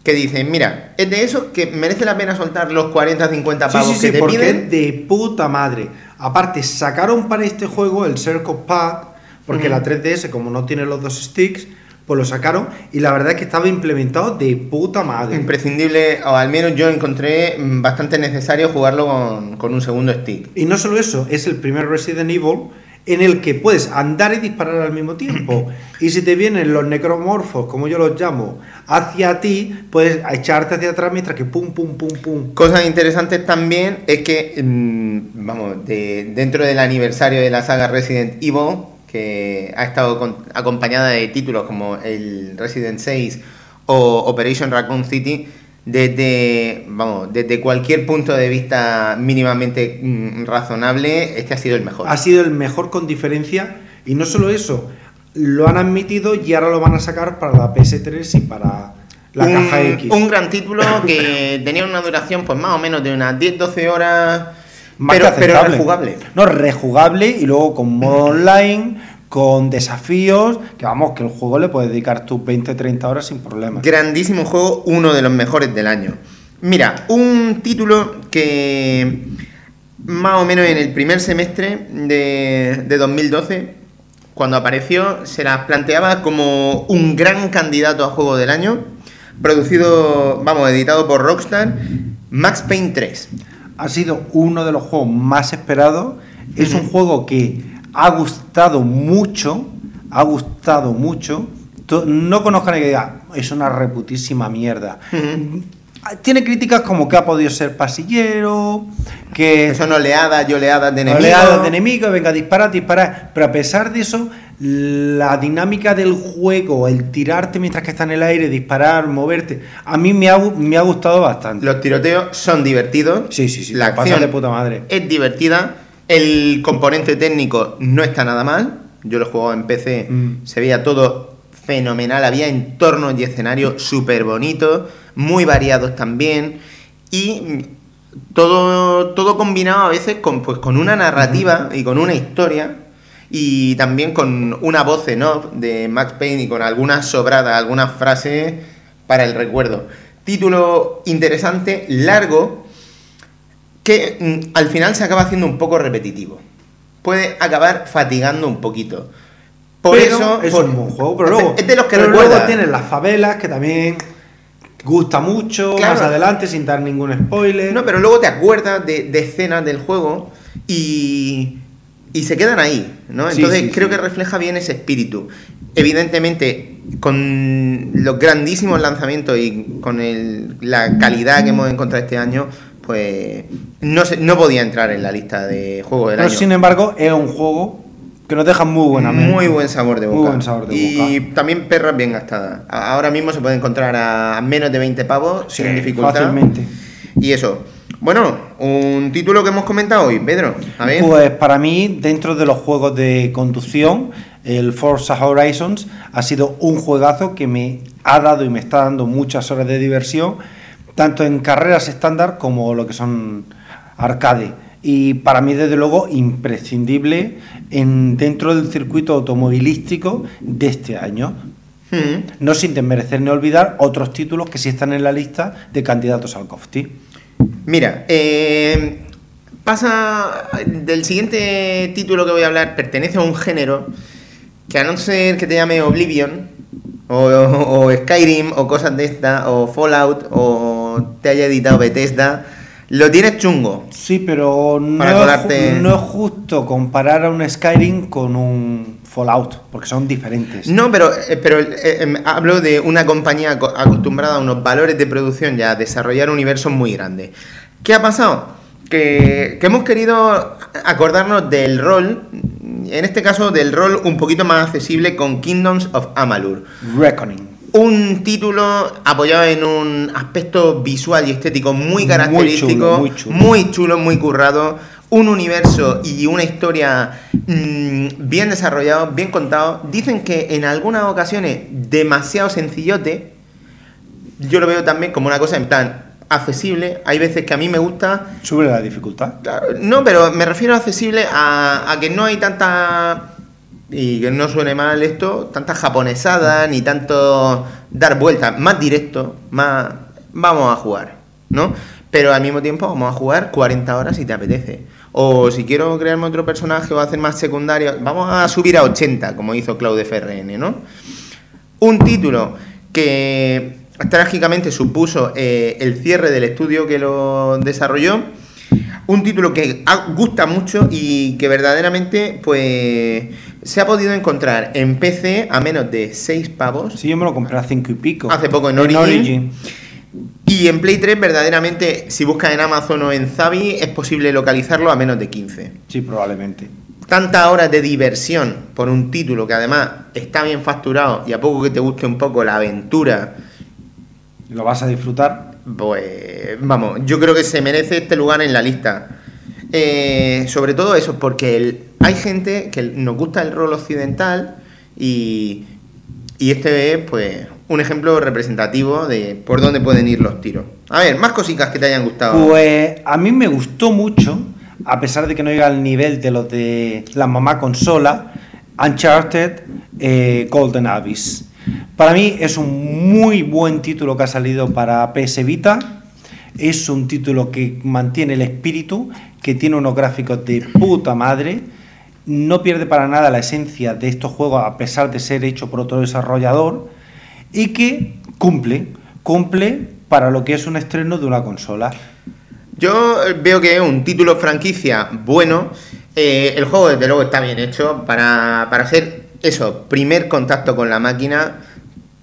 que dicen, mira, es de esos que merece la pena soltar los 40, 50 Sí, pavos sí, sí, que te porque piden. es de puta madre. Aparte, sacaron para este juego el Circle Pack, porque la 3DS, como no tiene los dos sticks, pues lo sacaron y la verdad es que estaba implementado de puta madre. Imprescindible, o al menos yo encontré mm, bastante necesario jugarlo con, con un segundo stick. Y no solo eso, es el primer Resident Evil en el que puedes andar y disparar al mismo tiempo. Y si te vienen los necromorfos, como yo los llamo, hacia ti, puedes echarte hacia atrás mientras que pum, pum, pum, pum. Cosas interesantes también es que, mm, vamos, de- dentro del aniversario de la saga Resident Evil, que ha estado con- acompañada de títulos como el Resident 6 o Operation Raccoon City, desde, vamos, desde cualquier punto de vista mínimamente mm, razonable, este ha sido el mejor. Ha sido el mejor con diferencia. Y no solo eso, lo han admitido y ahora lo van a sacar para la PS3 y para la un, caja X. un gran título que tenía una duración pues más o menos de unas 10-12 horas, Más pero, que pero rejugable. No, rejugable y luego con modo online, con desafíos, que vamos, que el juego le puedes dedicar tus 20-30 horas sin problemas. Grandísimo juego, uno de los mejores del año. Mira, un título que más o menos en el primer semestre de, de 2012, cuando apareció, se las planteaba como un gran candidato a juego del año, producido, vamos, editado por Rockstar, Max Payne 3. Ha sido uno de los juegos más esperados. Es un juego que ha gustado mucho, ha gustado mucho. No conozco a nadie que diga, es una reputísima mierda. Tiene críticas como que ha podido ser pasillero, que son oleadas y oleadas de enemigos. oleadas de enemigos, venga, disparar, disparar. Pero a pesar de eso, la dinámica del juego, el tirarte mientras que está en el aire, disparar, moverte, a mí me ha, gu- me ha gustado bastante. Los tiroteos son divertidos. Sí, sí, sí, La acción de puta madre. es divertida. El componente técnico no está nada mal. Yo lo he jugado en PC. Mm. Se veía todo fenomenal. Había entornos y escenarios súper bonitos, muy variados también. Y todo, todo combinado a veces con, pues, con una narrativa y con una historia. Y también con una voz en off de Max Payne y con algunas sobradas, algunas frases para el recuerdo. Título interesante, largo, que mm, al final se acaba haciendo un poco repetitivo. Puede acabar fatigando un poquito. Por Pero eso. es por- un buen juego, pero luego, Es de los que pero luego tienes las favelas que también gusta mucho, Claro. más adelante sin dar ningún spoiler. No, pero luego te acuerdas de, de escenas del juego y, y se quedan ahí, ¿no? Sí, Entonces sí, creo sí. que refleja bien ese espíritu. Evidentemente, con los grandísimos lanzamientos y con el- la calidad que hemos encontrado este año, pues no, se- no podía entrar en la lista de juegos del Pero año. sin embargo, es un juego que nos deja muy buena mente. Muy buen sabor de boca. Muy buen sabor de y boca. también perras bien gastadas. Ahora mismo se puede encontrar a menos de 20 pavos Sí, sin dificultad. fácilmente. Y eso. Bueno, un título que hemos comentado hoy, Pedro. A ver. Pues para mí, dentro de los juegos de conducción, el Forza Horizons ha sido un juegazo que me ha dado y me está dando muchas horas de diversión, tanto en carreras estándar como lo que son arcade. Y para mí, desde luego, imprescindible en, dentro del circuito automovilístico de este año. Mm. No sin desmerecer ni olvidar otros títulos que sí están en la lista de candidatos al COFTI. Mira, eh, pasa del siguiente título que voy a hablar, pertenece a un género que a no ser que te llame Oblivion, o, o Skyrim, o cosas de esta, o Fallout, o te haya editado Bethesda, lo tienes chungo. Sí, pero no, es, no es justo comparar a un Skyrim con un Fallout, porque son diferentes. No, pero, eh, pero eh, em, hablo de una compañía aco- acostumbrada a unos valores de producción y a desarrollar universos muy grandes. ¿Qué ha pasado? Que, que hemos querido acordarnos del rol, en este caso del rol un poquito más accesible con Kingdoms of Amalur. Reckoning. Un título apoyado en un aspecto visual y estético muy característico, muy chulo. muy chulo, muy currado, un universo y una historia mm, bien desarrollado, bien contado. Dicen que en algunas ocasiones demasiado sencillote. Yo lo veo también como una cosa en plan accesible. Hay veces que a mí me gusta Sube la dificultad. No, pero me refiero a accesible a, a que no hay tanta. Y que no suene mal esto, tanta japonesada, ni tanto dar vueltas, más directo, más. Vamos a jugar, ¿no? Pero al mismo tiempo vamos a jugar 40 horas si te apetece. O si quiero crearme otro personaje o hacer más secundarios, vamos a subir a 80, como hizo Claude FRN, ¿no? Un título que trágicamente supuso eh, el cierre del estudio que lo desarrolló. Un título que gusta mucho y que verdaderamente pues se ha podido encontrar en PC a menos de 6 pavos. Sí, yo me lo compré a cinco y pico. Hace poco en Origin. Y en Play 3 verdaderamente si buscas en Amazon o en Zavi es posible localizarlo a menos de 15 Sí, probablemente. tantas horas de diversión por un título que además está bien facturado y a poco que te guste un poco la aventura, Lo vas a disfrutar. pues vamos, yo creo que se merece este lugar en la lista. Eh, sobre todo eso, porque el- hay gente que nos gusta el rol occidental y, este es pues un ejemplo representativo de por dónde pueden ir los tiros. A ver, más cositas que te hayan gustado. Pues a mí me gustó mucho, a pesar de que no llega al nivel de los de la mamá consola, Uncharted eh, Golden Abyss. Para mí es un muy buen título que ha salido para PS Vita. Es un título que mantiene el espíritu, que tiene unos gráficos de puta madre. No pierde para nada la esencia de estos juegos a pesar de ser hecho por otro desarrollador y que cumple, cumple para lo que es un estreno de una consola. Yo eh, veo que es un título franquicia bueno. Eh, el juego, desde luego, está bien hecho para, para ser eso, primer contacto con la máquina.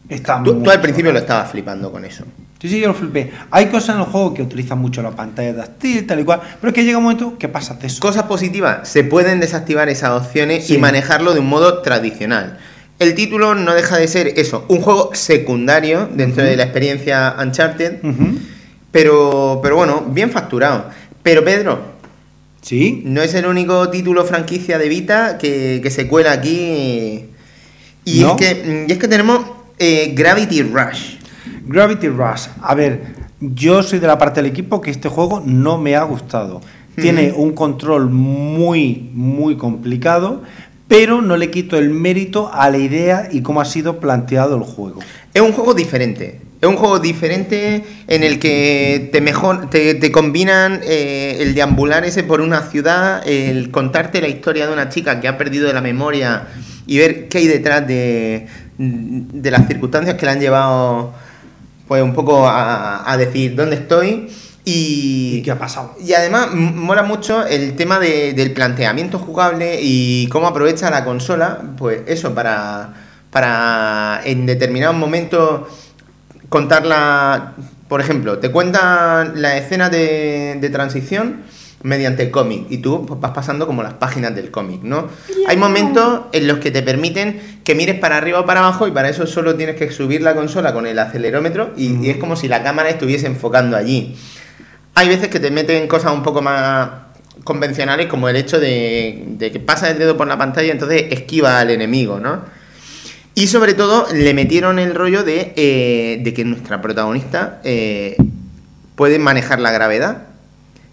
Está Tú, muy tú al principio lo estabas flipando con eso. Sí, sí, yo lo flipé. Hay cosas en el juego que utilizan mucho la pantalla táctil, tal y cual, pero es que llega un momento que pasas de eso. Cosas positivas, se pueden desactivar esas opciones Sí. y manejarlo de un modo tradicional. El título no deja de ser eso, un juego secundario dentro de la experiencia Uncharted, pero, pero bueno, bien facturado. Pero Pedro, Sí, no es el único título franquicia de Vita que, que se cuela aquí. Y, ¿No? es, que, y es que tenemos eh, Gravity Rush. Gravity Rush. A ver, yo soy de la parte del equipo que este juego no me ha gustado. Tiene un control muy, muy complicado, pero no le quito el mérito a la idea y cómo ha sido planteado el juego. Es un juego diferente. Es un juego diferente en el que te mejor te, te combinan eh, el deambular ese por una ciudad, el contarte la historia de una chica que ha perdido la memoria y ver qué hay detrás de, de las circunstancias que le han llevado pues un poco a, a decir dónde estoy y, ¿Y qué ha pasado? y además mola mucho el tema de- del planteamiento jugable y cómo aprovecha la consola, pues eso, para, para en determinados momentos contarla. Por ejemplo, te cuentan la escena de, de transición mediante cómic y tú vas pasando como las páginas del cómic, ¿no? Hay momentos en los que te permiten que mires para arriba o para abajo y para eso solo tienes que subir la consola con el acelerómetro y, y es como si la cámara estuviese enfocando allí. hay veces que te meten cosas un poco más convencionales como el hecho de, de que pasa el dedo por la pantalla y entonces esquiva al enemigo, ¿no? Y sobre todo le metieron el rollo de, eh, de que nuestra protagonista eh, puede manejar la gravedad.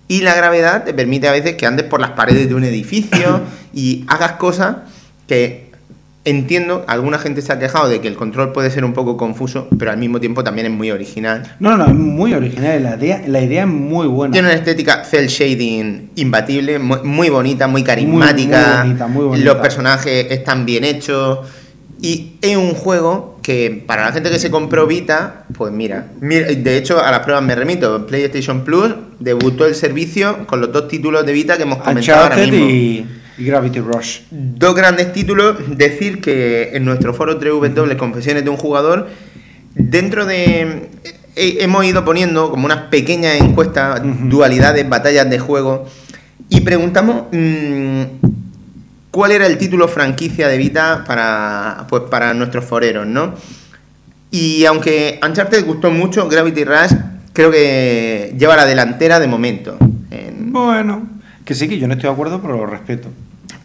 Y la gravedad te permite a veces que andes por las paredes de un edificio y hagas cosas que entiendo, alguna gente se ha quejado de que el control puede ser un poco confuso, pero al mismo tiempo también es muy original. No, no, es muy original. La idea, la idea es muy buena. Tiene una estética cel shading imbatible, muy, muy bonita, muy carismática. muy bonita, muy bonita. Los personajes están bien hechos. Y es un juego que para la gente que se compró Vita, pues mira, mira, de hecho a las pruebas me remito. PlayStation Plus debutó el servicio con los dos títulos de Vita que hemos comentado ahora mismo. y, y Gravity Rush. Dos grandes títulos. Decir que en nuestro foro www Confesiones de un jugador, dentro de. he- hemos ido poniendo como unas pequeñas encuestas, dualidades, batallas de juego, y preguntamos mm, cuál era el título franquicia de Vita para, pues, para nuestros foreros, ¿no? Y aunque Uncharted gustó mucho, Gravity Rush creo que lleva la delantera de momento. En- Bueno, que sí, que yo no estoy de acuerdo, pero lo respeto.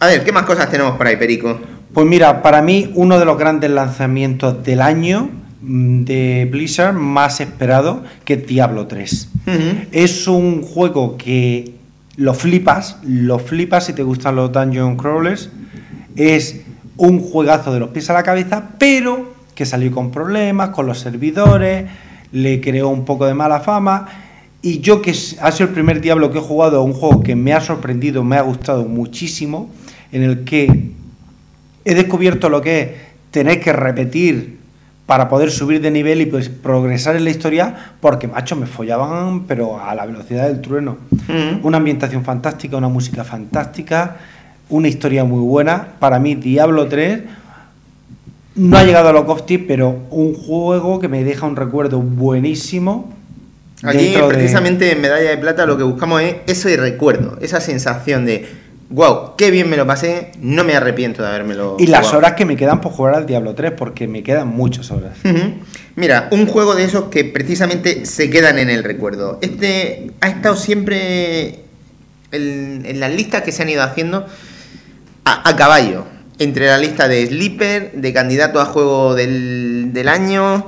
A ver, ¿qué más cosas tenemos por ahí, Perico? Pues mira, para mí uno de los grandes lanzamientos del año mm, de Blizzard más esperado que Diablo 3. Ujú. Es un juego que lo flipas, lo flipas si te gustan los dungeon crawlers. Es un juegazo de los pies a la cabeza, pero que salió con problemas con los servidores, le creó un poco de mala fama. Y yo que ha sido el primer Diablo que he jugado, un juego que me ha sorprendido, me ha gustado muchísimo, en el que he descubierto lo que es tener que repetir para poder subir de nivel y pues progresar en la historia, porque macho me follaban, pero a la velocidad del trueno. Una ambientación fantástica, una música fantástica, una historia muy buena. Para mí, Diablo 3 no ha llegado a los Cofti, pero un juego que me deja un recuerdo buenísimo. Aquí de- precisamente en Medalla de Plata lo que buscamos es ese recuerdo, esa sensación de, wow, qué bien me lo pasé, no me arrepiento de habérmelo Y las jugado". horas que me quedan por jugar al Diablo 3, porque me quedan muchas horas. Mira, un juego de esos que precisamente se quedan en el recuerdo. Este ha estado siempre en, en las listas que se han ido haciendo a, a caballo. Entre la lista de Sleeper, de candidato a juego del, del año.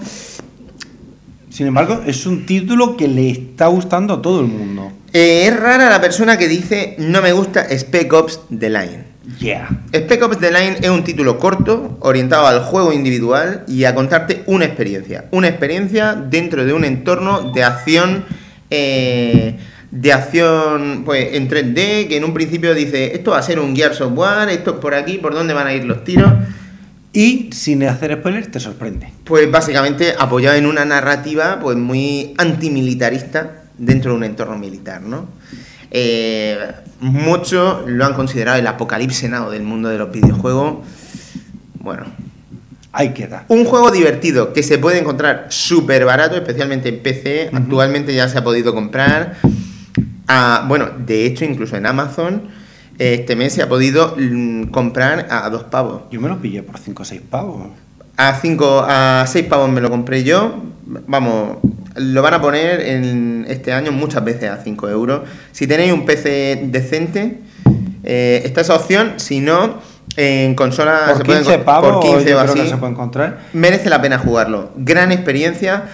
Sin embargo, es un título que le está gustando a todo el mundo. Eh, es rara la persona que dice no me gusta Spec Ops The Line. Yeah. Spec Ops The Line es un título corto, orientado al juego individual y a contarte una experiencia. Una experiencia dentro de un entorno de acción. eh, de acción pues en 3D, que en un principio dice esto va a ser un Gears of War, esto es por aquí, por dónde van a ir los tiros. Y sin hacer spoilers, te sorprende. Pues básicamente apoyado en una narrativa pues muy antimilitarista dentro de un entorno militar, ¿no? Eh, muchos lo han considerado el apocalipsis now del mundo de los videojuegos. Bueno, Ahí queda. un juego divertido que se puede encontrar súper barato, especialmente en PC. Actualmente ya se ha podido comprar. Ah, bueno, de hecho, incluso en Amazon este mes se ha podido mm, comprar a dos pavos. Yo me lo pillé por 5 o 6 pavos. A 5, a 6 pavos me lo compré yo. Vamos, lo van a poner en este año muchas veces a 5 euros. Si tenéis un PC decente, eh, está esa opción. Si no, en consola Por se puede 15 encon- pavos, por 15 yo o creo así. que se puede encontrar. Merece la pena jugarlo. Gran experiencia.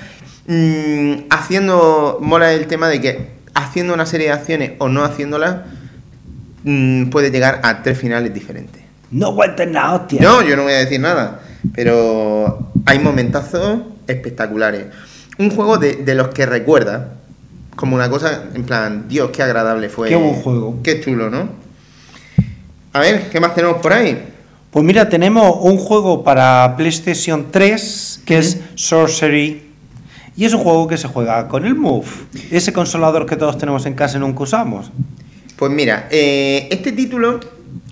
Mm, haciendo. Mola el tema de que haciendo una serie de acciones o no haciéndolas, mm, puede llegar a tres finales diferentes. No cuentes nada, hostia. No, yo no voy a decir nada. Pero hay momentazos espectaculares. Un juego de, de los que recuerda. Como una cosa, en plan, Dios, qué agradable fue. Qué buen juego. Qué chulo, ¿no? A ver, ¿qué más tenemos por ahí? Pues mira, tenemos un juego para PlayStation 3 que es Sorcery. Y es un juego que se juega con el Move. Ese consolador que todos tenemos en casa y nunca usamos. Pues mira, eh, este título,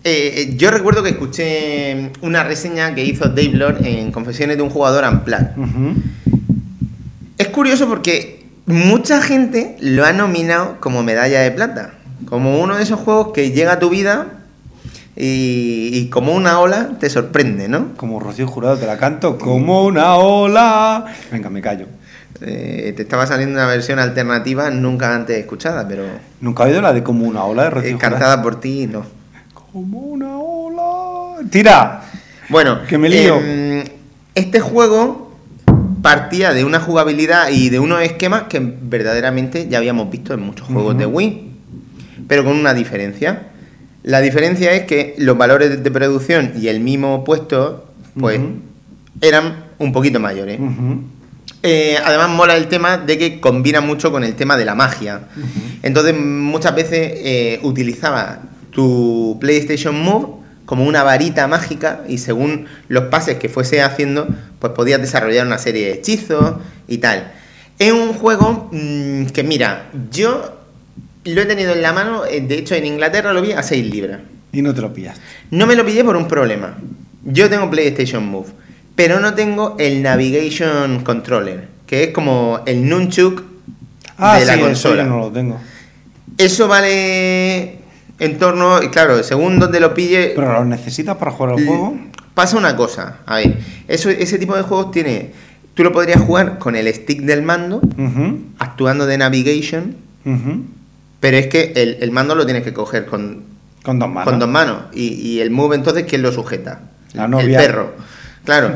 eh, yo recuerdo que escuché una reseña que hizo Dave Lord en Confesiones de un jugador. Ujú. Es curioso porque mucha gente lo ha nominado como medalla de plata, como uno de esos juegos que llega a tu vida y, y como una ola te sorprende, ¿no? Como Rocío Jurado te la canto, como una ola. Venga, me callo. Eh, te estaba saliendo una versión alternativa nunca antes escuchada, pero Nunca he oído la de como una ola de Rocío eh, Jurado? cantada por ti, no. Como una ola. ¡Tira! Bueno, Que me lío. em, este juego partía de una jugabilidad y de unos esquemas que verdaderamente ya habíamos visto en muchos juegos de Wii, pero con una diferencia. La diferencia es que los valores de producción y el mismo puesto, pues, eran un poquito mayores. Eh, además mola el tema de que combina mucho con el tema de la magia. Entonces muchas veces eh, utilizaba tu PlayStation Move como una varita mágica y según los pases que fuese haciendo, pues podías desarrollar una serie de hechizos y tal. Es un juego mm, que mira, yo lo he tenido en la mano, eh, de hecho en Inglaterra lo vi a 6 libras. Y no te lo pillas. No me lo pillé por un problema. Yo tengo PlayStation Move, pero no tengo el Navigation Controller, que es como el Nunchuk Ah, de la sí, eso consola. yo no lo tengo. Eso vale en torno, y claro, según donde lo pille, ¿Pero lo necesitas para jugar al juego? pasa una cosa. A ver, eso, ese tipo de juegos tiene. Tú lo podrías jugar con el stick del mando, actuando de navigation, pero es que el, el mando lo tienes que coger con, Con dos manos. con dos manos. Y, y el move, entonces, ¿quién lo sujeta? La el novia. perro. Claro.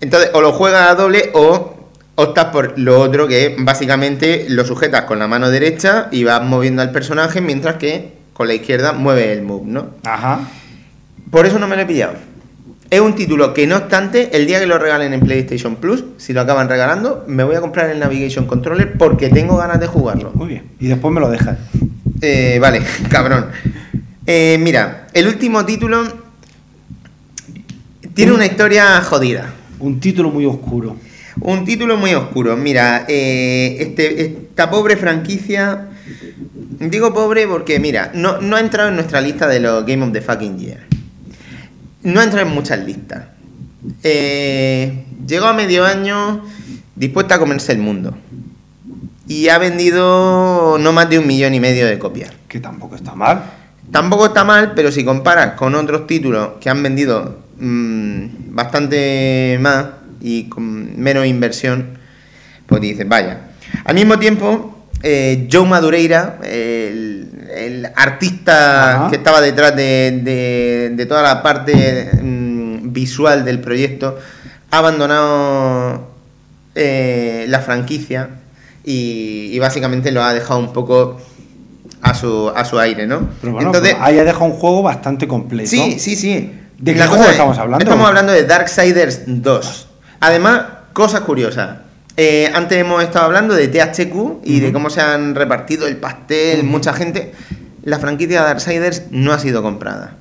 Entonces, o lo juegas a doble o optas por lo otro, que básicamente lo sujetas con la mano derecha y vas moviendo al personaje, mientras que con la izquierda mueve el move, ¿no? Ajá. Por eso no me lo he pillado. Es un título que, no obstante, el día que lo regalen en PlayStation Plus, si lo acaban regalando, me voy a comprar el Navigation Controller porque tengo ganas de jugarlo. Muy bien. Y después me lo dejas. Eh, vale, cabrón. Eh, mira, el último título tiene una historia jodida. Un título muy oscuro. Un título muy oscuro. Mira, eh, este, esta pobre franquicia. Digo pobre porque, mira, no, no ha entrado en nuestra lista de los Game of the Fucking Year. No ha entrado en muchas listas. Eh, llegó a medio año dispuesta a comerse el mundo. Y ha vendido no más de un millón y medio de copias. Que tampoco está mal. Tampoco está mal, pero si comparas con otros títulos que han vendido mm, bastante más y con menos inversión, pues dices, vaya. Al mismo tiempo, eh, Joe Madureira, el, el artista Ajá. que estaba detrás de, de- de toda la parte mm, visual del proyecto, ha abandonado eh, la franquicia y, y básicamente lo ha dejado un poco a su, a su aire, ¿no? Pero bueno, Entonces, pero ahí ha dejado un juego bastante completo. sí, sí, sí. ¿De qué juego estamos hablando? Estamos hablando de Darksiders 2. Además, cosas curiosas. Eh, antes hemos estado hablando de THQ y de cómo se han repartido el pastel, mucha gente. La franquicia Darksiders no ha sido comprada.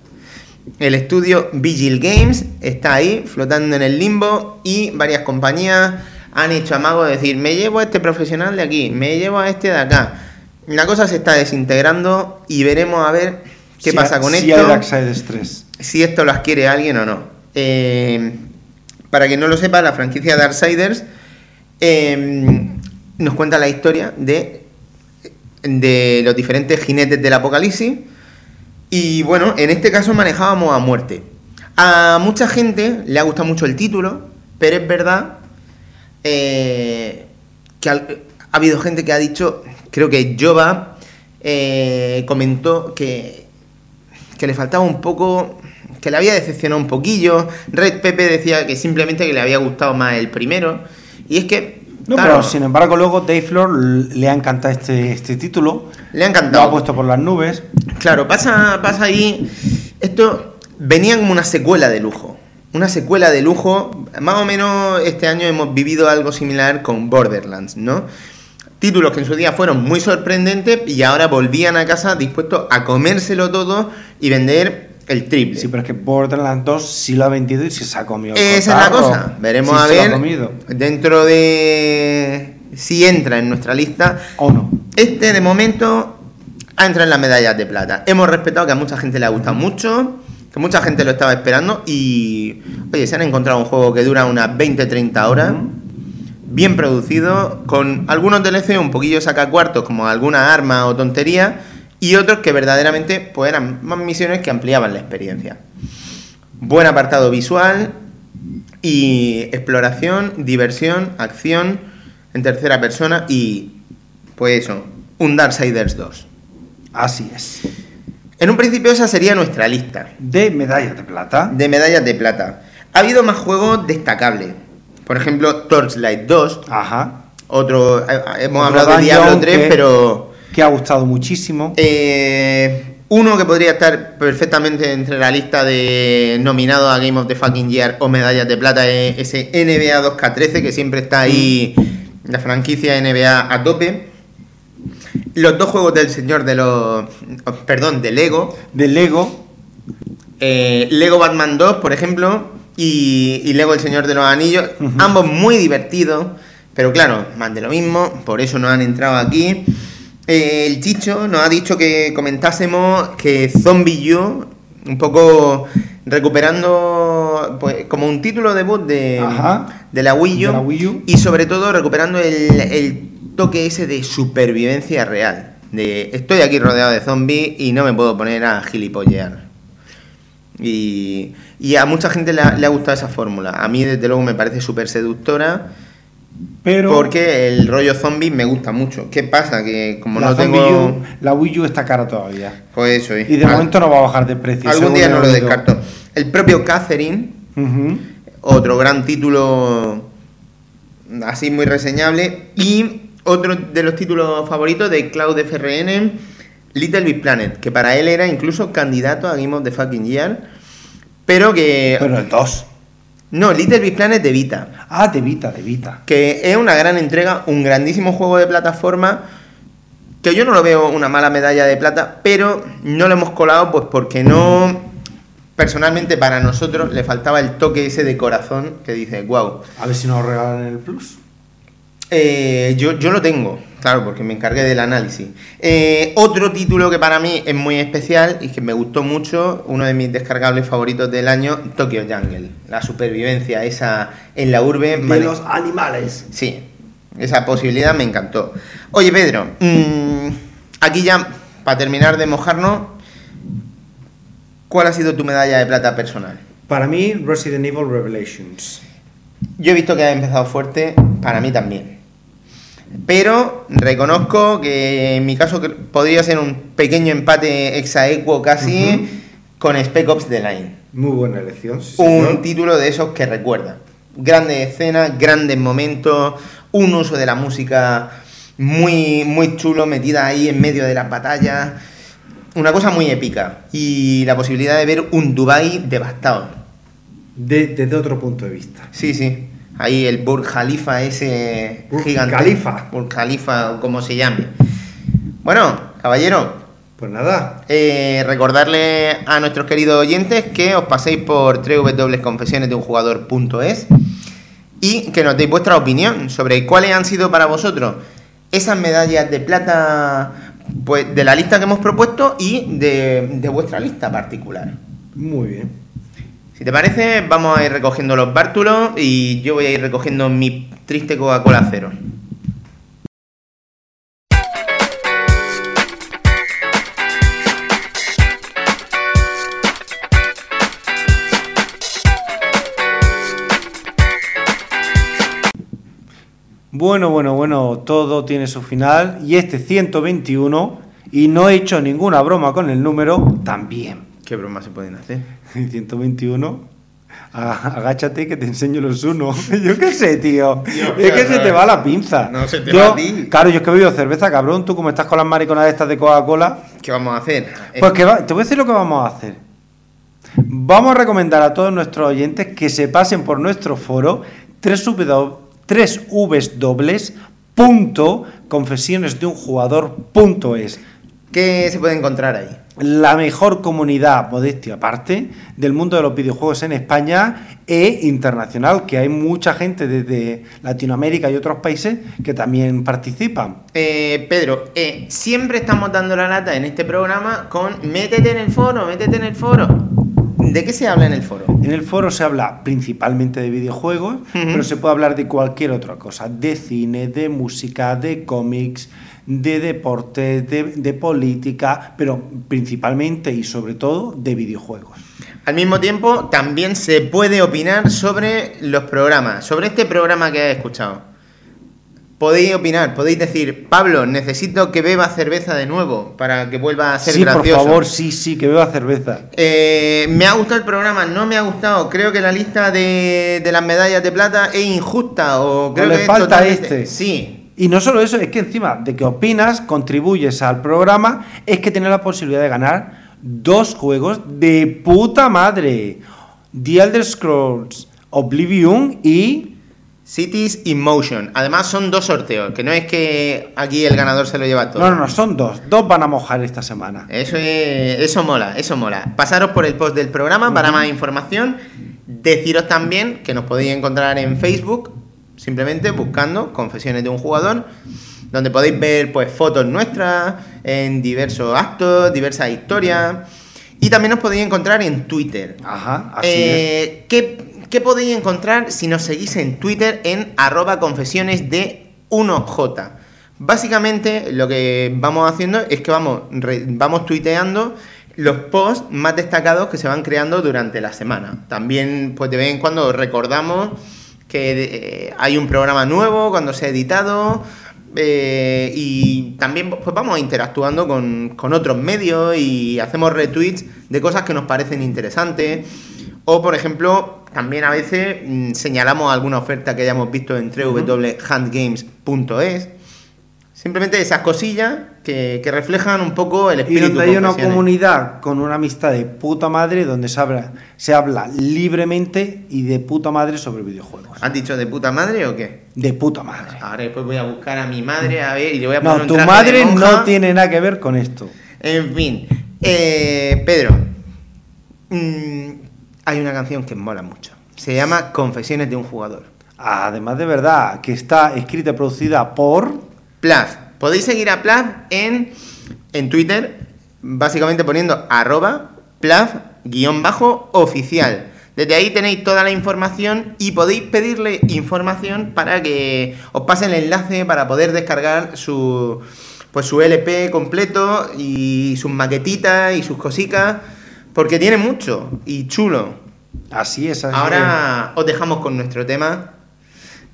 El estudio Vigil Games está ahí, flotando en el limbo, y varias compañías han hecho amago de decir, me llevo a este profesional de aquí, me llevo a este de acá. La cosa se está desintegrando y veremos a ver qué Si pasa con si esto hay Darksiders 3. si esto lo adquiere alguien o no. Eh, para quien no lo sepa, la franquicia Darksiders eh, nos cuenta la historia de, de los diferentes jinetes del apocalipsis. Y bueno, en este caso manejábamos a muerte. A mucha gente le ha gustado mucho el título, pero es verdad eh, que ha habido gente que ha dicho, creo que Jova eh, comentó que, que le faltaba un poco, que le había decepcionado un poquillo. Red Pepe decía que simplemente que le había gustado más el primero. Y es que... No, claro, pero sin embargo, luego Dave Flor le ha encantado este, este título. le ha Lo encantado. ha puesto por las nubes. Claro, pasa, pasa ahí. Esto venía como una secuela de lujo. Una secuela de lujo. Más o menos este año hemos vivido algo similar con Borderlands, ¿no? Títulos que en su día fueron muy sorprendentes y ahora volvían a casa dispuestos a comérselo todo y vender el triple. Sí, pero es que Borderlands 2 sí lo ha vendido y sí se ha comido. Esa es la cosa. Veremos Sí a ver comido. dentro de si entra en nuestra lista. ¿O no? Este de momento ha entrado en las medallas de plata. Hemos respetado que a mucha gente le ha gustado mucho, que mucha gente lo estaba esperando y, oye, se han encontrado un juego que dura unas 20-30 horas, bien producido, con algunos DLC un poquillo sacacuartos, como alguna arma o tontería, y otros que verdaderamente pues, eran más misiones que ampliaban la experiencia. Buen apartado visual y exploración, diversión, acción. en tercera persona y, pues eso, un Darksiders 2. Así es. En un principio esa sería nuestra lista De medallas de plata. de medallas de plata. Ha habido más juegos destacables. Por ejemplo, Torchlight 2, Ajá. otro... eh, Hemos Otro hablado de Diablo 3, que- pero... Que ha gustado muchísimo. Eh, uno que podría estar perfectamente entre la lista de nominados a Game of the Fucking Year o medallas de plata es ese NBA 2K13 que siempre está ahí la franquicia NBA a tope. Los dos juegos del señor de los... oh, Perdón, de Lego. De Lego. eh, Lego Batman 2, por ejemplo, y, y Lego El Señor de los Anillos. Ambos muy divertidos, pero claro, más de lo mismo, por eso nos han entrado aquí. Eh, el Chicho nos ha dicho que comentásemos que Zombie U, un poco recuperando pues, como un título debut de, Ajá. de la Wii U, De la Wii U. y sobre todo recuperando el, el toque ese de supervivencia real. De estoy aquí rodeado de zombies y no me puedo poner a gilipollear. Y, y a mucha gente le ha, le ha gustado esa fórmula. A mí, desde luego, me parece súper seductora. Pero Porque el rollo zombie me gusta mucho. ¿Qué pasa? Que como la, no tengo. U- la Wii U está cara todavía. Pues eso. Y de Al- momento no va a bajar de precio. Algún día no lo descarto. El propio Catherine, otro gran título así muy reseñable. Y otro de los títulos favoritos de Cloud FRN, Little Big Planet, que para él era incluso candidato a Game of the Fucking Year. Pero que. Pero el 2. No, Little Big Planet de Vita. Ah, de Vita, de Vita. que es una gran entrega, un grandísimo juego de plataforma, que yo no lo veo una mala medalla de plata, pero no lo hemos colado pues porque no, personalmente para nosotros le faltaba el toque ese de corazón que dice, wow, A ver si nos regalan el Plus. eh, yo, yo lo tengo, claro, porque me encargué del análisis. Eh, otro título que para mí es muy especial y que me gustó mucho, uno de mis descargables favoritos del año, Tokyo Jungle, la supervivencia esa en la urbe. De los animales. Sí, esa posibilidad me encantó. Oye, Pedro, mm, aquí ya, para terminar de mojarnos, ¿cuál ha sido tu medalla de plata personal? Para mí, Resident Evil Revelations. Yo he visto que has empezado fuerte, para mí también. Pero reconozco que en mi caso podría ser un pequeño empate exaequo casi con Spec Ops The Line. Muy buena elección. sí, un señor. título de esos que recuerda. Grandes escenas, grandes momentos, un uso de la música muy, muy chulo, metida ahí en medio de las batallas. Una cosa muy épica. Y la posibilidad de ver un Dubai devastado. De- desde otro punto de vista. Sí, sí. Ahí el Burj Khalifa ese Burj gigante. Khalifa. Burj Khalifa como se llame. Bueno, caballero, Pues nada, Eh, recordarle a nuestros queridos oyentes que os paséis por www.confesionesdeunjugador.es y que nos deis vuestra opinión sobre cuáles han sido para vosotros esas medallas de plata pues, de la lista que hemos propuesto y de, de vuestra lista particular. muy bien. Si te parece, vamos a ir recogiendo los bártulos y yo voy a ir recogiendo mi triste Coca-Cola cero. Bueno, bueno, bueno, todo tiene su final y este 121, y no he hecho ninguna broma con el número, también. ¿Qué bromas se pueden hacer? 121, a- agáchate que te enseño los unos. Yo qué sé, tío. Dios, es que se te horror. va la pinza. No, se te Yo- va a ti. Claro, yo es que he bebido cerveza, cabrón. Tú como estás con las mariconas estas de Coca-Cola. ¿Qué vamos a hacer? Eh, Pues que va- te voy a decir lo que vamos a hacer. Vamos a recomendar a todos nuestros oyentes que se pasen por nuestro foro www.confesionesdeunjugador.es ¿Qué se puede encontrar ahí? la mejor comunidad, modestia aparte, del mundo de los videojuegos en España e internacional, que hay mucha gente desde Latinoamérica y otros países que también participan. Eh, Pedro, eh, siempre estamos dando la lata en este programa con métete en el foro, métete en el foro. ¿De qué se habla en el foro? En el foro se habla principalmente de videojuegos, pero se puede hablar de cualquier otra cosa, de cine, de música, de cómics, de deportes, de, de política, pero principalmente y sobre todo de videojuegos. Al mismo tiempo, también se puede opinar sobre los programas, sobre este programa que has escuchado. podéis opinar, podéis decir, Pablo, necesito que beba cerveza de nuevo para que vuelva a ser sí, gracioso. por favor, sí, sí, que beba cerveza. Eh, me ha gustado el programa, no me ha gustado. Creo que la lista de, de las medallas de plata es injusta o creo le que es falta totalmente- este. Sí, Y no solo eso, es que encima de que opinas, contribuyes al programa, es que tienes la posibilidad de ganar dos juegos de puta madre. The Elder Scrolls Oblivion y... Cities in Motion. Además son dos sorteos, que no es que aquí el ganador se lo lleva todo. No, no, no, son dos. Dos van a mojar esta semana. Eso, es- eso mola, eso mola. Pasaros por el post del programa para más información. Deciros también que nos podéis encontrar en Facebook, simplemente buscando Confesiones de un jugador, donde podéis ver pues fotos nuestras en diversos actos, diversas historias. Y también nos podéis encontrar en Twitter. Ajá, así es. Eh, ¿qué, qué podéis encontrar si nos seguís en Twitter en arroba confesiones de 1J? Básicamente lo que vamos haciendo es que vamos, re- vamos tuiteando los posts más destacados que se van creando durante la semana. También pues de vez en cuando recordamos que eh, hay un programa nuevo cuando se ha editado. eh, y también pues vamos interactuando con, con otros medios y hacemos retweets de cosas que nos parecen interesantes. O, por ejemplo, también a veces mm, señalamos alguna oferta que hayamos visto en www.handgames.es. Simplemente esas cosillas que, que reflejan un poco el Y espíritu. donde hay una comunidad con una amistad de puta madre, donde se habla, se habla libremente y de puta madre sobre videojuegos. ¿Has dicho de puta madre o qué? De puta madre. Ahora después voy a buscar a mi madre a ver y le voy a poner No, un tu traje de madre monja. no tiene nada que ver con esto. En fin, eh, Pedro, mm, hay una canción que mola mucho. Se llama Confesiones de un jugador. Además de verdad, que está escrita y producida por... Plaf. Podéis seguir a Plaf en, en Twitter, básicamente poniendo arroba Plaf-oficial. Desde ahí tenéis toda la información y podéis pedirle información para que os pase el enlace para poder descargar su, pues su LP completo y sus maquetitas y sus cositas, porque tiene mucho y chulo. Así es, así Ahora os dejamos con nuestro tema.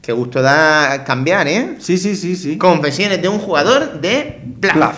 Que gusto da cambiar, ¿eh? Sí, sí, sí, sí. Confesiones de un jugador de Plaf.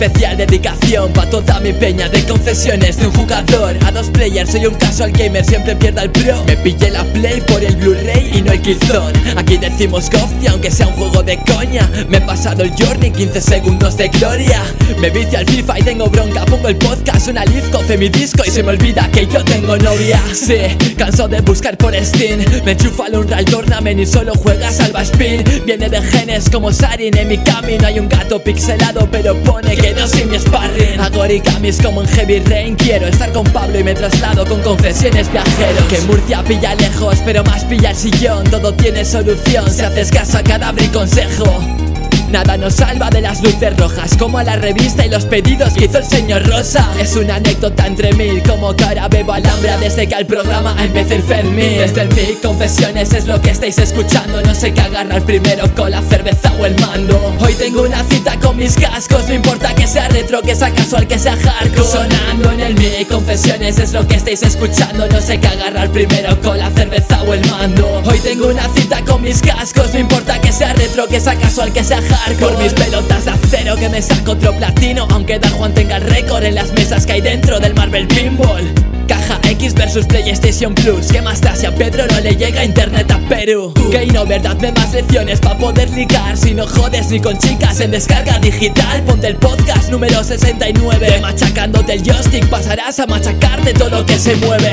Especial dedicación pa' toda mi peña de confesiones de un jugador a dos players. Soy un casual gamer, siempre pierda el pro. Me pillé la play por el Blu-ray y no el Killzone. Aquí decimos Gofty, aunque sea un juego de coña. Me he pasado el journey, 15 segundos de gloria. Me vicio al FIFA y tengo bronca. Pongo el podcast, una live, coce mi disco y se me olvida que yo tengo novia. Sí, canso de buscar por Steam. Me enchufa al Unreal Tournament y solo juega Salva Spin. Viene de genes como Sarin en mi camino. Hay un gato pixelado, pero pone que no soy mi sparring. Hago origamis como en Heavy Rain. Quiero estar con Pablo y me traslado con confesiones viajeros. Que Murcia pilla lejos, pero más pilla el sillón. Todo tiene solución si haces caso a cadáver y consejo. Nada nos salva de las luces rojas Como a la revista y los pedidos que hizo el señor Rosa. Es una anécdota entre mil Como ahora bebo alhambra desde que al programa empecé el Fermín. Desde el mic, confesiones es lo que estáis escuchando. No sé qué agarrar primero con la cerveza o el mando. Hoy tengo una cita con mis cascos No importa que sea retro, que sea casual, que sea hardcore. Sonando en el mic, confesiones es lo que estáis escuchando. No sé qué agarrar primero con la cerveza o el mando. Hoy tengo una cita con mis cascos No importa que sea retro, que sea casual, que sea hardcore Por mis pelotas de acero que me saco otro platino Aunque Dan Juan tenga el récord en las mesas que hay dentro del Marvel Pinball. Caja X versus PlayStation Plus ¿Qué más da a Pedro no le llega internet a Perú? Que no verdad me más lecciones pa' poder ligar Si no jodes ni con chicas en descarga digital. Ponte el podcast número 69 De machacándote el joystick pasarás a machacarte todo lo que se mueve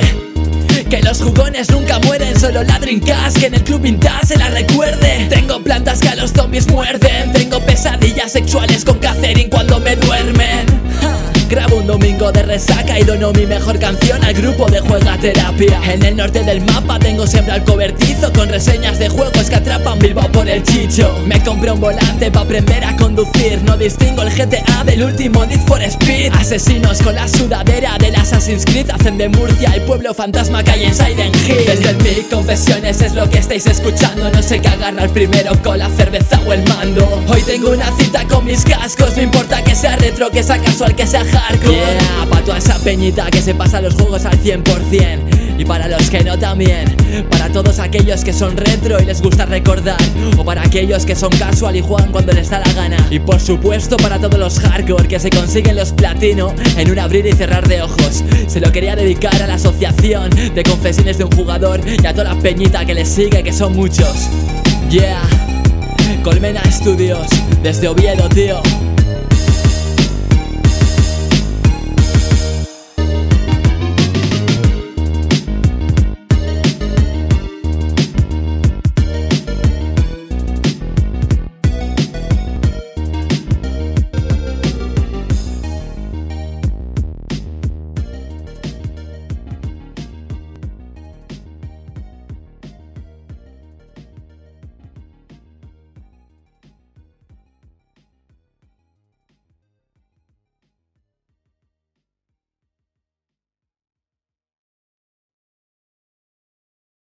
que los jugones nunca mueren, solo la Dreamcast Que en el club vintage se la recuerde Tengo plantas que a los zombies muerden Tengo pesadillas sexuales con Catherine cuando me duermen. Grabo un domingo de resaca y dono mi mejor canción al grupo de Juega Terapia. En el norte del mapa tengo siempre al cobertizo Con reseñas de juegos que atrapan Bilbao por el chicho. Me compré un volante para aprender a conducir. No distingo el GTA del último Need for Speed. Asesinos con la sudadera del Assassin's Creed Hacen de Murcia el pueblo fantasma que hay en Silent Hill. Desde el mic, confesiones es lo que estáis escuchando. No sé qué agarrar primero con la cerveza o el mando. Hoy tengo una cita con mis cascos. No importa que sea retro, que sea casual, que sea hardcore. Yeah, pa' toda esa peñita que se pasa los juegos al 100% y para los que no también Para todos aquellos que son retro y les gusta recordar. O para aquellos que son casual y juegan cuando les da la gana. Y por supuesto para todos los hardcore que se consiguen los platino En un abrir y cerrar de ojos. Se lo quería dedicar a la asociación de confesiones de un jugador Y a toda la peñita que les sigue que son muchos. Yeah. Colmena Studios, desde Oviedo tío